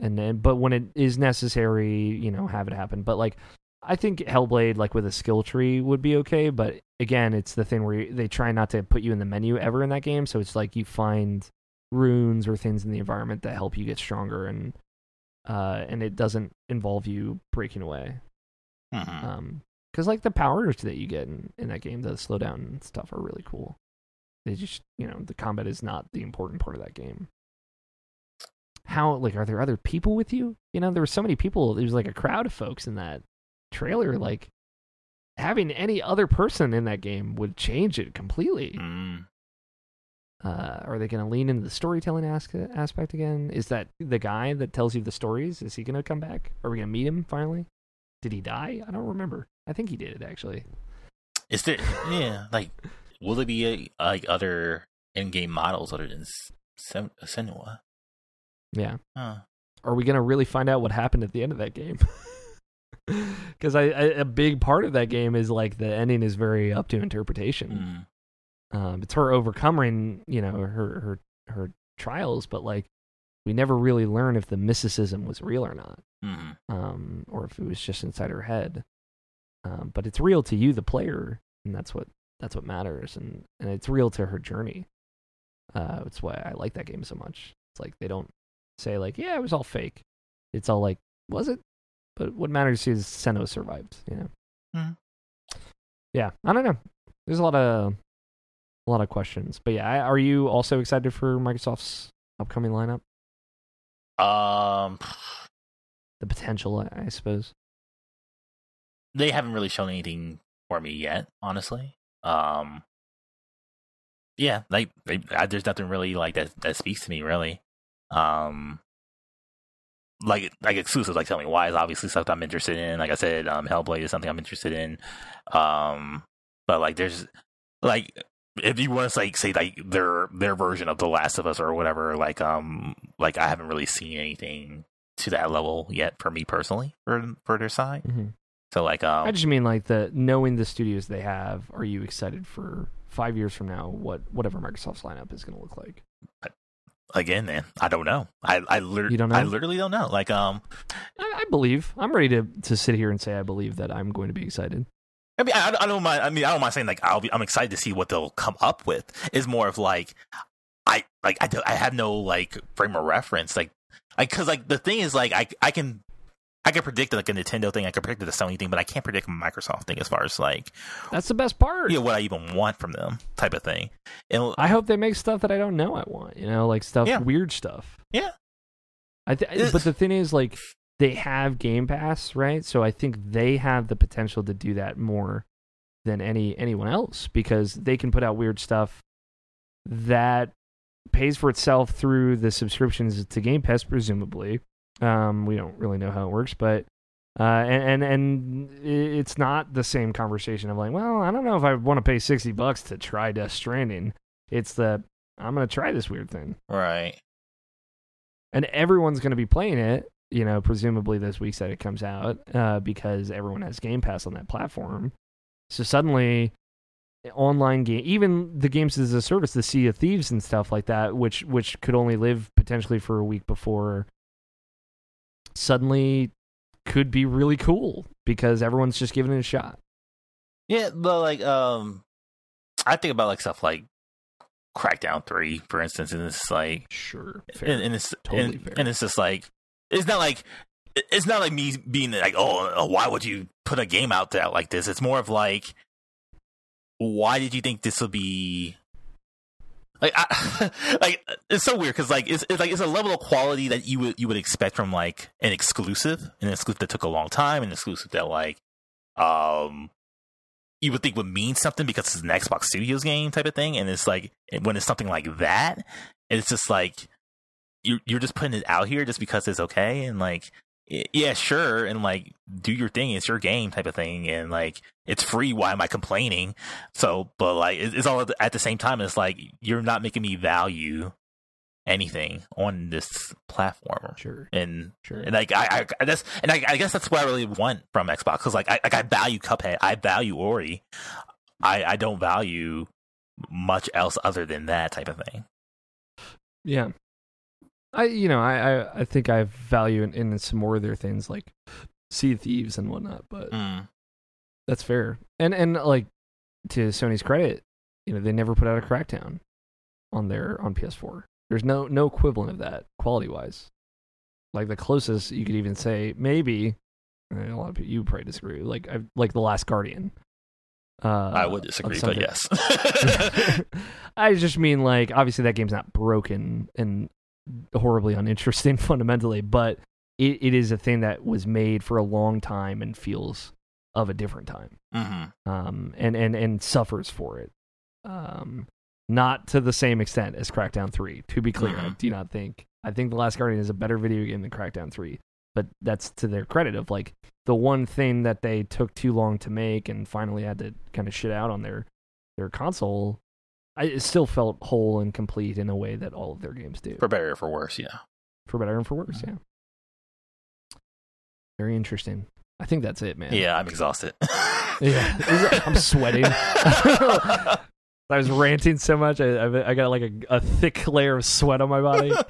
and then but when it is necessary, you know, have it happen. But like I think Hellblade, like with a skill tree, would be okay. But again, it's the thing where they try not to put you in the menu ever in that game. So it's like you find runes or things in the environment that help you get stronger and uh, and it doesn't involve you breaking away. Mm-hmm. Um, because like the powers that you get in, in that game, the slowdown and stuff are really cool. They just, you know, the combat is not the important part of that game. How like are there other people with you? You know, there were so many people. There was like a crowd of folks in that trailer. Like having any other person in that game would change it completely. Mm. Uh, are they going to lean into the storytelling as- aspect again? Is that the guy that tells you the stories? Is he going to come back? Are we going to meet him finally? Did he die? I don't remember. I think he did it actually. Is there? Yeah, like will there be a, like other in-game models other than Sen- Senua? Yeah. Huh. Are we going to really find out what happened at the end of that game? Because I, I, a big part of that game is like the ending is very up to interpretation. Mm. Um, it's her overcoming, you know, her her her trials, but like we never really learn if the mysticism was real or not, mm-hmm. um, or if it was just inside her head. Um, but it's real to you, the player, and that's what that's what matters, and and it's real to her journey. Uh, it's why I like that game so much. It's like they don't say like, yeah, it was all fake. It's all like, was it? But what matters is Senua survived. You know. Mm-hmm. Yeah, I don't know. There's a lot of a lot of questions. But yeah, are you also excited for Microsoft's upcoming lineup? Um, the potential, I suppose. They haven't really shown anything for me yet, honestly. Um, yeah, like they, I, there's nothing really like that that speaks to me really. Um, like like exclusives, like tell me why is obviously stuff I'm interested in. Like I said, um, Hellblade is something I'm interested in. Um, but like there's like if you want to like say like their their version of The Last of Us or whatever, like um like I haven't really seen anything to that level yet for me personally for for their side. Mm-hmm. So like um I just mean like the knowing the studios they have, are you excited for five years from now what whatever Microsoft's lineup is gonna look like? Again, man, I don't know. I I, don't know? I literally don't know. Like um I, I believe. I'm ready to to sit here and say I believe that I'm going to be excited. I mean, I, I, don't mind. I mean, I don't mind saying like I'll be. I'm excited to see what they'll come up with. Is more of like, I like I, I have no like frame of reference. Like, like because like the thing is like I I can I can predict like a Nintendo thing. I can predict the Sony thing, but I can't predict a Microsoft thing as far as like that's the best part. Yeah, you know, what I even want from them, type of thing. And I hope they make stuff that I don't know I want. You know, like stuff, yeah. weird stuff. Yeah. I th- but the thing is, like, they have Game Pass, right? So I think they have the potential to do that more than any anyone else because they can put out weird stuff that pays for itself through the subscriptions to Game Pass, presumably. Um, we don't really know how it works, but Uh, and, and and it's not the same conversation of like, well, I don't know if I want to pay sixty bucks to try Death Stranding. It's the I'm gonna try this weird thing, Right. and everyone's gonna be playing it. You know, presumably this week that it comes out, uh, because everyone has Game Pass on that platform. So suddenly, online game, even the games as a service, the Sea of Thieves and stuff like that, which which could only live potentially for a week before, suddenly could be really cool because everyone's just giving it a shot. Yeah, but like um I think about like stuff like Crackdown three, for instance, and it's like Sure, and, and it's Totally and, fair. and it's just like it's not like it's not like me being like oh, oh why would you put a game out there like this? It's more of like why did you think this would be like I, like it's so weird because like it's, it's like it's a level of quality that you would you would expect from like an exclusive an exclusive that took a long time an exclusive that like um you would think would mean something because it's an Xbox Studios game type of thing. And it's like when it's something like that it's just like you're you're just putting it out here just because it's okay and like yeah sure and like do your thing it's your game type of thing and like it's free why am i complaining so but like it's all at the- same time it's like you're not making me value anything on this platform Sure, and sure. and like I, I that's and I, I guess that's what I really want from Xbox because like I like I value Cuphead, I value Ori, I I don't value much else other than that type of thing. Yeah. I you know, I I, I think I value in, in some more of their things like Sea Thieves and whatnot, but Mm. that's fair. And and like to Sony's credit, you know, they never put out a crackdown on their on PS4. There's no no equivalent of that quality wise. Like the closest you could even say maybe and a lot of people you would probably disagree. Like I, like the Last Guardian. Uh, I would disagree, but yes. I just mean like obviously that game's not broken and horribly uninteresting fundamentally, but it, it is a thing that was made for a long time and feels of a different time. hmm Um and, and, and suffers for it. Um not to the same extent as Crackdown 3. To be clear, I Mhm. do not think I think The Last Guardian is a better video game than Crackdown 3. But that's to their credit of like the one thing that they took too long to make and finally had to kind of shit out on their their console I, it still felt whole and complete in a way that all of their games do. For better or for worse, yeah. For better and for worse, yeah. Very interesting. I think that's it, man. Yeah, I'm exhausted. Yeah. I'm sweating. I was ranting so much, I, I, got like a, a thick layer of sweat on my body.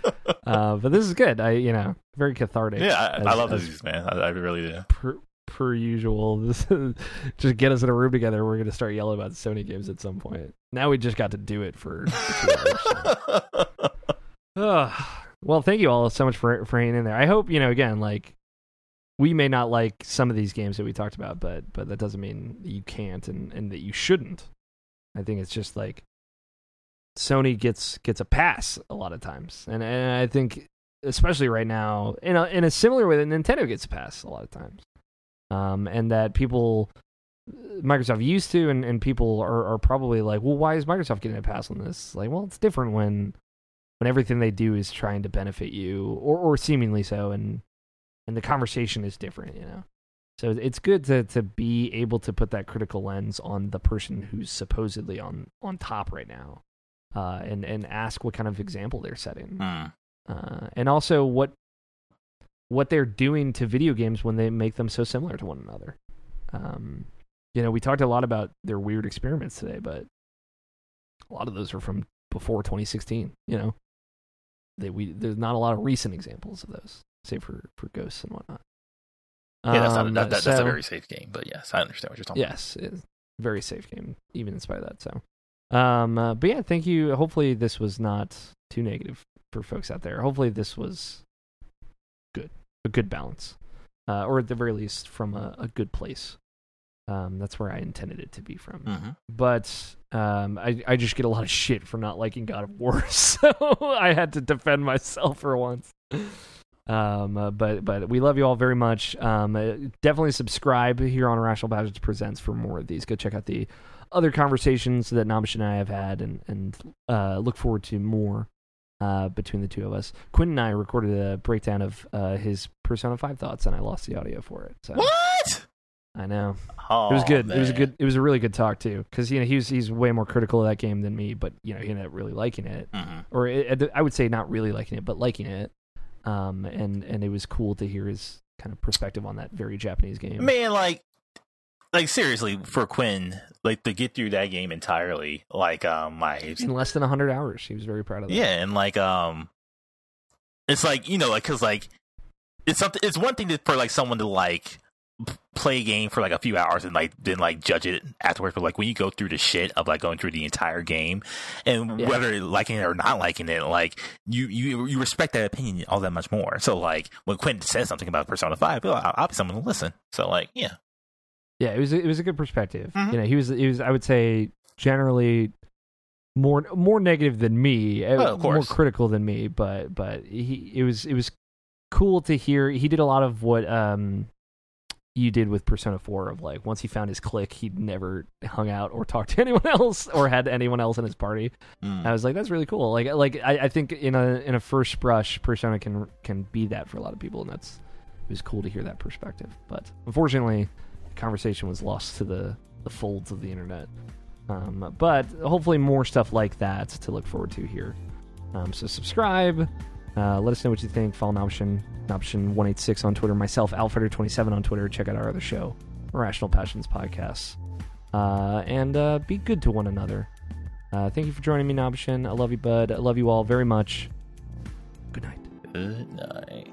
Uh, but this is good. I, you know, very cathartic. yeah, I, as- I love as those, man. I, I really do. Per, per usual, this is, just get us in a room together. We're gonna start yelling about Sony games at some point. Now we just got to do it for. hours, so. Well, thank you all so much for for hanging in there. I hope you know again, like we may not like some of these games that we talked about, but but that doesn't mean that you can't and and that you shouldn't. I think it's just like Sony gets gets a pass a lot of times, and and I think especially right now in a in a similar way that Nintendo gets a pass a lot of times, um, and that people. Microsoft used to, and, and people are, are probably like, well, why is Microsoft getting a pass on this? Like, well, it's different when when everything they do is trying to benefit you or, or seemingly so and and the conversation is different you know so it's good to to be able to put that critical lens on the person who's supposedly on on top right now uh and and ask what kind of example they're setting Mm. uh and also what what they're doing to video games when they make them so similar to one another um you know we talked a lot about their weird experiments today but a lot of those are from before 2016 you know? They we there's not a lot of recent examples of those save for for ghosts and whatnot. Yeah, that's, not, Um, that, that, that's a very safe game, but yes, I understand what you're talking yes it's a very safe game even in spite of that so. Um uh, but yeah thank you. Hopefully this was not too negative for folks out there. Hopefully this was good a good balance uh, or at the very least from a, a good place um that's where i intended it to be from about. hmm but um, I, I just get a lot of shit for not liking God of War, so I had to defend myself for once. Um, uh, but but we love you all very much. Um, uh, definitely subscribe here on Rational Bastards Presents for more of these. Go check out the other conversations that Namish and I have had, and and uh, look forward to more uh, between the two of us. Quinn and I recorded a breakdown of uh, his Persona Five thoughts, and I lost the audio for it. So What? I know Oh, it was good. It was a good. It was a really good talk too, because you know he was he's way more critical of that game than me, but you know he ended up really liking it, Mhm. or it, I would say not really liking it, but liking it. Um, and and it was cool to hear his kind of perspective on that very Japanese game. Man, like, like seriously, for Quinn, like to get through that game entirely, like, um, my in less than hundred hours, he was very proud of that. Yeah, and like um, it's like you know, like because like it's something. It's one thing to, for like someone to like play a game for like a few hours and like then like judge it afterwards. But like when you go through the shit of like going through the entire game and Yeah. whether liking it or not liking it, like you you you respect that opinion all that much more. So like when Quinn says something about Persona Five, I'll, I'll be someone to listen. So like yeah, Yeah, it was it was a good perspective. Mhm. You know, he was he was I would say generally more more negative than me, Oh, more critical than me, but but he it was it was cool to hear. He did a lot of what um you did with Persona 4 of like once he found his clique, he'd never hung out or talked to anyone else or had anyone else in his party. Mm. I was like, that's really cool. Like like I, I think in a in a first brush, Persona can can be that for a lot of people, and that's it was cool to hear that perspective. But unfortunately, the conversation was lost to the the folds of the internet. Um, but hopefully, more stuff like that to look forward to here. Um, so subscribe. Uh, let us know what you think. Follow Option Option one eight six on Twitter. Myself, Alfredo twenty seven on Twitter. Check out our other show, Rational Passions Podcasts, uh, and uh, be good to one another. Uh, thank you for joining me, Nobshin. I love you, bud. I love you all very much. Good night. Good night.